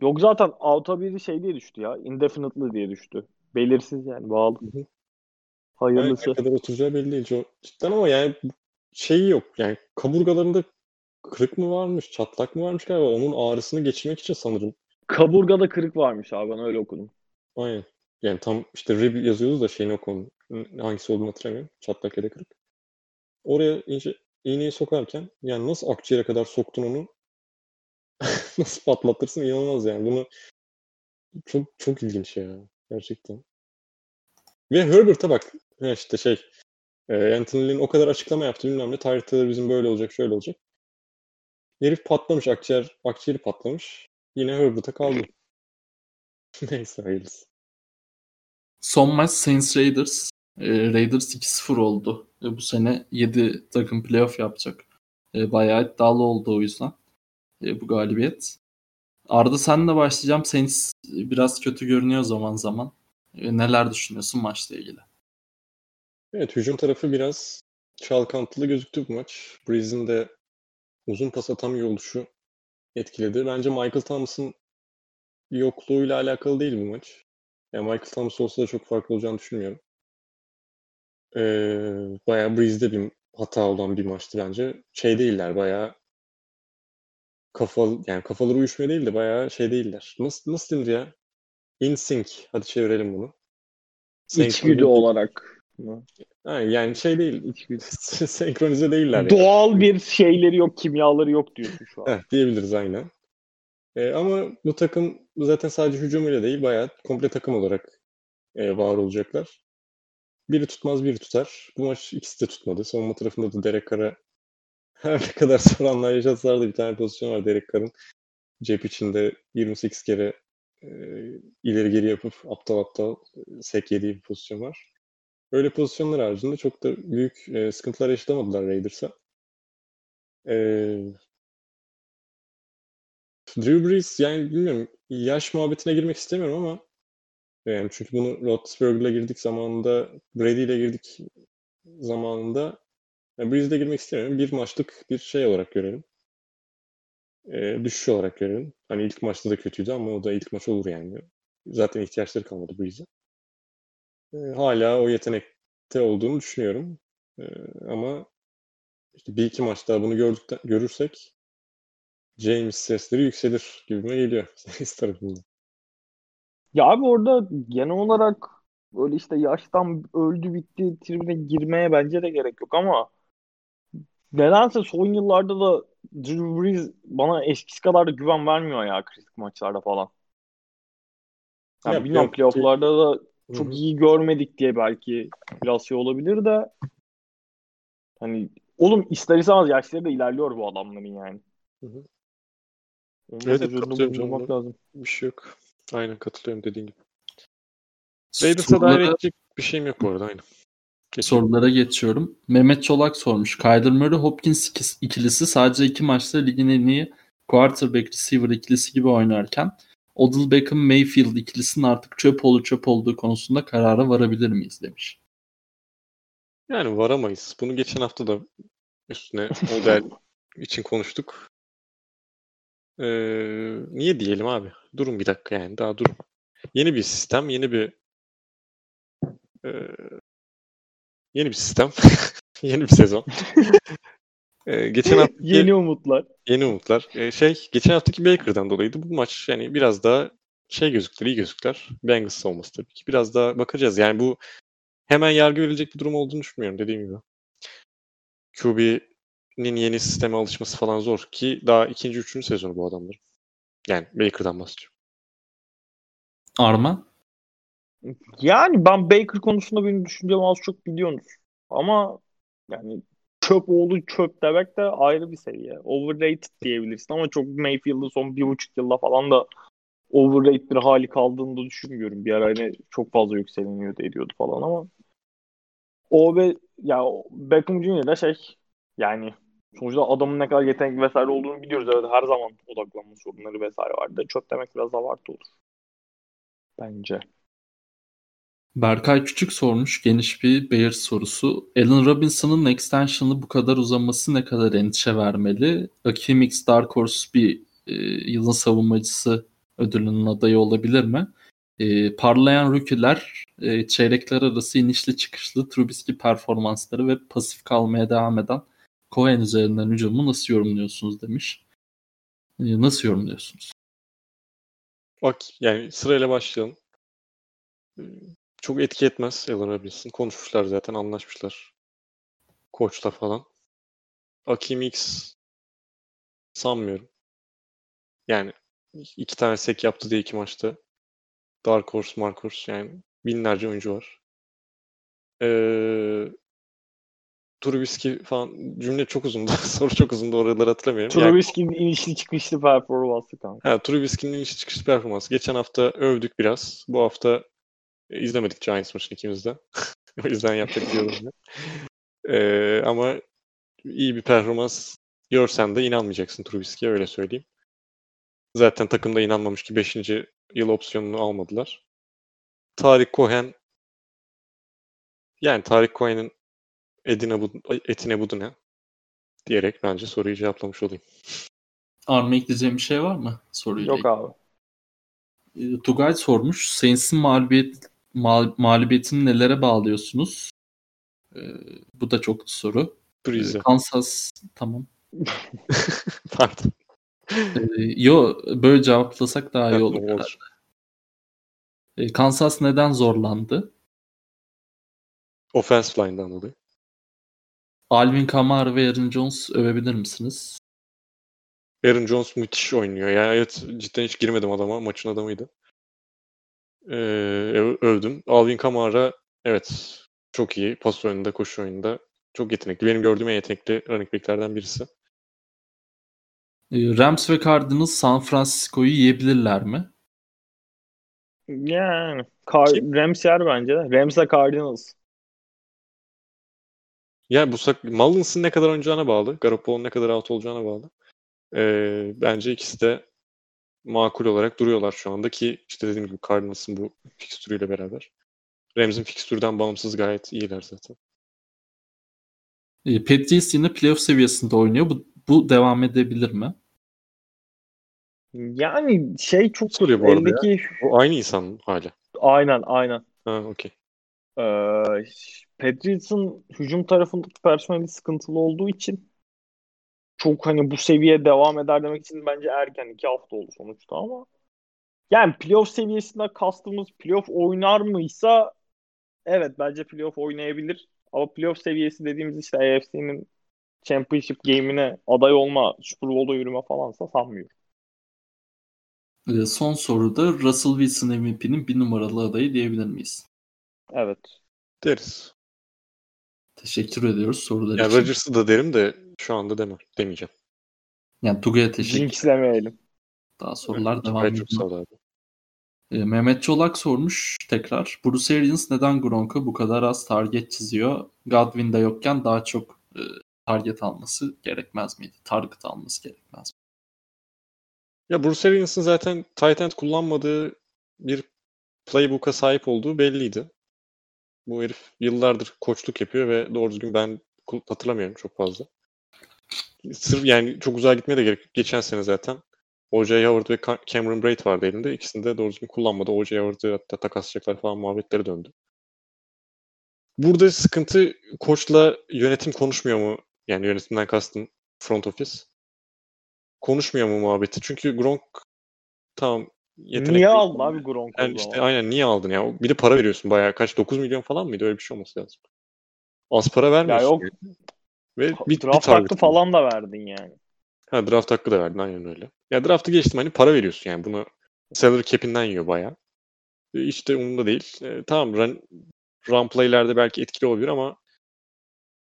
Yok zaten out'a biri şey diye düştü ya. Indefinitely diye düştü. Belirsiz yani bağlı. Hı hı. Hayırlısı. Ne kadar oturacağı belli değil. Joe. Cidden ama yani şeyi yok. Yani kaburgalarında kırık mı varmış, çatlak mı varmış galiba. Onun ağrısını geçirmek için sanırım. Kaburgada kırık varmış abi ben öyle okudum. Aynen. Yani tam işte rib yazıyoruz da şeyini okudum. Hangisi olduğunu hatırlamıyorum. Çatlak ya da kırık. Oraya ince iğneyi sokarken yani nasıl akciğere kadar soktun onu nasıl patlatırsın inanılmaz yani. Bunu çok çok ilginç ya. Gerçekten. Ve Herbert'a bak. Ha işte şey e, Anthony Lynn o kadar açıklama yaptı bilmem ne. Taylor bizim böyle olacak şöyle olacak. Herif patlamış. Akciğer, akciğeri patlamış. Yine Herbert'a kaldı. Neyse hayırlısı. Son maç Saints Raiders. E, Raiders 2-0 oldu. E, bu sene 7 takım playoff yapacak. E, bayağı iddialı oldu o yüzden. E, bu galibiyet. Arda senle başlayacağım. Saints biraz kötü görünüyor zaman zaman. E, neler düşünüyorsun maçla ilgili? Evet hücum tarafı biraz çalkantılı gözüktü bu maç. Breeze'in de uzun pas atamıyor oluşu etkiledi. Bence Michael Thomas'ın yokluğuyla alakalı değil bu maç. Yani Michael Thomas olsa da çok farklı olacağını düşünmüyorum. Ee, bayağı Breeze'de bir hata olan bir maçtı bence. Şey değiller bayağı kafalı yani kafaları uyuşmuyor değil de bayağı şey değiller. Nasıl nasıl denir ya? In sync. Hadi çevirelim bunu. İçgüdü olarak. Ha, yani şey değil. Senkronize değiller. Yani. Doğal bir şeyleri yok, kimyaları yok diyorsun şu an. Heh, diyebiliriz aynen. Ee, ama bu takım zaten sadece hücumuyla değil bayağı komple takım olarak e, var olacaklar. Biri tutmaz biri tutar. Bu maç ikisi de tutmadı. Savunma tarafında da Derek Carr'a her ne kadar soranlar yaşatsalar da bir tane pozisyon var Derek Carr'ın. Cep içinde 28 kere e, ileri geri yapıp aptal aptal e, sek yediği bir pozisyon var. Öyle pozisyonlar haricinde çok da büyük e, sıkıntılar yaşatamadılar Raiders'a. E, Drew Brees yani bilmiyorum yaş muhabbetine girmek istemiyorum ama yani çünkü bunu Roethlisberger'la girdik zamanında Brady ile girdik zamanında yani Brees'de girmek istemiyorum. Bir maçlık bir şey olarak görelim. E, düşüş olarak görelim. Hani ilk maçta da kötüydü ama o da ilk maç olur yani. Zaten ihtiyaçları kalmadı Breeze'e. E, hala o yetenekte olduğunu düşünüyorum. E, ama işte bir iki maç daha bunu gördükten, görürsek James sesleri yükselir gibime geliyor. Saints tarafından. Ya abi orada genel olarak böyle işte yaştan öldü bitti tribüne girmeye bence de gerek yok ama nedense son yıllarda da Drew Brees bana eskisi kadar da güven vermiyor ya kritik maçlarda falan. Yani ya, bilmiyorum playofflarda da çok Hı-hı. iyi görmedik diye belki biraz şey olabilir de hani oğlum ister istemez yaşları da ilerliyor bu adamların yani. Hı-hı. Onu evet, katılıyorum lazım. Bir şey yok. Aynen katılıyorum dediğin gibi. Raiders'a dair edecek bir şeyim yok bu arada aynen. Geçelim. Sorulara geçiyorum. Mehmet Çolak sormuş. Kyler Murray Hopkins ikilisi sadece iki maçta ligin en iyi quarterback receiver ikilisi gibi oynarken Odell Beckham Mayfield ikilisinin artık çöp olu çöp olduğu konusunda karara varabilir miyiz demiş. Yani varamayız. Bunu geçen hafta da üstüne model için konuştuk. Ee, niye diyelim abi? Durun bir dakika yani daha durun. Yeni bir sistem, yeni bir e, yeni bir sistem, yeni bir sezon. ee, geçen hafta yeni umutlar. Yeni umutlar. Ee, şey, geçen haftaki Baker'dan dolayıydı. Bu maç yani biraz daha şey gözüktüler, iyi gözüktüler. Bengals olması tabii ki. Biraz daha bakacağız. Yani bu hemen yargı verilecek bir durum olduğunu düşünmüyorum dediğim gibi. QB'nin yeni sisteme alışması falan zor ki daha ikinci, üçüncü sezonu bu adamların. Yani Baker'dan bahsediyorum. Arma? Yani ben Baker konusunda benim düşüncem az çok biliyorsunuz. Ama yani çöp oğlu çöp demek de ayrı bir seviye. Overrated diyebilirsin ama çok Mayfield'ın son bir buçuk yılda falan da overrated bir hali kaldığını da düşünmüyorum. Bir ara hani çok fazla yükseleniyordu ediyordu falan ama o ve ya Beckham Jr. şey yani sonuçta adamın ne kadar yetenekli vesaire olduğunu biliyoruz. Evet her zaman odaklanma sorunları vesaire vardı. Çöp demek biraz abartı olur. Bence. Berkay Küçük sormuş geniş bir Bears sorusu. Allen Robinson'ın extension'ı bu kadar uzaması ne kadar endişe vermeli? Akimix Dark Horse bir e, yılın savunmacısı ödülünün adayı olabilir mi? E, parlayan rookie'ler e, çeyrekler arası inişli çıkışlı Trubisky performansları ve pasif kalmaya devam eden Cohen üzerinden hücumu nasıl yorumluyorsunuz demiş. E, nasıl yorumluyorsunuz? Bak yani sırayla başlayalım. Çok etki etmez Allen Robinson. Konuşmuşlar zaten anlaşmışlar. Koçla falan. Akim X sanmıyorum. Yani iki tane sek yaptı diye iki maçta. Dark Horse, Mark Horse yani binlerce oyuncu var. Ee, Trubisky falan cümle çok uzundu. Soru çok uzundu. Oraları hatırlamıyorum. Trubisky'nin yani, inişli çıkışlı performansı kanka. Ha, Trubisky'nin inişli çıkışlı performansı. Geçen hafta övdük biraz. Bu hafta e, izlemedik Giants maçını ikimiz de. o yüzden yapacak bir yorum yok. Ee, ama iyi bir performans görsen de inanmayacaksın Trubisky'ye öyle söyleyeyim. Zaten takımda inanmamış ki 5. yıl opsiyonunu almadılar. Tarık Cohen yani Tarık Cohen'in edine bu, etine budu ne? Diyerek bence soruyu cevaplamış olayım. Arma ekleyeceğim bir şey var mı? Soruyla Yok abi. E, Tugay sormuş. Saints'in mağlubiyet, mal, mağlubiyetini nelere bağlıyorsunuz? Ee, bu da çok soru. Breeze. Kansas tamam. Pardon. Ee, yo böyle cevaplasak daha iyi olur. olur. Ee, Kansas neden zorlandı? Offensive line'dan dolayı. Alvin Kamara ve Aaron Jones övebilir misiniz? Aaron Jones müthiş oynuyor. Yani evet cidden hiç girmedim adama. Maçın adamıydı. Ee, övdüm. Alvin Kamara evet çok iyi. Pas oyununda, koşu oyununda çok yetenekli. Benim gördüğüm en yetenekli running back'lerden birisi. Ee, Rams ve Cardinals San Francisco'yu yiyebilirler mi? Yani Car- Rams yer bence de. Rams'la Cardinals. Ya bu sak Mullins'ın ne kadar oynayacağına bağlı. Garoppolo'nun ne kadar out olacağına bağlı. Ee, bence ikisi de makul olarak duruyorlar şu anda ki işte dediğim gibi Cardinals'ın bu fikstürüyle beraber. Rams'in fikstürden bağımsız gayet iyiler zaten. E, Patriots yine playoff seviyesinde oynuyor. Bu, bu devam edebilir mi? Yani şey çok soruyor bu arada eldeki... ya. O aynı insan hala. Aynen aynen. Ha okey. Ee, Patriots'ın hücum tarafındaki personeli sıkıntılı olduğu için çok hani bu seviye devam eder demek için bence erken iki hafta oldu sonuçta ama yani playoff seviyesinde kastımız playoff oynar mıysa evet bence playoff oynayabilir. Ama playoff seviyesi dediğimiz işte AFC'nin Championship game'ine aday olma, Super Bowl'da yürüme falansa sanmıyorum. Ee, son soruda Russell Wilson MVP'nin bir numaralı adayı diyebilir miyiz? Evet. Deriz. Teşekkür ediyoruz sorular ya için. Rodgers'ı da derim de şu anda demem, demeyeceğim. Yani Tugay'a teşekkür Jinxlemeyelim. Daha sorular evet, devam ediyor. Çok sağ. E, Mehmet Çolak sormuş tekrar. Bruce Arians neden Gronk'a bu kadar az target çiziyor? Godwin'de yokken daha çok e, target alması gerekmez miydi? Target alması gerekmez mi? Ya Bruce Arians'ın zaten tight end kullanmadığı bir playbook'a sahip olduğu belliydi. Bu herif yıllardır koçluk yapıyor ve doğru düzgün ben hatırlamıyorum çok fazla. Sırf yani çok uzağa gitmeye de gerek yok. Geçen sene zaten O.J. Howard ve Cameron Braid vardı elinde. İkisini de doğru düzgün kullanmadı. O.J. Howard'ı hatta takaslayacaklar falan muhabbetleri döndü. Burada sıkıntı koçla yönetim konuşmuyor mu? Yani yönetimden kastım front office. Konuşmuyor mu muhabbeti? Çünkü Gronk tamam yetenekli. Niye aldın abi Gronk'u yani işte aynen niye aldın ya? Bir de para veriyorsun bayağı kaç 9 milyon falan mıydı? Öyle bir şey olması lazım. Az para vermiyorsun. Ya yok. Yani. Ve bir, draft bir hakkı falan da verdin yani. Ha draft hakkı da verdin aynen öyle. Ya draftı geçtim hani para veriyorsun yani bunu salary cap'inden yiyor bayağı. İşte umurumda değil. E, tamam run, run play'lerde belki etkili olabilir ama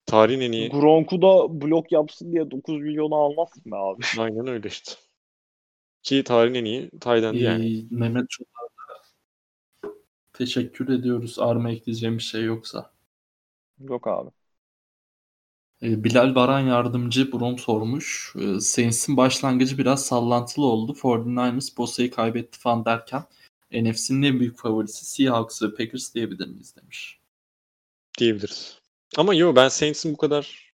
tarihin en iyi... Gronk'u da blok yapsın diye 9 milyonu almazsın be abi. Aynen öyle işte. Ki tarihin en iyi Tayden yani. Mehmet Çolak'a teşekkür ediyoruz. Arma ekleyeceğim bir şey yoksa. Yok abi. Ee, Bilal Baran yardımcı Brom sormuş. Ee, Saints'in başlangıcı biraz sallantılı oldu. 49ers Bosa'yı kaybetti falan derken NFC'nin en büyük favorisi Seahawks ve Packers diyebilir miyiz demiş. Diyebiliriz. Ama yok ben Saints'in bu kadar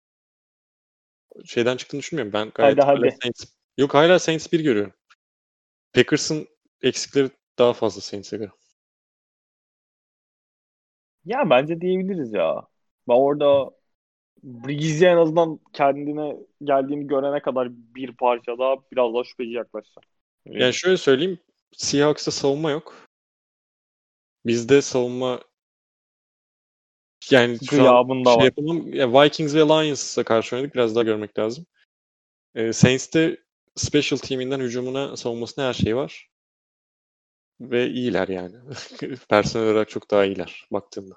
şeyden çıktığını düşünmüyorum. Ben gayet hadi, hadi. Saints... Yok hala Saints bir görüyorum. Packers'ın eksikleri daha fazla Saints'e göre. Ya bence diyebiliriz ya. Ben orada Breezy en azından kendine geldiğini görene kadar bir parça daha biraz daha şüpheci yaklaşacak. Yani şöyle söyleyeyim. Seahawks'ta savunma yok. Bizde savunma yani şu an şey var. yapalım. Ya Vikings ve Lions'a karşı oynadık. Biraz daha görmek lazım. Ee, Saints'te special teaminden hücumuna savunmasına her şey var. Ve iyiler yani. Personel olarak çok daha iyiler baktığımda.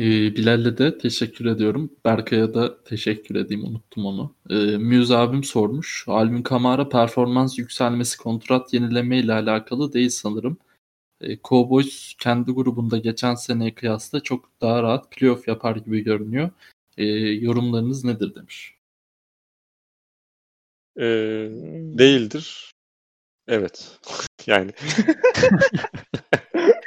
Ee, Bilal'le de teşekkür ediyorum. Berkay'a da teşekkür edeyim. Unuttum onu. Ee, Muse abim sormuş. Alvin Kamara performans yükselmesi kontrat yenileme ile alakalı değil sanırım. Ee, Cowboys kendi grubunda geçen seneye kıyasla çok daha rahat playoff yapar gibi görünüyor. Ee, yorumlarınız nedir demiş. Ee, değildir. Evet. yani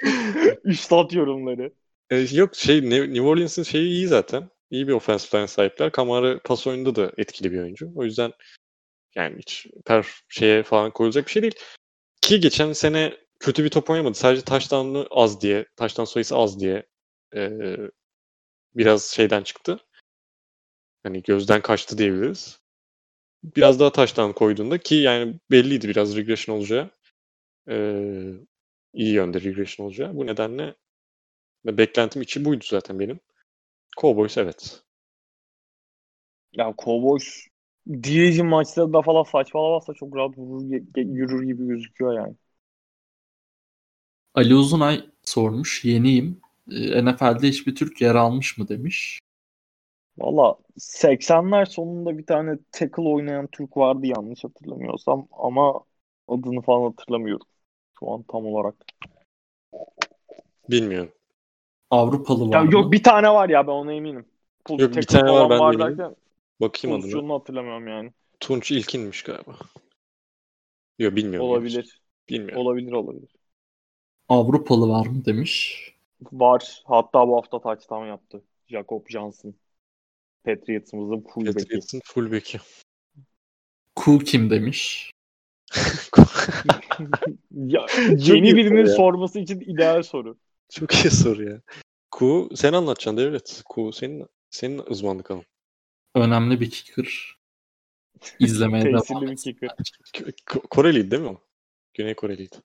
Üstad yorumları. E, yok şey Ne- New Orleans'ın şeyi iyi zaten. İyi bir offensive line sahipler. Kamara pas oyununda da etkili bir oyuncu. O yüzden yani hiç per şeye falan koyulacak bir şey değil. Ki geçen sene kötü bir top oynamadı. Sadece touchdown'ı az diye, touchdown sayısı az diye e, biraz şeyden çıktı. Hani gözden kaçtı diyebiliriz. Biraz daha touchdown koyduğunda ki yani belliydi biraz regression olacağı. E, iyi yönde regression olacağı. Bu nedenle ve beklentim içi buydu zaten benim. Cowboys evet. Ya Cowboys division maçlarında falan saçmalamazsa çok rahat vurur, yürür gibi gözüküyor yani. Ali Uzunay sormuş. Yeniyim. Ee, NFL'de hiçbir Türk yer almış mı demiş. Valla 80'ler sonunda bir tane tackle oynayan Türk vardı yanlış hatırlamıyorsam ama adını falan hatırlamıyorum. Şu an tam olarak. Bilmiyorum. Avrupalı var Ya mı? yok bir tane var ya ben ona eminim. Pul- Yok, bir tane var, ben de eminim. Bakayım adına. pozisyonunu hatırlamıyorum yani. Tunç İlkin'miş galiba. Yok bilmiyorum. Olabilir. Bilmiyorum. Olabilir olabilir. Avrupalı var mı demiş. Var. Hatta bu hafta touchdown yaptı. Jacob Johnson. Patriots'ımızın fullback'i. Patriots'ın fullback'i. Ku kim demiş. Ya, yeni birinin ya. sorması için ideal soru. Çok iyi soru ya. Ku sen anlatacaksın devlet. Ku senin senin uzmanlık alanın. Önemli bir kicker. İzlemeye devam bir kicker. Koreliydi değil mi o? Güney Koreliydi.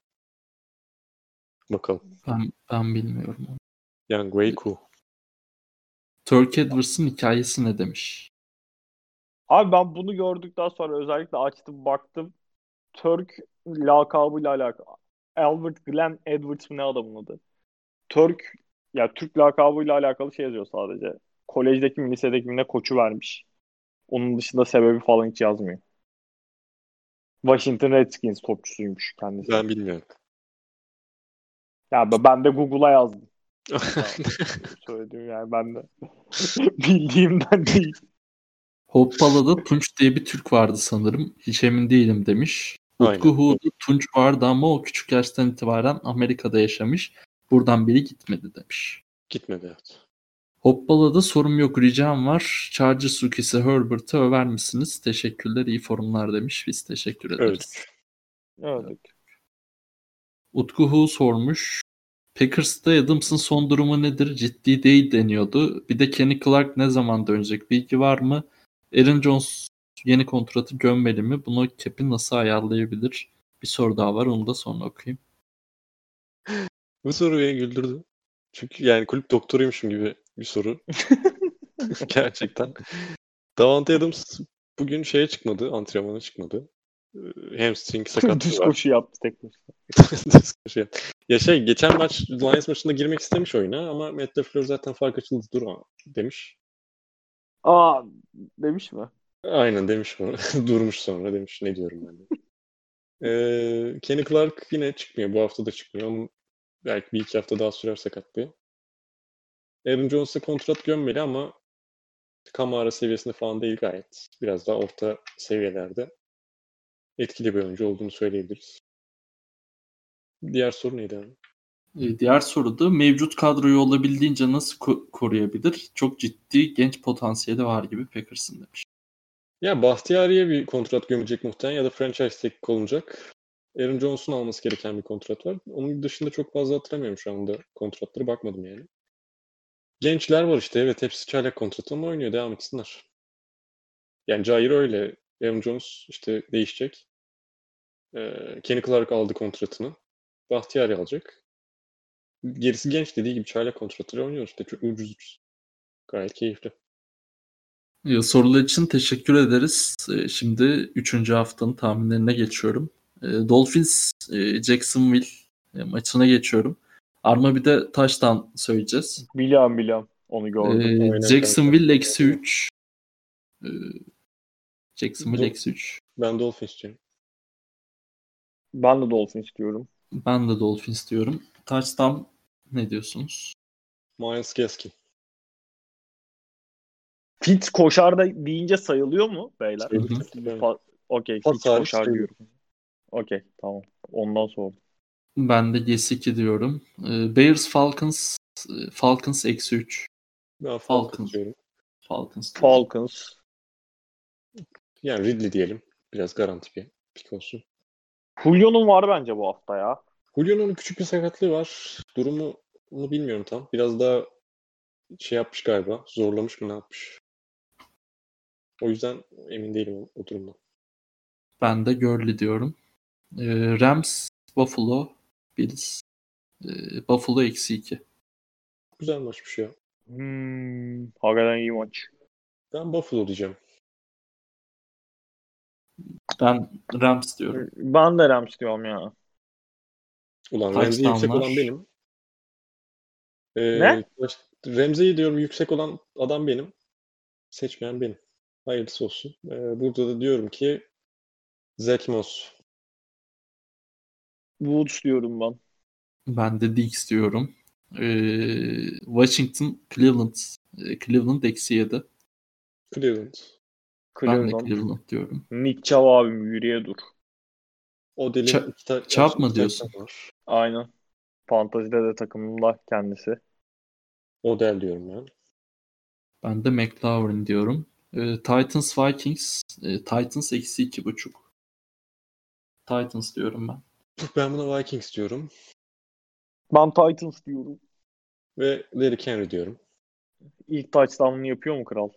Bakalım. Ben, ben bilmiyorum. onu. Yang Wei Ku. Turk Edwards'ın hikayesi ne demiş. Abi ben bunu gördükten sonra özellikle açtım baktım. Türk lakabıyla alakalı. Albert Glenn Edwards mı ne adamın adı? Türk ya Türk lakabıyla alakalı şey yazıyor sadece. Kolejdeki mi lisedeki mi ne koçu vermiş. Onun dışında sebebi falan hiç yazmıyor. Washington Redskins topçusuymuş kendisi. Ben bilmiyorum. Ya ben- de Google'a yazdım. Söyledim yani ben de. Bildiğimden değil. Hoppala'da Tunç diye bir Türk vardı sanırım. Hiç emin değilim demiş. Aynen. Utku Huğ'da Tunç vardı ama o küçük yaştan itibaren Amerika'da yaşamış. Buradan biri gitmedi demiş. Gitmedi evet. Hoppala'da sorum yok ricam var. Chargers rookiesi Herbert'ı över misiniz? Teşekkürler iyi forumlar demiş. Biz teşekkür ederiz. Övdük. Evet. Utku Hu sormuş. Packers'ta Adams'ın son durumu nedir? Ciddi değil deniyordu. Bir de Kenny Clark ne zaman dönecek? Bilgi var mı? Aaron Jones yeni kontratı gömmeli mi? Bunu Cap'i nasıl ayarlayabilir? Bir soru daha var. Onu da sonra okuyayım. Bu soru beni güldürdü. Çünkü yani kulüp doktoruymuşum gibi bir soru. Gerçekten. Davante Adams bugün şeye çıkmadı, antrenmana çıkmadı. Ee, Hamstring sakatlığı Düz koşu yaptı tek başına. Düz koşu. Ya şey geçen maç Lions maçında girmek istemiş oyuna ama Matt LaFleur zaten fark açıldı durma demiş. Aa demiş mi? Aynen demiş bu. Durmuş sonra demiş ne diyorum ben de. Ee, Kenny Clark yine çıkmıyor. Bu hafta da çıkmıyor. Onun belki bir iki hafta daha sürer sakatlığı. Aaron Jones'a kontrat gömmeli ama Kamara seviyesinde falan değil gayet. Biraz daha orta seviyelerde etkili bir oyuncu olduğunu söyleyebiliriz. Diğer soru neydi abi? Ee, Diğer soru da mevcut kadroyu olabildiğince nasıl ko- koruyabilir? Çok ciddi genç potansiyeli var gibi Packers'ın demiş. Ya Bahtiyari'ye bir kontrat gömecek muhtemelen ya da franchise tag olacak. Aaron Jones'un alması gereken bir kontrat var. Onun dışında çok fazla hatırlamıyorum şu anda kontratları. Bakmadım yani. Gençler var işte. Evet hepsi çaylak kontratı ama oynuyor. Devam etsinler. Yani Jair öyle. Aaron Jones işte değişecek. Ee, Kenny Clark aldı kontratını. Bahtiyari alacak. Gerisi genç dediği gibi çaylak kontratıyla oynuyor işte. Çok ucuz ucuz. Gayet keyifli. Sorular için teşekkür ederiz. Ee, Şimdi 3. haftanın tahminlerine geçiyorum. Ee, Dolphins e, Jacksonville e, maçına geçiyorum. Arma bir de taştan söyleyeceğiz. Biliyorum biliyorum. Onu gördüm. Ee, Jacksonville eksi 3. Ee, Jacksonville eksi 3. Ben Dolphins'ciyim. Ben de Dolphins diyorum. Ben de Dolphins diyorum. Touchdown ne diyorsunuz? Miles Gaskin. Fitz koşar da deyince sayılıyor mu beyler? Okey hariç koşar diyorum. Okey tamam. Ondan sordum. Ben de yes 2 diyorum. Ee, Bears Falcons e, Falcons eksi 3. Ben Falcons. Falcons diyorum. Falcons. Falcons. Yani Ridley diyelim. Biraz garanti bir pick olsun. Julio'nun var bence bu hafta ya. Julio'nun küçük bir sakatlığı var. Durumu onu bilmiyorum tam. Biraz daha şey yapmış galiba. Zorlamış mı ne yapmış. O yüzden emin değilim o, o durumdan. Ben de Gurley diyorum. Ee, Rams Buffalo Bills. Ee, Buffalo eksi 2. Güzel maçmış ya. Hmm, hakikaten iyi maç. Ben Buffalo diyeceğim. Ben Rams diyorum. Ben de Rams diyorum ya. Ulan Ramsey yüksek olan benim. Ee, Ne? Ramsey'i diyorum yüksek olan adam benim. Seçmeyen benim. Hayırlısı olsun. Ee, burada da diyorum ki Zach Moss. Woods diyorum ben. Ben de Diggs diyorum. Ee, Washington Cleveland. Ee, Cleveland eksi 7. Cleveland. Ben de Cleveland. Cleveland diyorum. Nick Chubb abim yürüye dur. Odel'in Ça- iki tane Chubb mı iki diyorsun? var. Aynen. Fantazide de takımında kendisi. Odell diyorum ben. Ben de McLaurin diyorum. Ee, Titans Vikings. Ee, Titans eksi 2.5. Titans diyorum ben. Ben buna Vikings diyorum. Ben Titans diyorum. Ve Derrick Henry diyorum. İlk touchdown'ını yapıyor mu kral?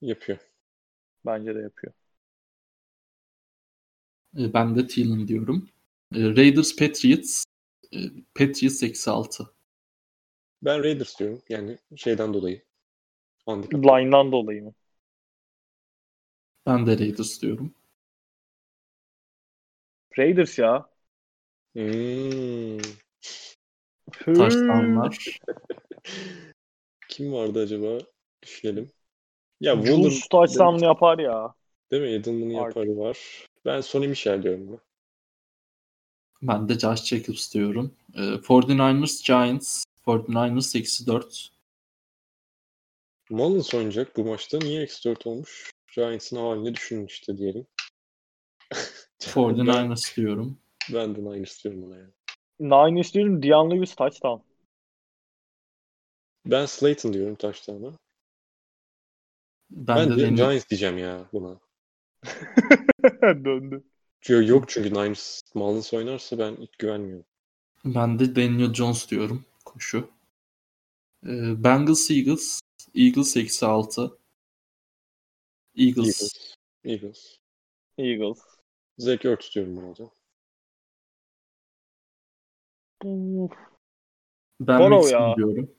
Yapıyor. Bence de yapıyor. Ee, ben de Thielen diyorum. Ee, Raiders Patriots. Ee, Patriots eksi 6. Ben Raiders diyorum. Yani şeyden dolayı. Handicap. Line'dan dolayı mı? Ben de Raiders diyorum. Raiders ya. Hmm. Touchdownlar. Kim vardı acaba? Düşünelim. Ya Jules Waller touchdown yapar ya. değil mi? Edelman'ın Art. yaparı var. Ben Sonny Michel diyorum buna. Ben de Josh Jacobs diyorum. Ee, 49ers Giants. 49ers eksi 4. Mullins oynayacak bu maçta. Niye eksi 4 olmuş? Giants'ın halini düşünün işte diyelim. 49ers diyorum. Ben de Niners diyorum ona yani. Niners diyorum. Dion Lewis touchdown. Ben Slayton diyorum taşlarına. Ben, Ben, de de Giants diyeceğim ya buna. Döndü. Çünkü yok çünkü Niners Mullins oynarsa ben hiç güvenmiyorum. ben de Daniel Jones diyorum. Koşu. Ee, Bengals Eagles. Eagles eksi 6. Eagles. Eagles. Eagles. Eagles. Zach Ertz diyorum buna Uf, Ben Burrow Mixon ya. diyorum.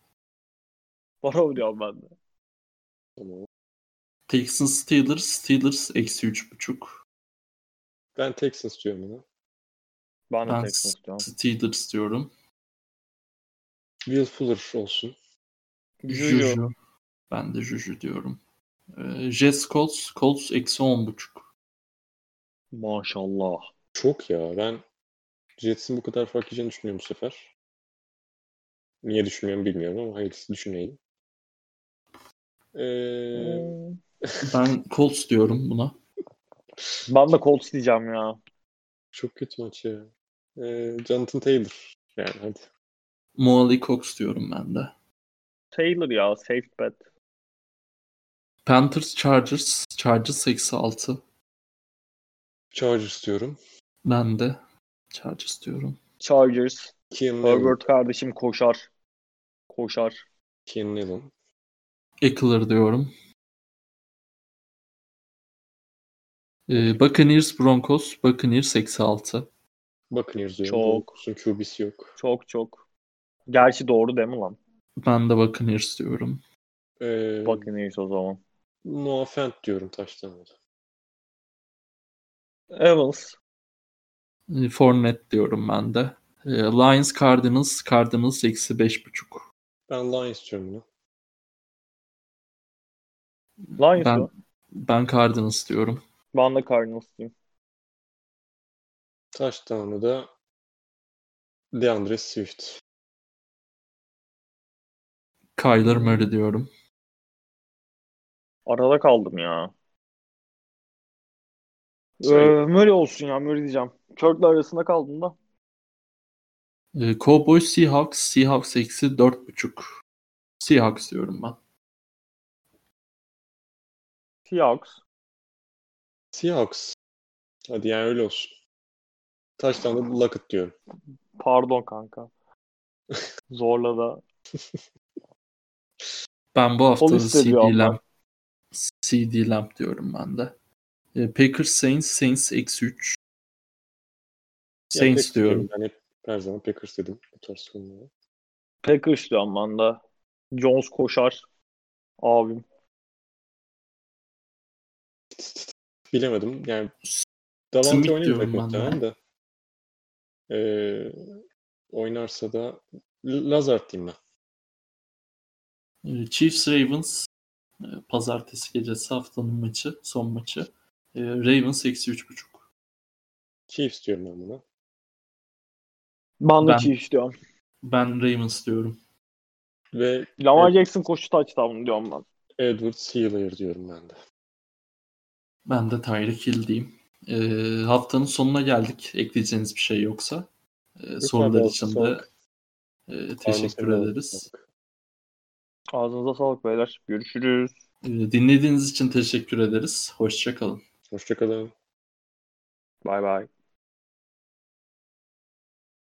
Burrow diyorum ben de. Texans Steelers. Steelers eksi 3.5. Ben Texans diyorum buna. Ben de Ben Texans diyorum. Steelers diyorum. Will Fuller olsun. Juju. Juju. Ben de Juju diyorum. Ee, Jets Colts. Colts eksi 10.5. Maşallah. Çok ya. Ben Jets'in bu kadar fark yiyeceğini düşünüyorum bu sefer. Niye düşünmüyorum bilmiyorum ama hayırlısı düşünelim. Ee. Ben Colts diyorum buna. Ben de Colts diyeceğim ya. çok kötü maç ya. Ee, Jonathan Taylor. Yani hadi. Moali Cox diyorum ben de. Taylor ya. Safe bet. Panthers Chargers. Chargers eksi 6. Chargers diyorum. Ben de. Chargers diyorum. Chargers. Keenan. Herbert kardeşim koşar. Koşar. Keenan Allen. Eckler diyorum. Ee, Buccaneers Broncos. Buccaneers eksi 6. Buccaneers diyorum. Çok. Broncos'un QB'si yok. Çok çok. Gerçi doğru değil mi lan? Ben de Buccaneers diyorum. Ee, Buccaneers o zaman. Noah Fant diyorum taştan. Evans. Ee, Fournette diyorum ben de. Ee, Lions Cardinals. Cardinals eksi 5.5. Ben Lions diyorum ya. Lions Ben, mı? ben Cardinals diyorum. Ben de Cardinals'ıyım. Taştanı da DeAndre Swift. Kyler Murray diyorum. Arada kaldım ya. Ee. Murray olsun ya Murray diyeceğim. Kirk'le arasında kaldım da. Ee, Cowboys Seahawks. Seahawks eksi 4.5. Seahawks diyorum ben. Seahawks. Seahawks. Hadi yani öyle olsun. Taştan da Lockett diyorum. Pardon kanka. Zorla da. Ben bu hafta CD. Lamb, CD Lamb diyorum ben de. Ee, Packers Saints. Saints eksi 3. Saints diyorum. Ben hep her zaman Packers dedim bu tarz konularda. Packers diyorum ben de. Jones koşar. Abim. Bilemedim. Yani Davante de. muhtemelen de. Ee, oynarsa da Lazard diyeyim ben. Ee, Chiefs Ravens. Ee, Pazartesi gecesi haftanın maçı. Son maçı. Ee, Ravens eksi 3.5. Chiefs diyorum ben buna. Ben de Ben- Chiefs diyorum. Ben Ravens diyorum. Ve Lamar Evet. Jackson koşu touchdown diyorum ben. Edwards Healer diyorum ben de. Ben de Tyreek Hill diyeyim. Ee, haftanın sonuna geldik. Ekleyeceğiniz bir şey yoksa. Ee, sorular için de sağlık. e, teşekkür ederiz. sağlık. Ağzınıza sağlık beyler. Görüşürüz. Ee, dinlediğiniz için teşekkür ederiz. Hoşçakalın. Hoşçakalın. Bay bay.